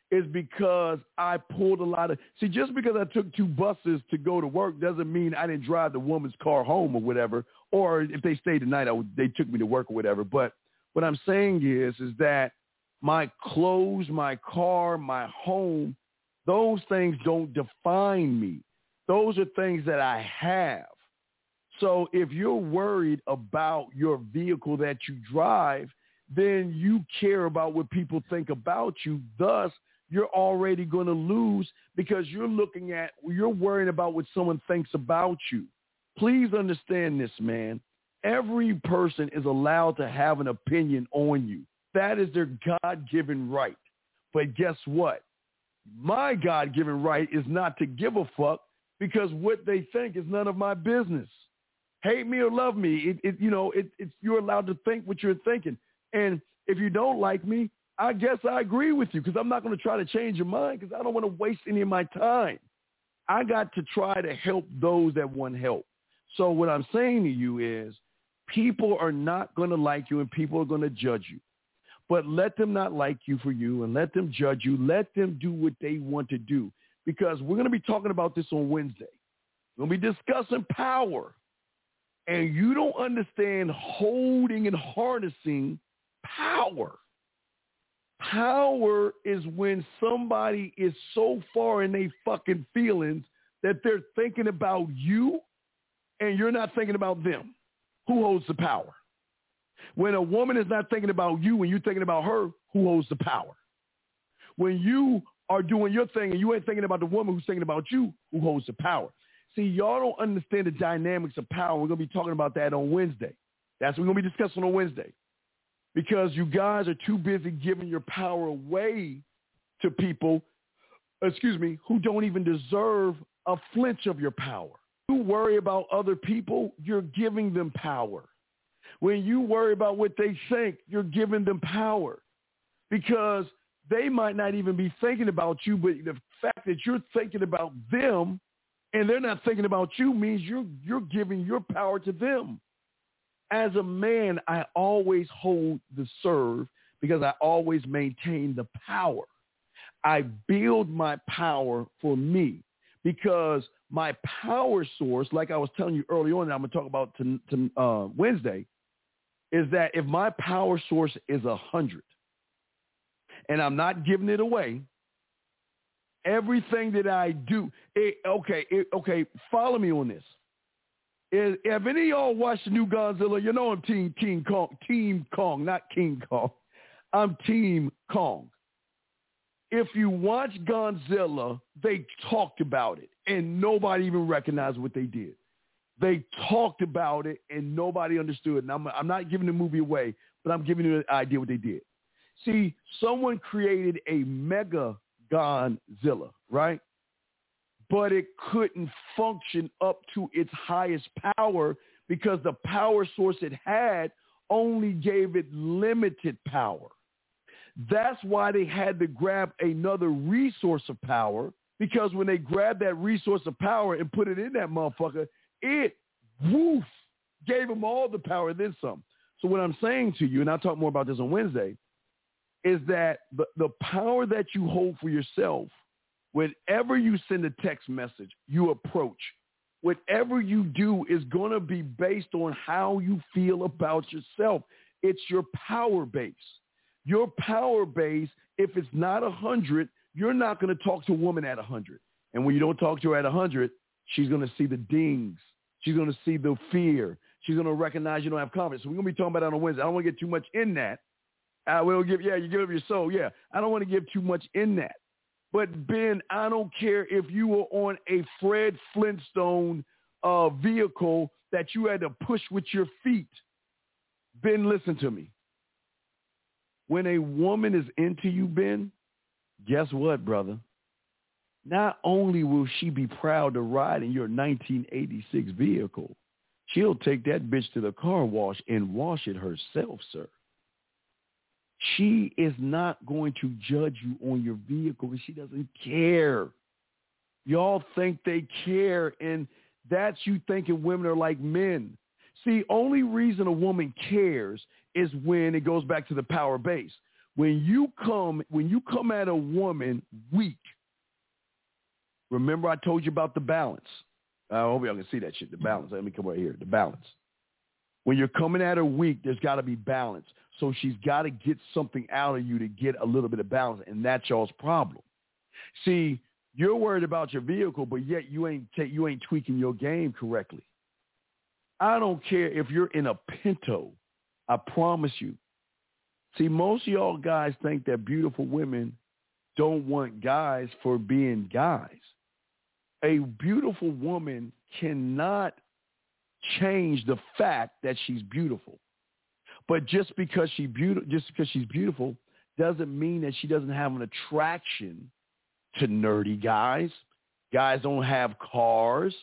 is because I pulled a lot of see just because I took two buses to go to work doesn't mean I didn't drive the woman's car home or whatever or if they stayed the night I would, they took me to work or whatever. But what I'm saying is is that my clothes my car my home those things don't define me. Those are things that I have. So if you're worried about your vehicle that you drive then you care about what people think about you thus you're already going to lose because you're looking at, you're worrying about what someone thinks about you. Please understand this, man. Every person is allowed to have an opinion on you. That is their God-given right. But guess what? My God-given right is not to give a fuck because what they think is none of my business. Hate me or love me, it, it you know, it, it's you're allowed to think what you're thinking. And if you don't like me, I guess I agree with you because I'm not going to try to change your mind because I don't want to waste any of my time. I got to try to help those that want help. So what I'm saying to you is people are not going to like you and people are going to judge you. But let them not like you for you and let them judge you. Let them do what they want to do because we're going to be talking about this on Wednesday. We're going to be discussing power. And you don't understand holding and harnessing power. Power is when somebody is so far in their fucking feelings that they're thinking about you and you're not thinking about them. Who holds the power? When a woman is not thinking about you and you're thinking about her, who holds the power? When you are doing your thing and you ain't thinking about the woman who's thinking about you, who holds the power? See, y'all don't understand the dynamics of power. We're going to be talking about that on Wednesday. That's what we're going to be discussing on Wednesday because you guys are too busy giving your power away to people, excuse me, who don't even deserve a flinch of your power. You worry about other people, you're giving them power. When you worry about what they think, you're giving them power because they might not even be thinking about you, but the fact that you're thinking about them and they're not thinking about you means you're you're giving your power to them as a man, I always hold the serve because I always maintain the power. I build my power for me because my power source, like I was telling you early on, I'm going to talk about to, to, uh, Wednesday, is that if my power source is a hundred and I'm not giving it away, everything that I do, it, okay, it, okay, follow me on this. If, if any of y'all watch the new Godzilla, you know I'm Team King Kong, Team Kong, not King Kong. I'm Team Kong. If you watch Godzilla, they talked about it, and nobody even recognized what they did. They talked about it and nobody understood. And I'm, I'm not giving the movie away, but I'm giving you an idea what they did. See, someone created a mega Godzilla, right? But it couldn't function up to its highest power because the power source it had only gave it limited power. That's why they had to grab another resource of power because when they grabbed that resource of power and put it in that motherfucker, it, woof, gave them all the power then some. So what I'm saying to you, and I'll talk more about this on Wednesday, is that the, the power that you hold for yourself, whenever you send a text message, you approach, whatever you do is going to be based on how you feel about yourself. It's your power base. Your power base, if it's not 100, you're not going to talk to a woman at 100. And when you don't talk to her at 100, she's going to see the dings. She's going to see the fear. She's going to recognize you don't have confidence. So we're going to be talking about that on Wednesday. I don't want to get too much in that. I will give, yeah, you give up your soul. Yeah. I don't want to give too much in that. But Ben, I don't care if you were on a Fred Flintstone uh, vehicle that you had to push with your feet. Ben, listen to me. When a woman is into you, Ben, guess what, brother? Not only will she be proud to ride in your 1986 vehicle, she'll take that bitch to the car wash and wash it herself, sir. She is not going to judge you on your vehicle because she doesn't care. Y'all think they care, and that's you thinking women are like men. See, only reason a woman cares is when it goes back to the power base. When you come, when you come at a woman weak, remember I told you about the balance. I hope y'all can see that shit. The balance. Let me come right here. The balance. When you're coming at her weak, there's got to be balance. So she's got to get something out of you to get a little bit of balance, and that's y'all's problem. See, you're worried about your vehicle, but yet you ain't ta- you ain't tweaking your game correctly. I don't care if you're in a Pinto. I promise you. See, most of y'all guys think that beautiful women don't want guys for being guys. A beautiful woman cannot change the fact that she's beautiful. But just because she beautiful, just because she's beautiful, doesn't mean that she doesn't have an attraction to nerdy guys. Guys don't have cars.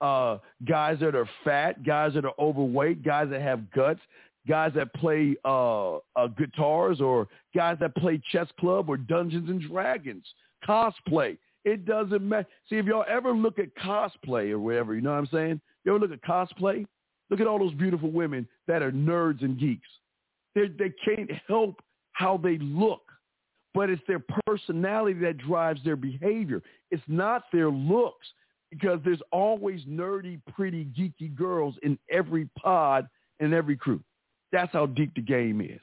Uh, guys that are fat, guys that are overweight, guys that have guts, guys that play uh, uh, guitars, or guys that play chess club or Dungeons and Dragons, cosplay. It doesn't matter. See, if y'all ever look at cosplay or whatever, you know what I'm saying? You ever look at cosplay? Look at all those beautiful women that are nerds and geeks. They they can't help how they look, but it's their personality that drives their behavior. It's not their looks because there's always nerdy, pretty, geeky girls in every pod and every crew. That's how deep the game is.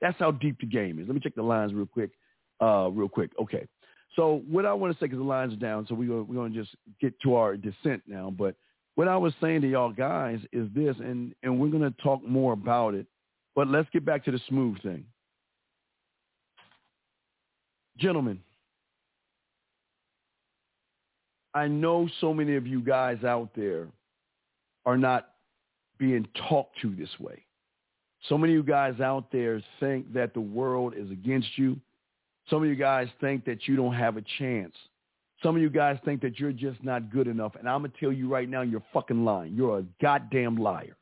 That's how deep the game is. Let me check the lines real quick. Uh, real quick. Okay. So what I want to say, because the lines are down, so we're we're going to just get to our descent now. But what I was saying to y'all guys is this, and, and we're going to talk more about it, but let's get back to the smooth thing. Gentlemen, I know so many of you guys out there are not being talked to this way. So many of you guys out there think that the world is against you. Some of you guys think that you don't have a chance. Some of you guys think that you're just not good enough. And I'm going to tell you right now, you're fucking lying. You're a goddamn liar.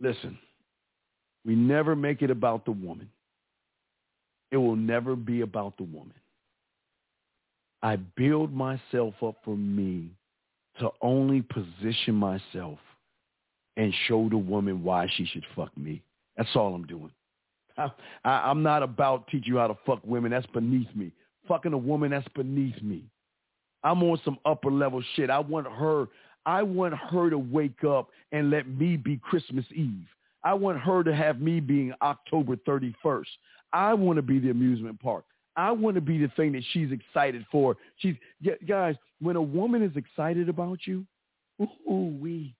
Listen, we never make it about the woman. It will never be about the woman. I build myself up for me to only position myself and show the woman why she should fuck me. That's all I'm doing. I, [laughs] I, I'm not about teaching you how to fuck women. That's beneath me. Fucking a woman, that's beneath me. I'm on some upper level shit. I want her, I want her to wake up and let me be Christmas Eve. I want her to have me being October 31st. I want to be the amusement park. I want to be the thing that she's excited for. She's guys, when a woman is excited about you, ooh wee.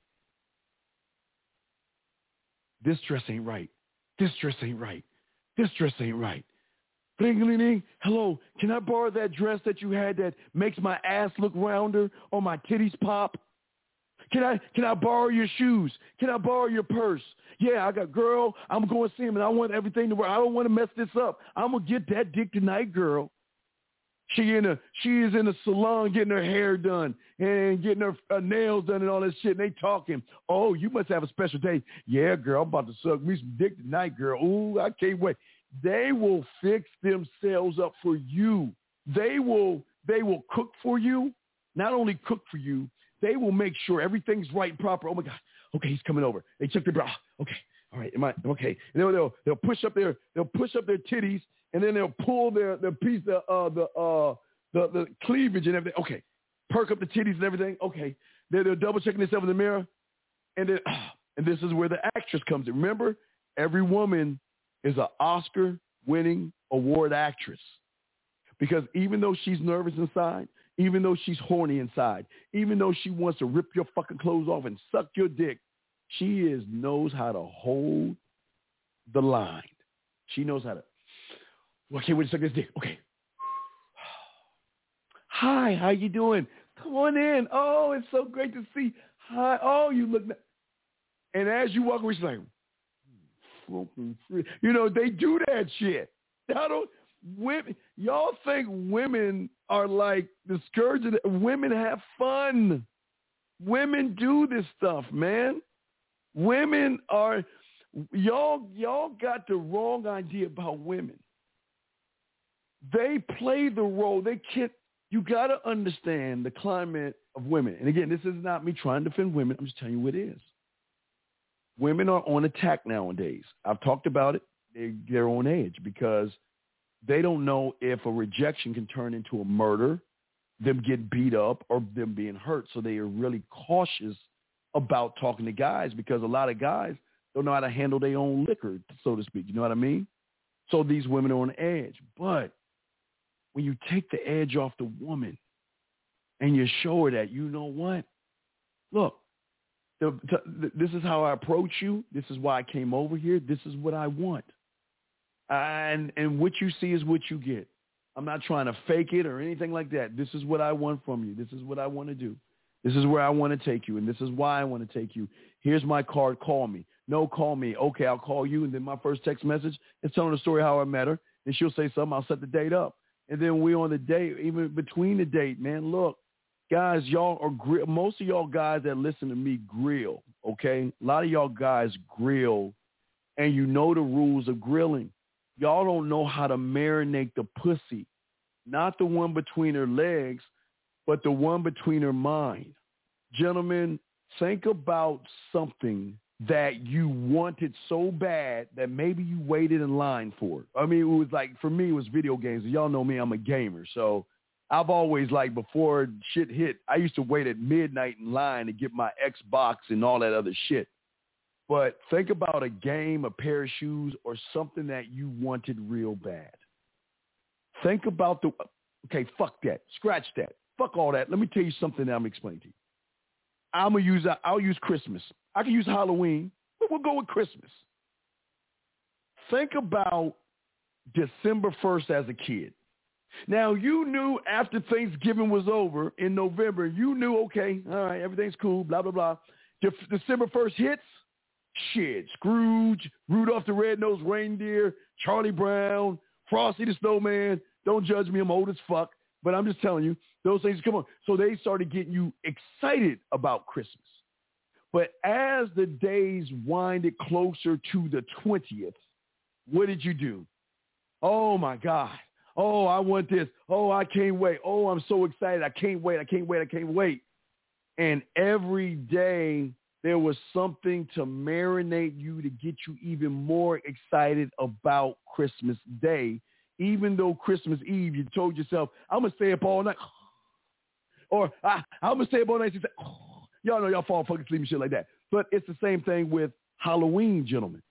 This dress ain't right. This dress ain't right. This dress ain't right. Bling, bling, bling. Hello, can I borrow that dress that you had that makes my ass look rounder or my titties pop? Can I can I borrow your shoes? Can I borrow your purse? Yeah, I got girl. I'm going to see him, and I want everything to work. I don't want to mess this up. I'm gonna get that dick tonight, girl. She in a she is in a salon getting her hair done and getting her uh, nails done and all that shit. And they talking. Oh, you must have a special day. Yeah, girl, I'm about to suck me some dick tonight, girl. Ooh, I can't wait. They will fix themselves up for you. They will they will cook for you. Not only cook for you, they will make sure everything's right and proper. Oh my God. Okay, he's coming over. They check their bra. Okay. All right. Am I okay? And they'll, they'll they'll push up their they'll push up their titties and then they'll pull their their piece the uh the uh the the cleavage and everything. Okay. Perk up the titties and everything. Okay. They're, they're double checking themselves in the mirror. And then [sighs] and this is where the actress comes in. Remember, every woman is an Oscar winning award actress. Because even though she's nervous inside, even though she's horny inside, even though she wants to rip your fucking clothes off and suck your dick, she is knows how to hold the line. She knows how to. Okay, wait a second. This dick. Okay. [sighs] Hi, how you doing? Come on in. Oh, it's so great to see. Hi. Oh, you look. ni-" And as you walk away, she's like, "Fucking free." you know, they do that shit. I don't. Women, y'all think women are like the, women have fun. Women do this stuff, man. Women are y'all y'all got the wrong idea about women. They play the role. They can't you got to understand the climate of women. And again, this is not me trying to defend women. I'm just telling you what it is. Women are on attack nowadays. I've talked about it. They, they're on edge because they don't know if a rejection can turn into a murder, them get beat up, or them being hurt. So they are really cautious about talking to guys because a lot of guys don't know how to handle their own liquor, so to speak. You know what I mean? So these women are on edge. But when you take the edge off the woman and you show her that, you know what? Look, the, this is how I approach you. This is why I came over here. This is what I want. And and what you see is what you get. I'm not trying to fake it or anything like that. This is what I want from you. This is what I want to do. This is where I want to take you, and this is why I want to take you. Here's my card. Call me. No, call me. Okay, I'll call you. And then my first text message is telling the story how I met her. And she'll say something. I'll set the date up. And then we on the date, even between the date, man, look, guys, y'all are grill. Most of y'all guys that listen to me grill, okay? A lot of y'all guys grill, and you know the rules of grilling. Y'all don't know how to marinate the pussy, not the one between her legs, but the one between her mind. Gentlemen, think about something that you wanted so bad that maybe you waited in line for. it. I mean, it was like for me, it was video games. Y'all know me, I'm a gamer, so I've always like before shit hit, I used to wait at midnight in line to get my Xbox and all that other shit. But think about a game, a pair of shoes, or something that you wanted real bad. Think about the okay, fuck that, scratch that, fuck all that. Let me tell you something that I'm explaining to you. I'm gonna use I'll use Christmas. I can use Halloween, but we'll go with Christmas. Think about December 1st as a kid. Now you knew after Thanksgiving was over in November, you knew okay, all right, everything's cool, blah blah blah. De- December 1st hits, shit, Scrooge, Rudolph the Red-Nosed Reindeer, Charlie Brown, Frosty the Snowman. Don't judge me, I'm old as fuck, but I'm just telling you, those things come on. So they started getting you excited about Christmas. But as the days winded closer to the 20th, what did you do? Oh my God. Oh, I want this. Oh, I can't wait. Oh, I'm so excited. I can't wait. I can't wait. I can't wait. And every day there was something to marinate you to get you even more excited about Christmas Day. Even though Christmas Eve, you told yourself, I'm going to stay up all night. [sighs] Or I, I'm going to stay up all night. [sighs] Y'all know y'all fall fucking asleep and shit like that. But it's the same thing with Halloween, gentlemen.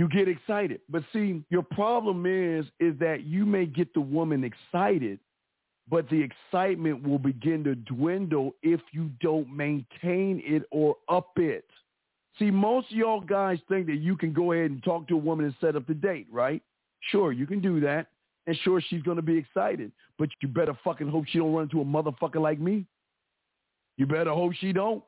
You get excited. But see, your problem is, is that you may get the woman excited, but the excitement will begin to dwindle if you don't maintain it or up it. See, most of y'all guys think that you can go ahead and talk to a woman and set up the date, right? Sure, you can do that. And sure, she's going to be excited. But you better fucking hope she don't run into a motherfucker like me. You better hope she don't.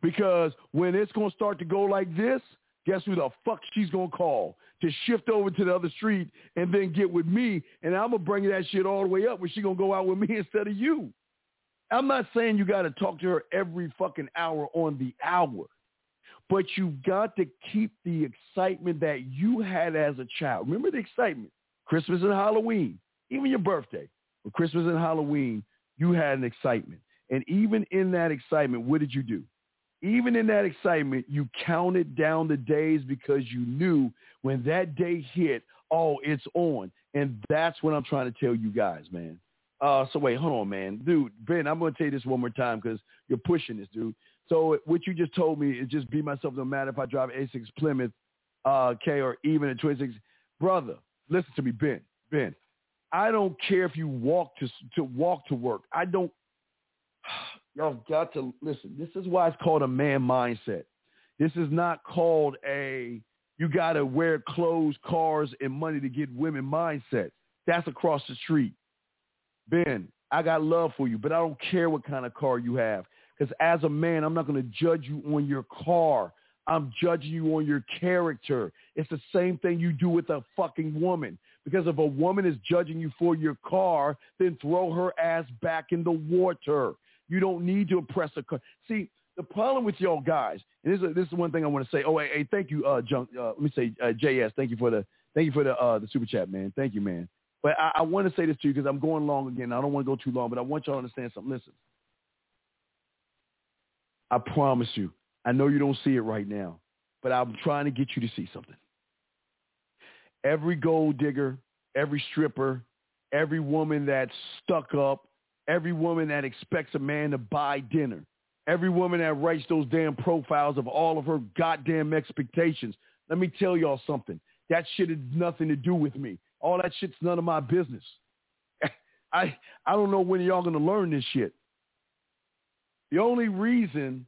Because when it's going to start to go like this, guess who the fuck she's going to call to shift over to the other street and then get with me. And I'm going to bring that shit all the way up where she going to go out with me [laughs] instead of you. I'm not saying you got to talk to her every fucking hour on the hour, but you've got to keep the excitement that you had as a child. Remember the excitement. Christmas and Halloween, even your birthday, but Christmas and Halloween, you had an excitement. And even in that excitement, what did you do? Even in that excitement, you counted down the days because you knew when that day hit, oh, it's on. And that's what I'm trying to tell you guys, man. Uh, so wait, hold on, man. Dude, Ben, I'm going to tell you this one more time because you're pushing this, dude. So what you just told me is just be myself no matter if I drive A6 Plymouth uh, K or even a 26. Brother, listen to me, Ben. Ben, I don't care if you walk to to walk to work. I don't. Y'all got to listen. This is why it's called a man mindset. This is not called a you got to wear clothes, cars, and money to get women mindset. That's across the street. Ben, I got love for you, but I don't care what kind of car you have. Because as a man, I'm not going to judge you on your car. I'm judging you on your character. It's the same thing you do with a fucking woman. Because if a woman is judging you for your car, then throw her ass back in the water. You don't need to oppress a car. See, the problem with y'all guys, and this is this is one thing I want to say. Oh, hey, hey thank you, uh, Junk. Uh, let me say, uh, JS. Thank you for the thank you for the uh, the super chat, man. Thank you, man. But I, I want to say this to you because I'm going long again. I don't want to go too long, but I want y'all to understand something. Listen, I promise you, I know you don't see it right now, but I'm trying to get you to see something. Every gold digger, every stripper, every woman that's stuck up, every woman that expects a man to buy dinner, every woman that writes those damn profiles of all of her goddamn expectations. Let me tell y'all something. That shit has nothing to do with me. All that shit's none of my business. [laughs] I I don't know when y'all gonna learn this shit. The only reason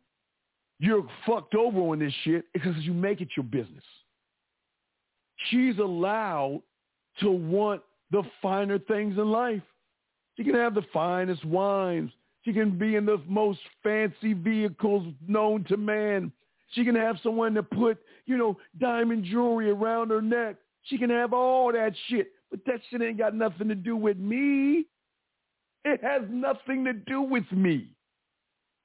you're fucked over on this shit is because you make it your business. She's allowed to want the finer things in life. She can have the finest wines. She can be in the most fancy vehicles known to man. She can have someone to put, you know, diamond jewelry around her neck. She can have all that shit. But that shit ain't got nothing to do with me. It has nothing to do with me.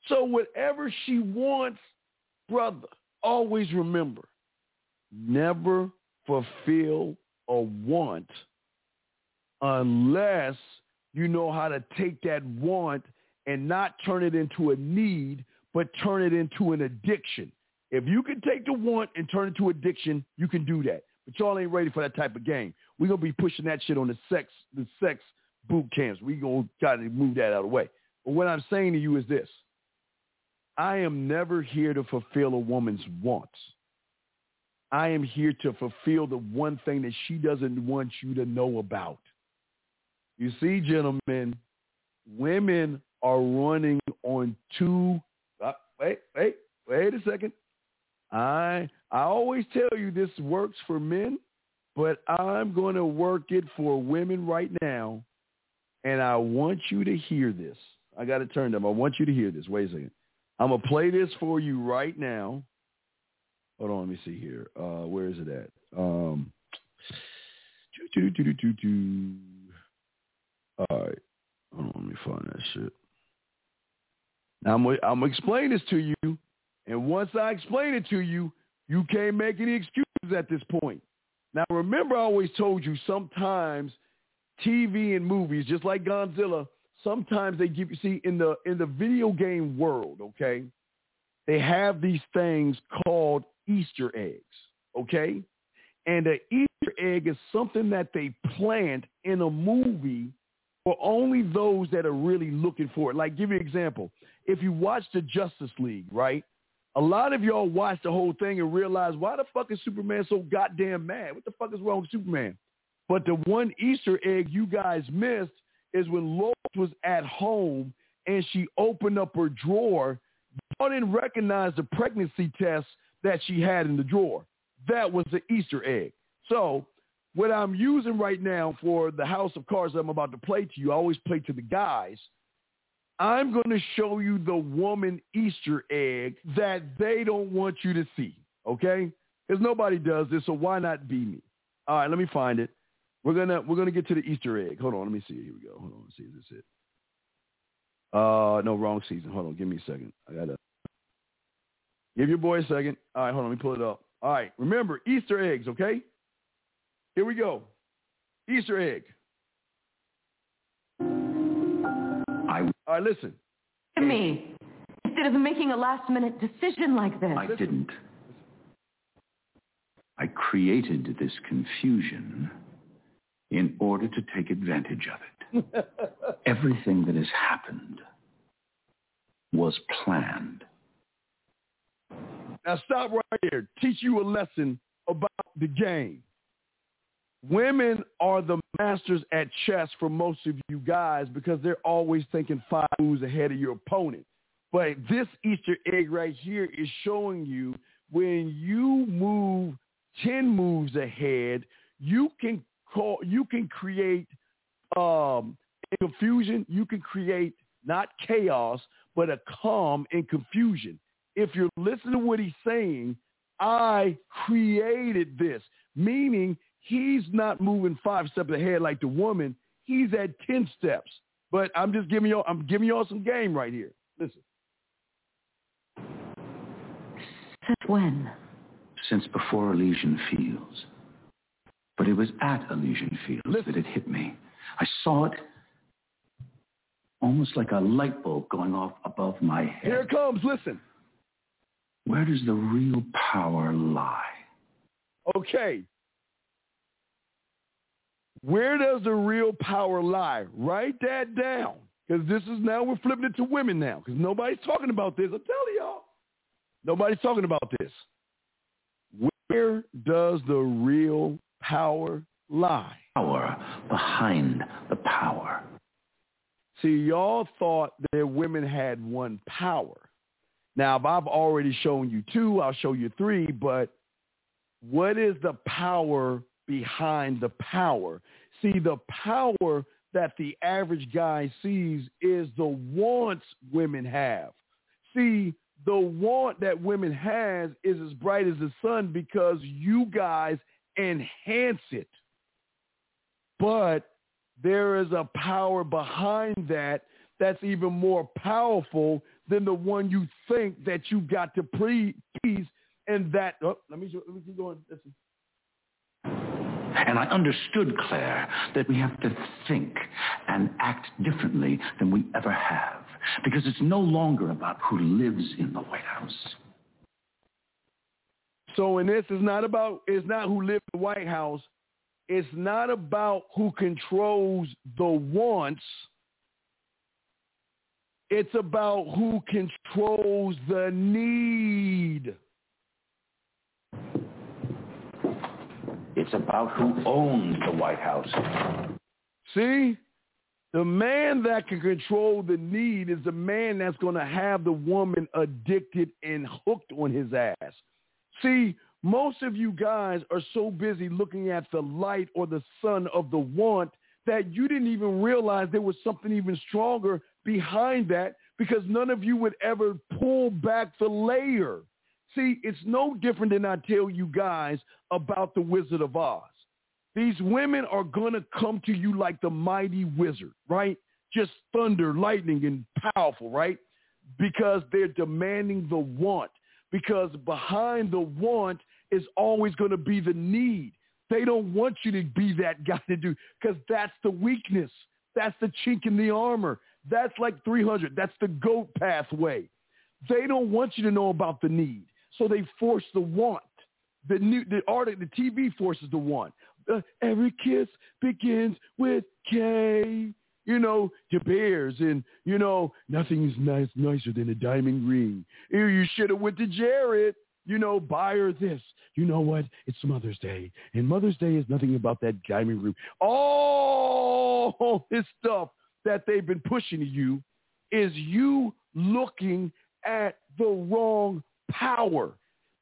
So whatever she wants, brother, always remember, never fulfill a want unless you know how to take that want and not turn it into a need, but turn it into an addiction. If you can take the want and turn it to addiction, you can do that. But y'all ain't ready for that type of game. We're gonna be pushing that shit on the sex the sex boot camps. We gonna try to move that out of the way. But what I'm saying to you is this. I am never here to fulfill a woman's wants. I am here to fulfill the one thing that she doesn't want you to know about. You see, gentlemen, women are running on two. Uh, wait, wait, wait a second. I I always tell you this works for men, but I'm going to work it for women right now, and I want you to hear this. I got to turn them. I want you to hear this. Wait a second. I'm gonna play this for you right now. Hold on, let me see here. Uh, where is it at? Um, [tsk] doo, doo, doo, All right. Hold on, let me find that shit. Now I'm, I'm gonna explain this to you, and once I explain it to you, you can't make any excuses at this point. Now remember, I always told you sometimes TV and movies, just like Godzilla, sometimes they give you see in the in the video game world, okay, they have these things called Easter eggs, okay? And the Easter egg is something that they plant in a movie for only those that are really looking for it. Like, give you an example. If you watch the Justice League, right? A lot of y'all watch the whole thing and realize why the fuck is Superman so goddamn mad? What the fuck is wrong with Superman? But the one Easter egg you guys missed is when Lois was at home and she opened up her drawer, y'all didn't recognize the pregnancy test that she had in the drawer. That was the Easter egg. So what I'm using right now for the House of Cards that I'm about to play to you, I always play to the guys. I'm going to show you the woman Easter egg that they don't want you to see. Okay? Because nobody does this, so why not be me? All right, let me find it. We're gonna we're gonna get to the Easter egg. Hold on, let me see. Here we go. Hold on, let's see if this is it. Uh, no, wrong season. Hold on, give me a second. I gotta give your boy a second. All right, hold on, let me pull it up. All right, remember Easter eggs, okay? Here we go. Easter egg. I, All right, listen. To me instead of making a last minute decision like this. I didn't. I created this confusion in order to take advantage of it. [laughs] Everything that has happened was planned. Now stop right here. Teach you a lesson about the game. Women are the masters at chess for most of you guys because they're always thinking five moves ahead of your opponent. But this Easter egg right here is showing you when you move 10 moves ahead, you can call you can create um confusion, you can create not chaos, but a calm and confusion. If you're listening to what he's saying, I created this, meaning he's not moving five steps ahead like the woman. He's at 10 steps. But I'm just giving y'all I'm giving y'all some game right here. Listen. Since when? Since before Elysian Fields. But it was at Elysian Fields that it hit me. I saw it almost like a light bulb going off above my head. Here it comes. Listen. Where does the real power lie? Okay. Where does the real power lie? Write that down. Because this is now, we're flipping it to women now. Because nobody's talking about this. I'm telling y'all. Nobody's talking about this. Where does the real power lie? Power behind the power. See, y'all thought that women had one power. Now, if I've already shown you two, I'll show you three, but what is the power behind the power? See, the power that the average guy sees is the wants women have. See, the want that women has is as bright as the sun because you guys enhance it. But there is a power behind that that's even more powerful than the one you think that you got to please and that oh, let me let me keep going. And I understood, Claire, that we have to think and act differently than we ever have. Because it's no longer about who lives in the White House. So in this, it's not about, it's not who lives in the White House. It's not about who controls the wants. It's about who controls the need. It's about who owns the White House. See? The man that can control the need is the man that's going to have the woman addicted and hooked on his ass. See, most of you guys are so busy looking at the light or the sun of the want that you didn't even realize there was something even stronger behind that because none of you would ever pull back the layer. See, it's no different than I tell you guys about the Wizard of Oz. These women are going to come to you like the mighty wizard, right? Just thunder, lightning, and powerful, right? Because they're demanding the want. Because behind the want is always going to be the need. They don't want you to be that [laughs] guy to do because that's the weakness. That's the chink in the armor. That's like 300. That's the goat pathway. They don't want you to know about the need. So they force the want. The new, the art, the TV forces the want. Uh, every kiss begins with Kay. You know, the Bears, and you know, nothing is nice nicer than a diamond ring. You, you should have went to Jared. You know, buy her this. You know what? It's Mother's Day, and Mother's Day is nothing about that diamond ring. All this stuff that they've been pushing to you is you looking at the wrong power.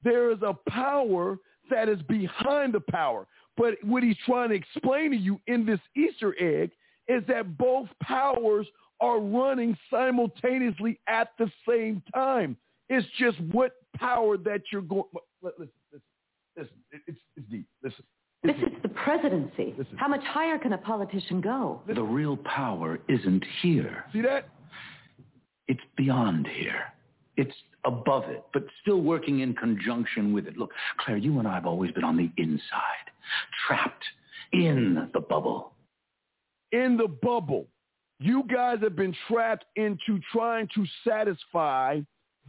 There is a power that is behind the power. But what he's trying to explain to you in this Easter egg is that both powers are running simultaneously at the same time. It's just what power that you're going. Listen, listen, listen. It's, it's deep. Listen. This is the presidency. How much higher can a politician go? The real power isn't here. See that? It's beyond here. It's above it, but still working in conjunction with it. Look, Claire, you and I have always been on the inside, trapped in the bubble. In the bubble. You guys have been trapped into trying to satisfy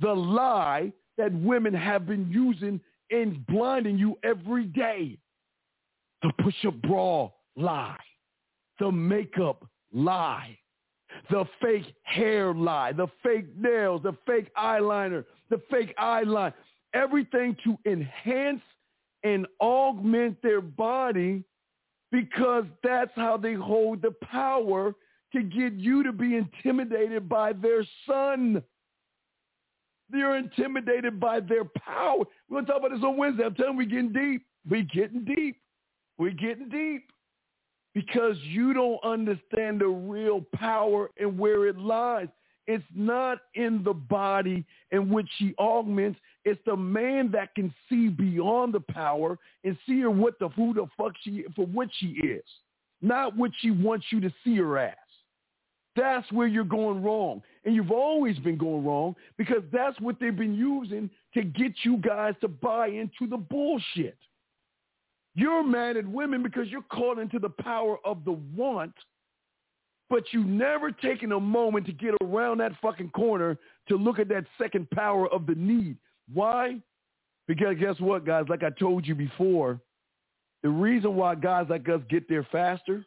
the lie that women have been using in blinding you every day. The push-up bra lie. The makeup lie. The fake hair lie. The fake nails. The fake eyeliner. The fake eyeline. Everything to enhance and augment their body because that's how they hold the power to get you to be intimidated by their sun. They're intimidated by their power. We're going to talk about this on Wednesday. I'm telling you, we're getting deep. We're getting deep. We're getting deep because you don't understand the real power and where it lies. It's not in the body in which she augments. It's the man that can see beyond the power and see her what the who the fuck she for what she is, not what she wants you to see her as. That's where you're going wrong. And you've always been going wrong because that's what they've been using to get you guys to buy into the bullshit. You're mad at women because you're caught into the power of the want, but you never taken a moment to get around that fucking corner to look at that second power of the need. Why? Because guess what, guys? Like I told you before, the reason why guys like us get there faster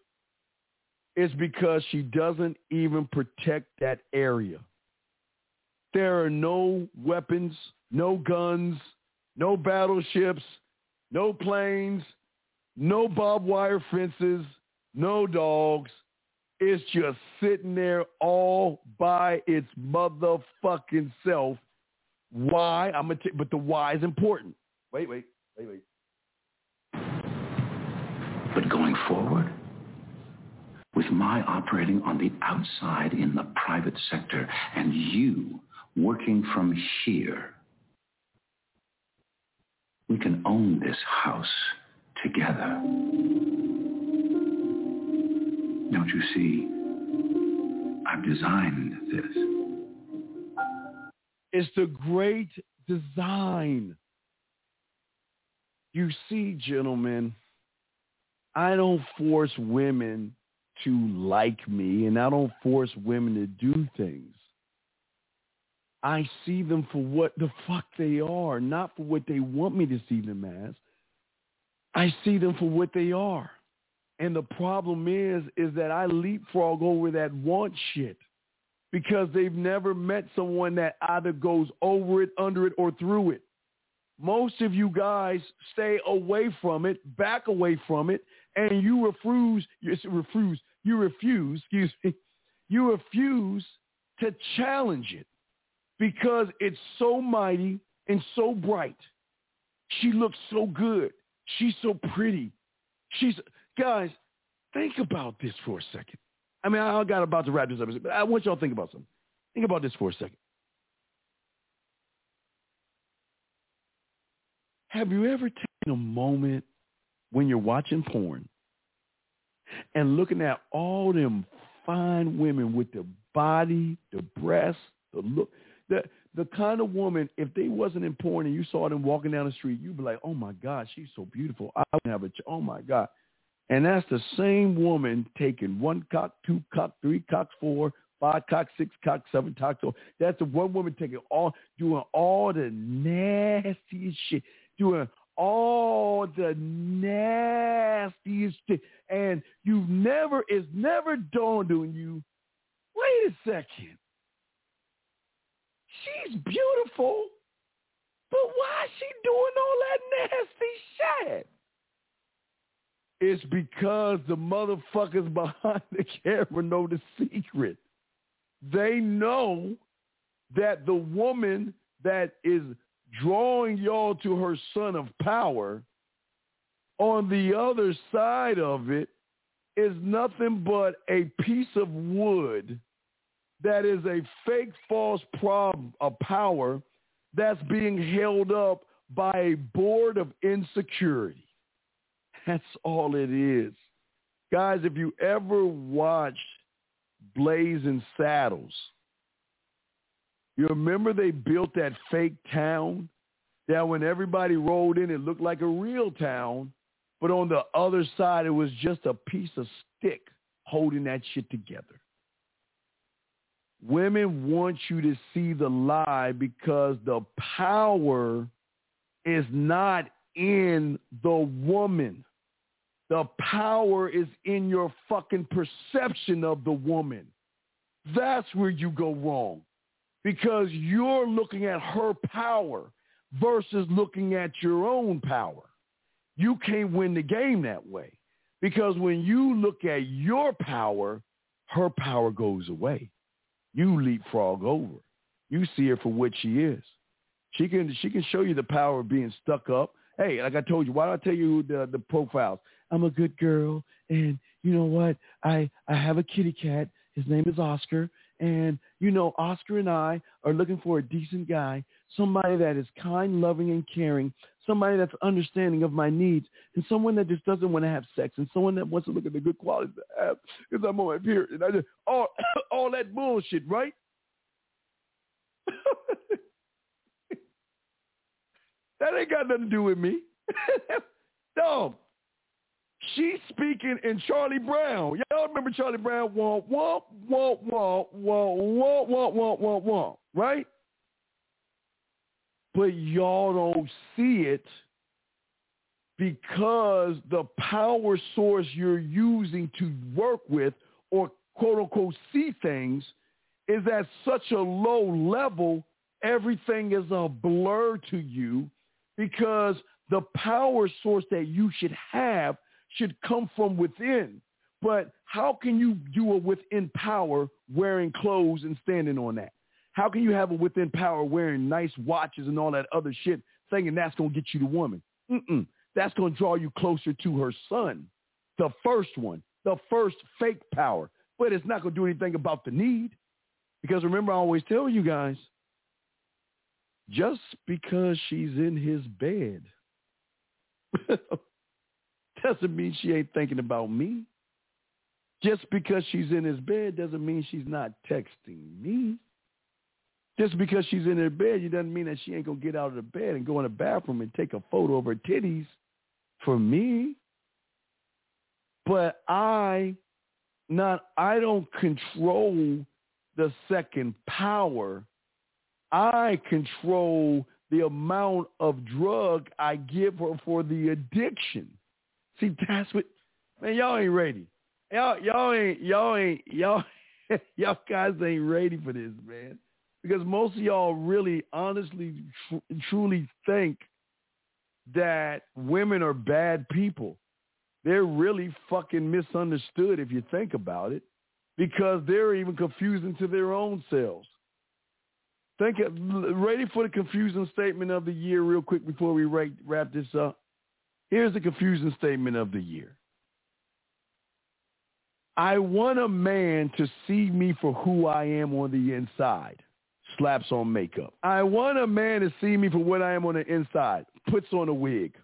is because she doesn't even protect that area. There are no weapons, no guns, no battleships, no planes, no barbed wire fences, no dogs. It's just sitting there all by its motherfucking self. Why? I'm gonna but the why is important. Wait, wait, wait, wait. But going forward, with my operating on the outside in the private sector and you working from here, we can own this house together. Don't you see? I've designed this. It's the great design. You see, gentlemen, I don't force women to like me and I don't force women to do things. I see them for what the fuck they are, not for what they want me to see them as. I see them for what they are. And the problem is, is that I leapfrog over that want shit because they've never met someone that either goes over it, under it, or through it. Most of you guys stay away from it, back away from it, and you refuse, you refuse, you refuse, [laughs] excuse me, you refuse to challenge it because it's so mighty and so bright. She looks so good. She's so pretty. She's guys, think about this for a second. I mean, I got about to wrap this up, but I want y'all to think about something. Think about this for a second. Have you ever taken a moment when you're watching porn and looking at all them fine women with the body, the breasts, the look, the the kind of woman, if they wasn't in porn and you saw them walking down the street, you'd be like, oh my God, she's so beautiful. I would have a, ch- oh my God. And that's the same woman taking one cock, two cock, three cocks, four, five cock, six cock, seven cock. So that's the one woman taking all, doing all the nastiest shit, doing all the nastiest shit. And you've never, it's never dawned on you, wait a second. She's beautiful, but why is she doing all that nasty shit? It's because the motherfuckers behind the camera know the secret. They know that the woman that is drawing y'all to her sun of power on the other side of it is nothing but a piece of wood that is a fake false prob a power that's being held up by a board of insecurity. That's all it is. Guys, if you ever watched Blazing Saddles, you remember they built that fake town that when everybody rolled in, it looked like a real town, but on the other side, it was just a piece of stick holding that shit together. Women want you to see the lie because the power is not in the woman. The power is in your fucking perception of the woman. That's where you go wrong because you're looking at her power versus looking at your own power. You can't win the game that way because when you look at your power, her power goes away. You leapfrog over. You see her for what she is. She can she can show you the power of being stuck up. Hey, like I told you, why don't I tell you the the profiles? I'm a good girl, and you know what? I I have a kitty cat. His name is Oscar, and you know Oscar and I are looking for a decent guy, somebody that is kind, loving, and caring, somebody that's understanding of my needs, and someone that just doesn't want to have sex, and someone that wants to look at the good qualities I have because I'm on my period. And I just all [coughs] all that bullshit, right? [laughs] That ain't got nothing to do with me. [laughs] Dog. She's speaking in Charlie Brown. Y'all remember Charlie Brown? Womp, womp, womp, womp, womp, womp, womp, womp, womp, womp, right? But y'all don't see it because the power source you're using to work with or quote unquote see things is at such a low level, everything is a blur to you because the power source that you should have should come from within. But how can you do a within power wearing clothes and standing on that? How can you have a within power wearing nice watches and all that other shit thinking that's going to get you the woman? Mm-mm. That's going to draw you closer to her sun, the first one, the first fake power. But it's not going to do anything about the need. Because remember, I always tell you guys, just because she's in his bed [laughs] doesn't mean she ain't thinking about me. Just because she's in his bed doesn't mean she's not texting me. Just because she's in her bed, it doesn't mean that she ain't gonna get out of the bed and go in the bathroom and take a photo of her titties for me. But I not I don't control the second power. I control the amount of drug I give her for the addiction. See, that's what man, y'all ain't ready. Y'all y'all ain't y'all ain't y'all [laughs] y'all guys ain't ready for this, man. Because most of y'all really honestly tr- truly think that women are bad people. They're really fucking misunderstood if you think about it because they're even confusing to their own selves. Think of, ready for the confusing statement of the year real quick before we wrap, wrap this up. Here's the confusing statement of the year. I want a man to see me for who I am on the inside. Slaps on makeup. I want a man to see me for what I am on the inside. Puts on a wig.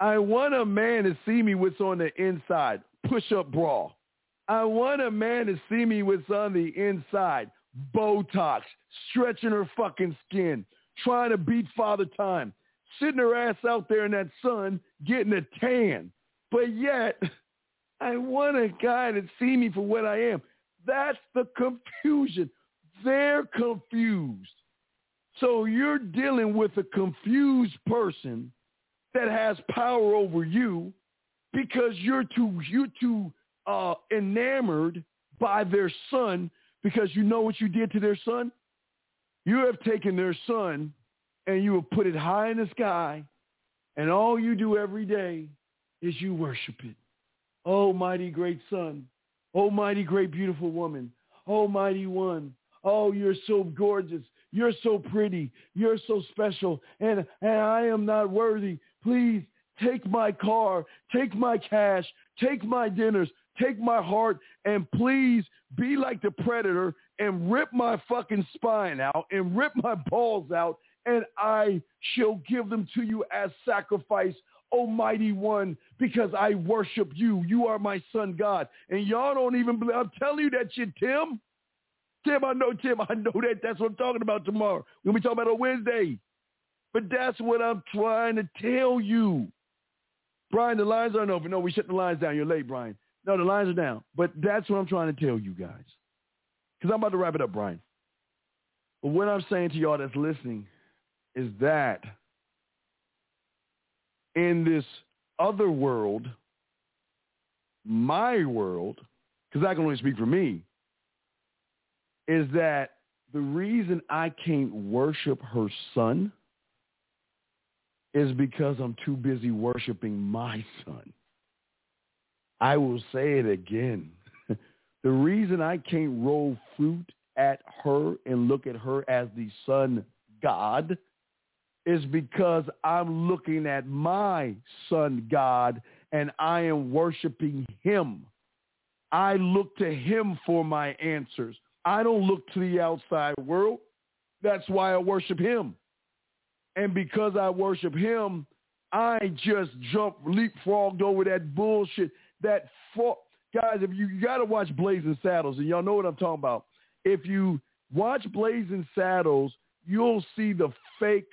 I want a man to see me what's on the inside. Push up bra. I want a man to see me what's on the inside. Botox, stretching her fucking skin, trying to beat father time, sitting her ass out there in that sun, getting a tan. But yet, [laughs] I want a guy to see me for what I am. That's the confusion. They're confused. So you're dealing with a confused person that has power over you because you're too you're too uh, enamored by their sun because you know what you did to their sun? You have taken their sun and you have put it high in the sky, and all you do every day is you worship it. Oh, mighty great sun. Oh, mighty great beautiful woman. Oh, mighty one. Oh, you're so gorgeous. You're so pretty. You're so special. And, and I am not worthy. Please take my car. Take my cash. Take my dinners take my heart and please be like the predator and rip my fucking spine out and rip my balls out, and I shall give them to you as sacrifice, Almighty One, because I worship you. You are my sun, God. And y'all don't even believe. I'm telling you that shit, Tim. Tim, I know, Tim, I know that. That's what I'm talking about tomorrow. We'll be talking about on Wednesday. But that's what I'm trying to tell you. Brian, the lines aren't open. No, we shut the lines down. You're late, Brian. No, the lines are down. But that's what I'm trying to tell you guys. Because I'm about to wrap it up, Brian. But what I'm saying to y'all that's listening is that in this other world, my world, because I can only speak for me, is that the reason I can't worship her sun is because I'm too busy worshiping my sun. I will say it again. [laughs] the reason I can't roll fruit at her and look at her as the sun God is because I'm looking at my sun God and I am worshiping him. I look to him for my answers. I don't look to the outside world. That's why I worship him. And because I worship him, I just jumped, leapfrogged over that bullshit. That guys, if you, you got to watch Blazing Saddles, and y'all know what I'm talking about. If you watch Blazing Saddles, you'll see the fake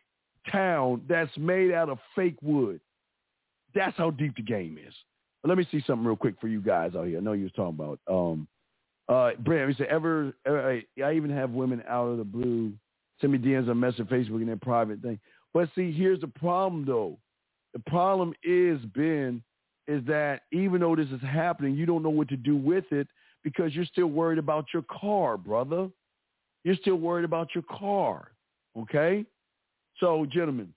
town that's made out of fake wood. That's how deep the game is. But let me see something real quick for you guys out here. I know you was talking about. Um, uh, Brent, we said ever, ever, I even have women out of the blue send me DMs on message Facebook and their private thing. But see, here's the problem though. The problem is, Ben, is that even though this is happening, you don't know what to do with it because you're still worried about your car, brother. You're still worried about your car. Okay? So, gentlemen,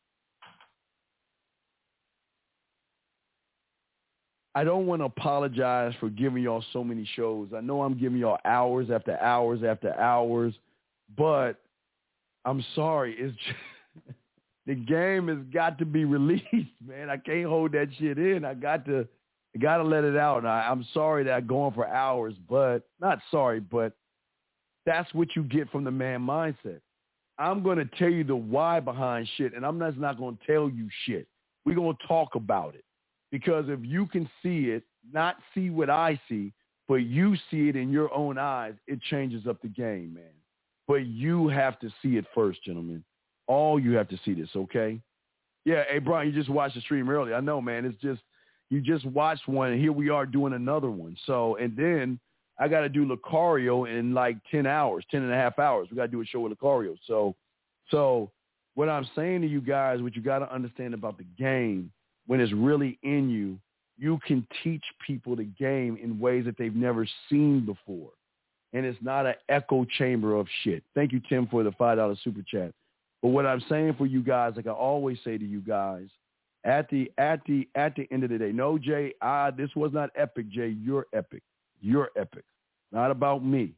I don't want to apologize for giving y'all so many shows. I know I'm giving y'all hours after hours after hours, but I'm sorry. It's just, [laughs] the game has got to be [laughs] released, man. I can't hold that shit in. I got to, I got to let it out. And I, I'm sorry that I'm going for hours, but not sorry, but that's what you get from the man mindset. I'm going to tell you the why behind shit, and I'm just not going to tell you shit. We're going to talk about it. Because if you can see it, not see what I see, but you see it in your own eyes, it changes up the game, man. But you have to see it first, gentlemen. All you have to see this, okay? Yeah, hey, Brian, you just watched the stream earlier. I know, man. It's just, you just watched one, and here we are doing another one. So, and then I got to do Lucario in like 10 hours, 10 and a half hours. We got to do a show with Lucario. So, so what I'm saying to you guys, what you got to understand about the game, when it's really in you, you can teach people the game in ways that they've never seen before. And it's not an echo chamber of shit. Thank you, Tim, for the $5 super chat. But what I'm saying for you guys, like I always say to you guys, at the at the at the end of the day, no, Jay, ah, this was not epic, Jay. You're epic. You're epic. Not about me.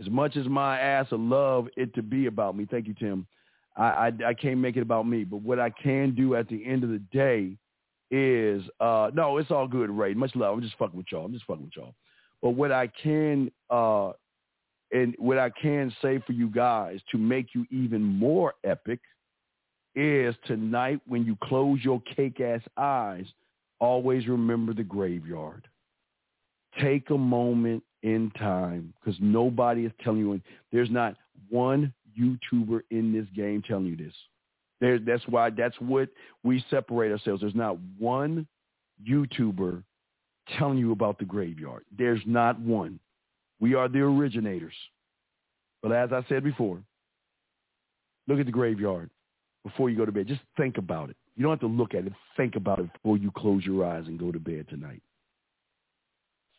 As much as my ass would love it to be about me. Thank you, Tim. I, I I can't make it about me. But what I can do at the end of the day is uh no, it's all good, Ray. Much love. I'm just fucking with y'all. I'm just fucking with y'all. But what I can uh and what I can say for you guys to make you even more epic is tonight when you close your cake ass eyes, always remember the graveyard. Take a moment in time because nobody is telling you. There's not one YouTuber in this game telling you this. There, that's why that's what we separate ourselves. There's not one YouTuber telling you about the graveyard. There's not one. We are the originators. But as I said before, look at the graveyard before you go to bed. Just think about it. You don't have to look at it. Think about it before you close your eyes and go to bed tonight.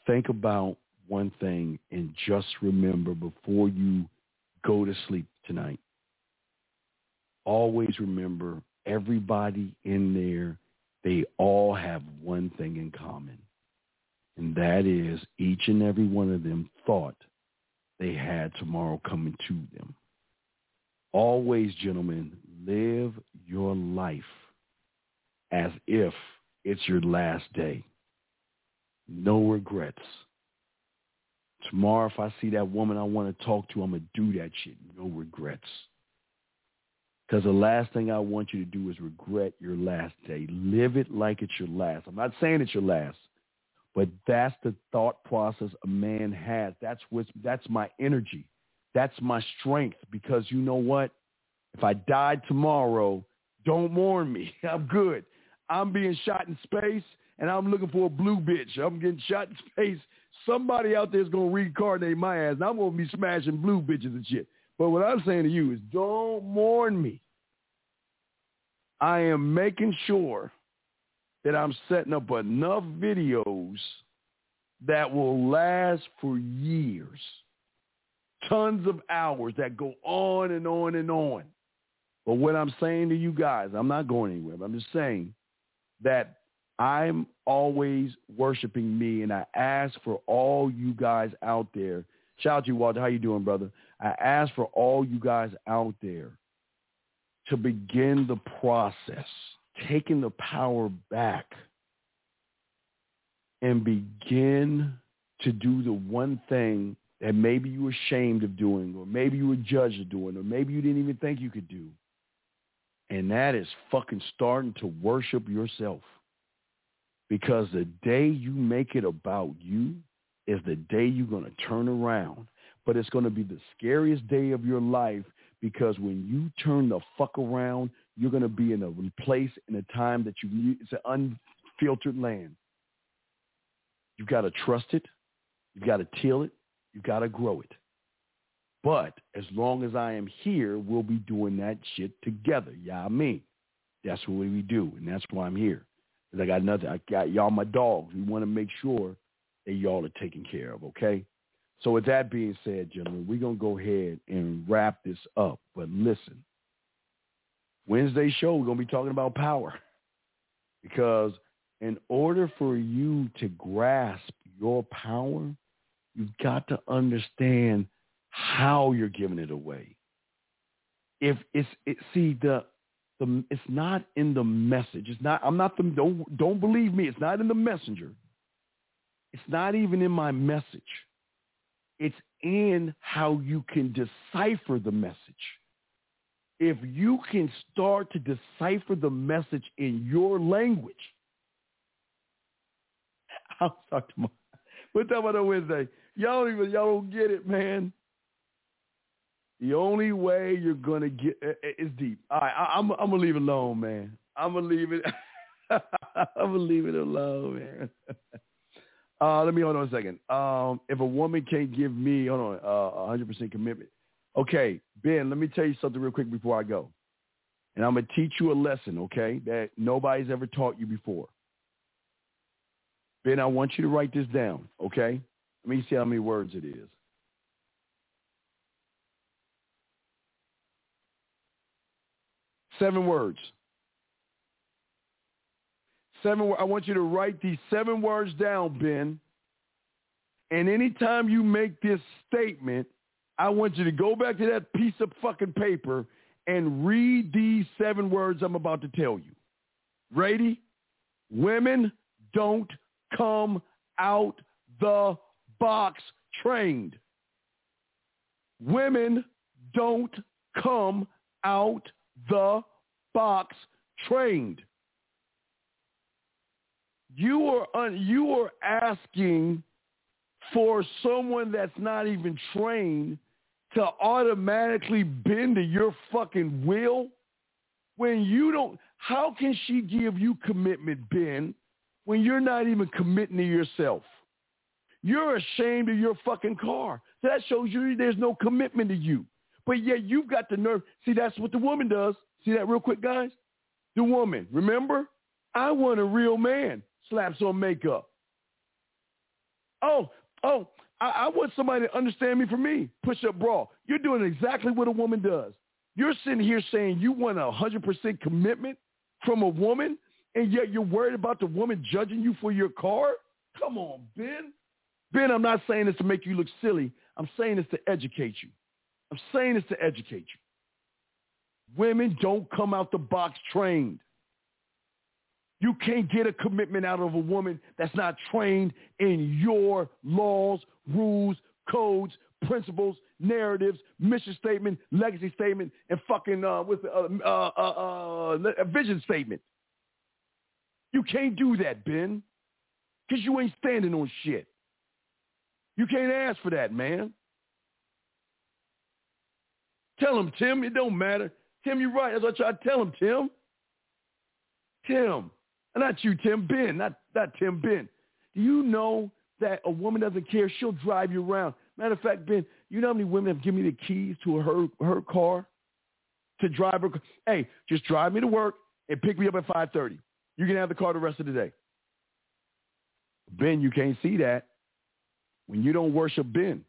Think about one thing and just remember before you go to sleep tonight. Always remember everybody in there, they all have one thing in common. And that is each and every one of them thought they had tomorrow coming to them. Always, gentlemen, live your life as if it's your last day. No regrets. Tomorrow, if I see that woman I want to talk to, I'm going to do that shit. No regrets. Because the last thing I want you to do is regret your last day. Live it like it's your last. I'm not saying it's your last, but that's the thought process a man has. That's what's that's my energy. That's my strength. Because you know what? If I died tomorrow, don't mourn me. [laughs] I'm good. I'm being shot in space and I'm looking for a blue bitch. I'm getting shot in space. Somebody out there is gonna reincarnate my ass, and I'm gonna be smashing blue bitches and shit. But what I'm saying to you is, don't mourn me. I am making sure that I'm setting up enough videos that will last for years, tons of hours that go on and on and on. But what I'm saying to you guys, I'm not going anywhere. I'm just saying that I'm always worshiping me, and I ask for all you guys out there. Shout out to you, Walter. How you doing, brother? I ask for all you guys out there to begin the process, taking the power back, and begin to do the one thing that maybe you were ashamed of doing, or maybe you were judged of doing, or maybe you didn't even think you could do. And that is fucking starting to worship yourself. Because the day you make it about you is the day you're going to turn around. But it's going to be the scariest day of your life because when you turn the fuck around, you're going to be in a place in a time that you. It's an unfiltered land. You've got to trust it. You've got to till it. You've got to grow it. But as long as I am here, we'll be doing that shit together. Yeah, I mean, that's what we do, and that's why I'm here. Because I got nothing. I got y'all my dogs. We want to make sure that y'all are taken care of, okay? So with that being said, gentlemen, we're going to go ahead and wrap this up. But listen, Wednesday show, we're going to be talking about power. Because in order for you to grasp your power, you've got to understand how you're giving it away. If it's it see the the it's not in the message. It's not I'm not the don't don't believe me. It's not in the messenger. It's not even in my message. It's in how you can decipher the message. If you can start to decipher the message in your language, [laughs] I'll talk tomorrow. We'll talk about on Wednesday. Y'all don't even y'all don't get it, man. The only way you're gonna get eh, eh, it's deep. All right, I, I'm I'm gonna leave it alone, man. I'm gonna leave it. [laughs] I'm gonna leave it alone, man. [laughs] Uh, let me hold on a second. Um, if a woman can't give me, hold on, uh, 100% commitment. Okay, Ben, let me tell you something real quick before I go. And I'm going to teach you a lesson, okay, that nobody's ever taught you before. Ben, I want you to write this down, okay? Let me see how many words it is. Seven words. Seven. I want you to write these seven words down, Ben. And anytime you make this statement, I want you to go back to that piece of fucking paper and read these seven words I'm about to tell you. Ready? Women don't come out the box trained. Women don't come out the box trained. You are un, you are asking for someone that's not even trained to automatically bend to your fucking will? When you don't how can she give you commitment ben when you're not even committing to yourself? You're ashamed of your fucking car. That shows you there's no commitment to you. But yet you've got the nerve. See that's what the woman does. See that real quick guys? The woman remember? I want a real man slaps on makeup oh oh I, I want somebody to understand me for me. Push up bra. You're doing exactly what a woman does. You're sitting here saying you want a hundred percent commitment from a woman, and yet you're worried about the woman judging you for your car. Come on, Ben. Ben, I'm not saying this to make you look silly. I'm saying this to educate you. I'm saying this to educate you. Women don't come out the box trained. You can't get a commitment out of a woman that's not trained in your laws, rules, codes, principles, narratives, mission statement, legacy statement, and fucking uh, with uh, uh, uh, uh, vision statement. You can't do that, Ben, because you ain't standing on shit. You can't ask for that, man. Tell him, Tim. It don't matter. Tim, you're right. That's what I try to tell him, Tim. Tim. Not you, Tim. Ben. Not, not Tim. Ben. Do you know that a woman doesn't care? She'll drive you around. Matter of fact, Ben, you know how many women have given me the keys to her her car to drive her? Hey, just drive me to work and pick me up at 5.30. You can have the car the rest of the day. Ben, you can't see that. When you don't worship Ben,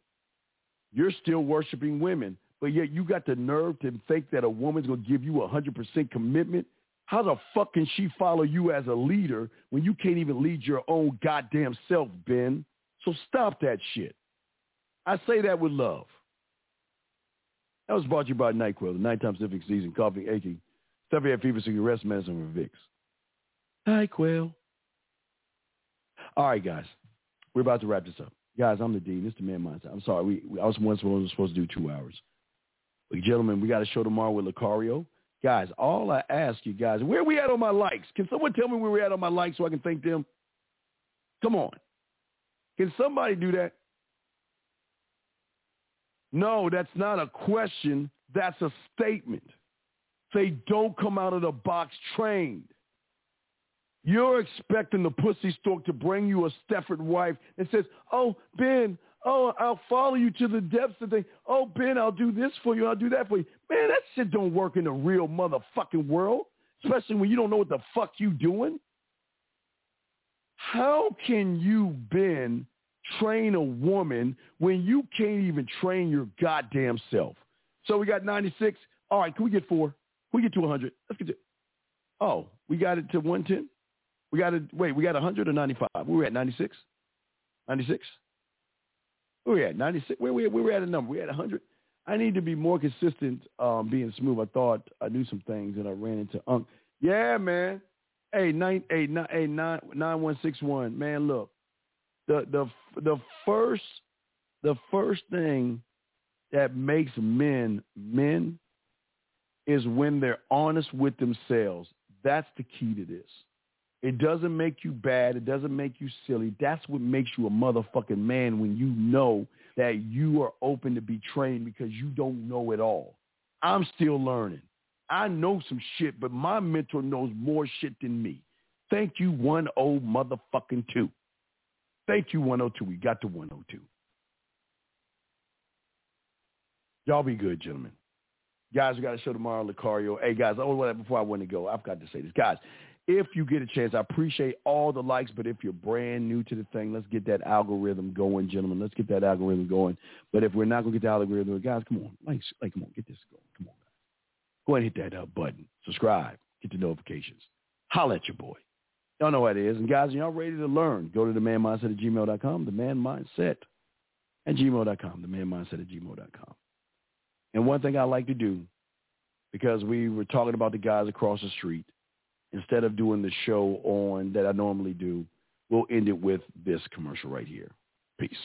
you're still worshiping women but yet you got the nerve to think that a woman's going to give you a 100% commitment? How the fuck can she follow you as a leader when you can't even lead your own goddamn self, Ben? So stop that shit. I say that with love. That was brought to you by NyQuil, the nighttime sniffing season, coughing, aching, head fever, so you rest medicine for Vicks. NyQuil. All right, guys. We're about to wrap this up. Guys, I'm the dean. Is the man mindset. I'm sorry. We, we I was once supposed to do two hours. But gentlemen, we got a show tomorrow with Lucario. Guys, all I ask you guys, where we at on my likes? Can someone tell me where we at on my likes so I can thank them? Come on. Can somebody do that? No, that's not a question. That's a statement. Say, don't come out of the box trained. You're expecting the pussy stork to bring you a Stepford wife and says, oh, Ben, oh, I'll follow you to the depths of the, oh, Ben, I'll do this for you, I'll do that for you. Man, that shit don't work in the real motherfucking world, especially when you don't know what the fuck you doing. How can you, Ben, train a woman when you can't even train your goddamn self? So we got 96. All right, can we get four? Can we get to 100? Let's get to, oh, we got it to 110? We got it, wait, we got 100 or 95? We were at 96? 96? We at? 96? Where we, where we at a number? We at 100? I need to be more consistent um, being smooth. I thought I knew some things and I ran into Unk. Yeah, man. Hey, nine, hey, nine, hey, nine, nine, one, six, one. Man, look, the the the first the first thing that makes men men is when they're honest with themselves. That's the key to this. It doesn't make you bad. It doesn't make you silly. That's what makes you a motherfucking man when you know that you are open to be trained because you don't know it all. I'm still learning. I know some shit, but my mentor knows more shit than me. Thank you, 10 motherfucking 2. Thank you, 102. We got to 102. Y'all be good, gentlemen. Guys, we got a show tomorrow, Lucario. Hey, guys, I oh, whatever, before I want to go, I've got to say this. Guys, if you get a chance, I appreciate all the likes, but if you're brand new to the thing, let's get that algorithm going, gentlemen. Let's get that algorithm going. But if we're not going to get the algorithm, guys, come on. Like, like, come on, get this going. Come on, guys. Go ahead and hit that up button. Subscribe. Get the notifications. Holla at your boy. Y'all know what it is. And guys, y'all ready to learn, go to the man mindset at gmail.com, at gmail.com, at gmail.com. And one thing I like to do, because we were talking about the guys across the street, instead of doing the show on that I normally do, we'll end it with this commercial right here. Peace.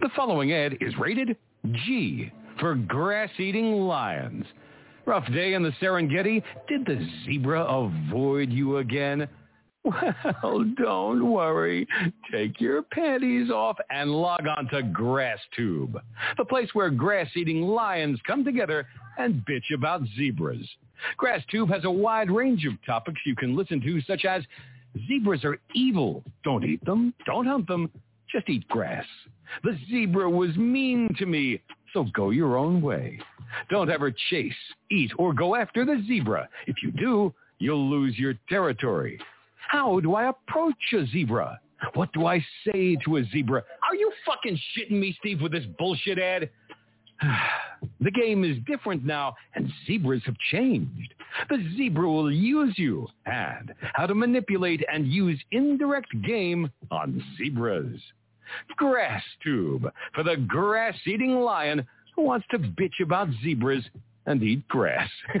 The following ad is rated G for grass-eating lions. Rough day in the Serengeti. Did the zebra avoid you again? Well, [laughs] don't worry. Take your panties off and log on to GrassTube, the place where grass-eating lions come together and bitch about zebras. GrassTube has a wide range of topics you can listen to, such as zebras are evil. Don't eat them. Don't hunt them. Just eat grass. The zebra was mean to me, so go your own way. Don't ever chase, eat, or go after the zebra. If you do, you'll lose your territory. How do I approach a zebra? What do I say to a zebra? Are you fucking shitting me, Steve, with this bullshit ad? [sighs] the game is different now, and zebras have changed. The zebra will use you, and how to manipulate and use indirect game on zebras. Grass Tube for the grass-eating lion who wants to bitch about zebras and eat grass. [laughs]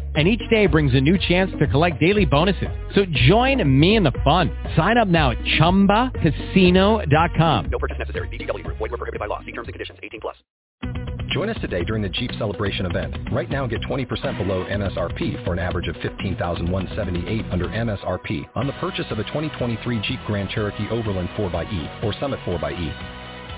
and each day brings a new chance to collect daily bonuses. So join me in the fun. Sign up now at ChumbaCasino.com. No purchase necessary. VGW Group. Void were prohibited by law. See terms and conditions. 18 plus. Join us today during the Jeep Celebration event. Right now, get 20% below MSRP for an average of 15178 under MSRP on the purchase of a 2023 Jeep Grand Cherokee Overland 4xE or Summit 4xE.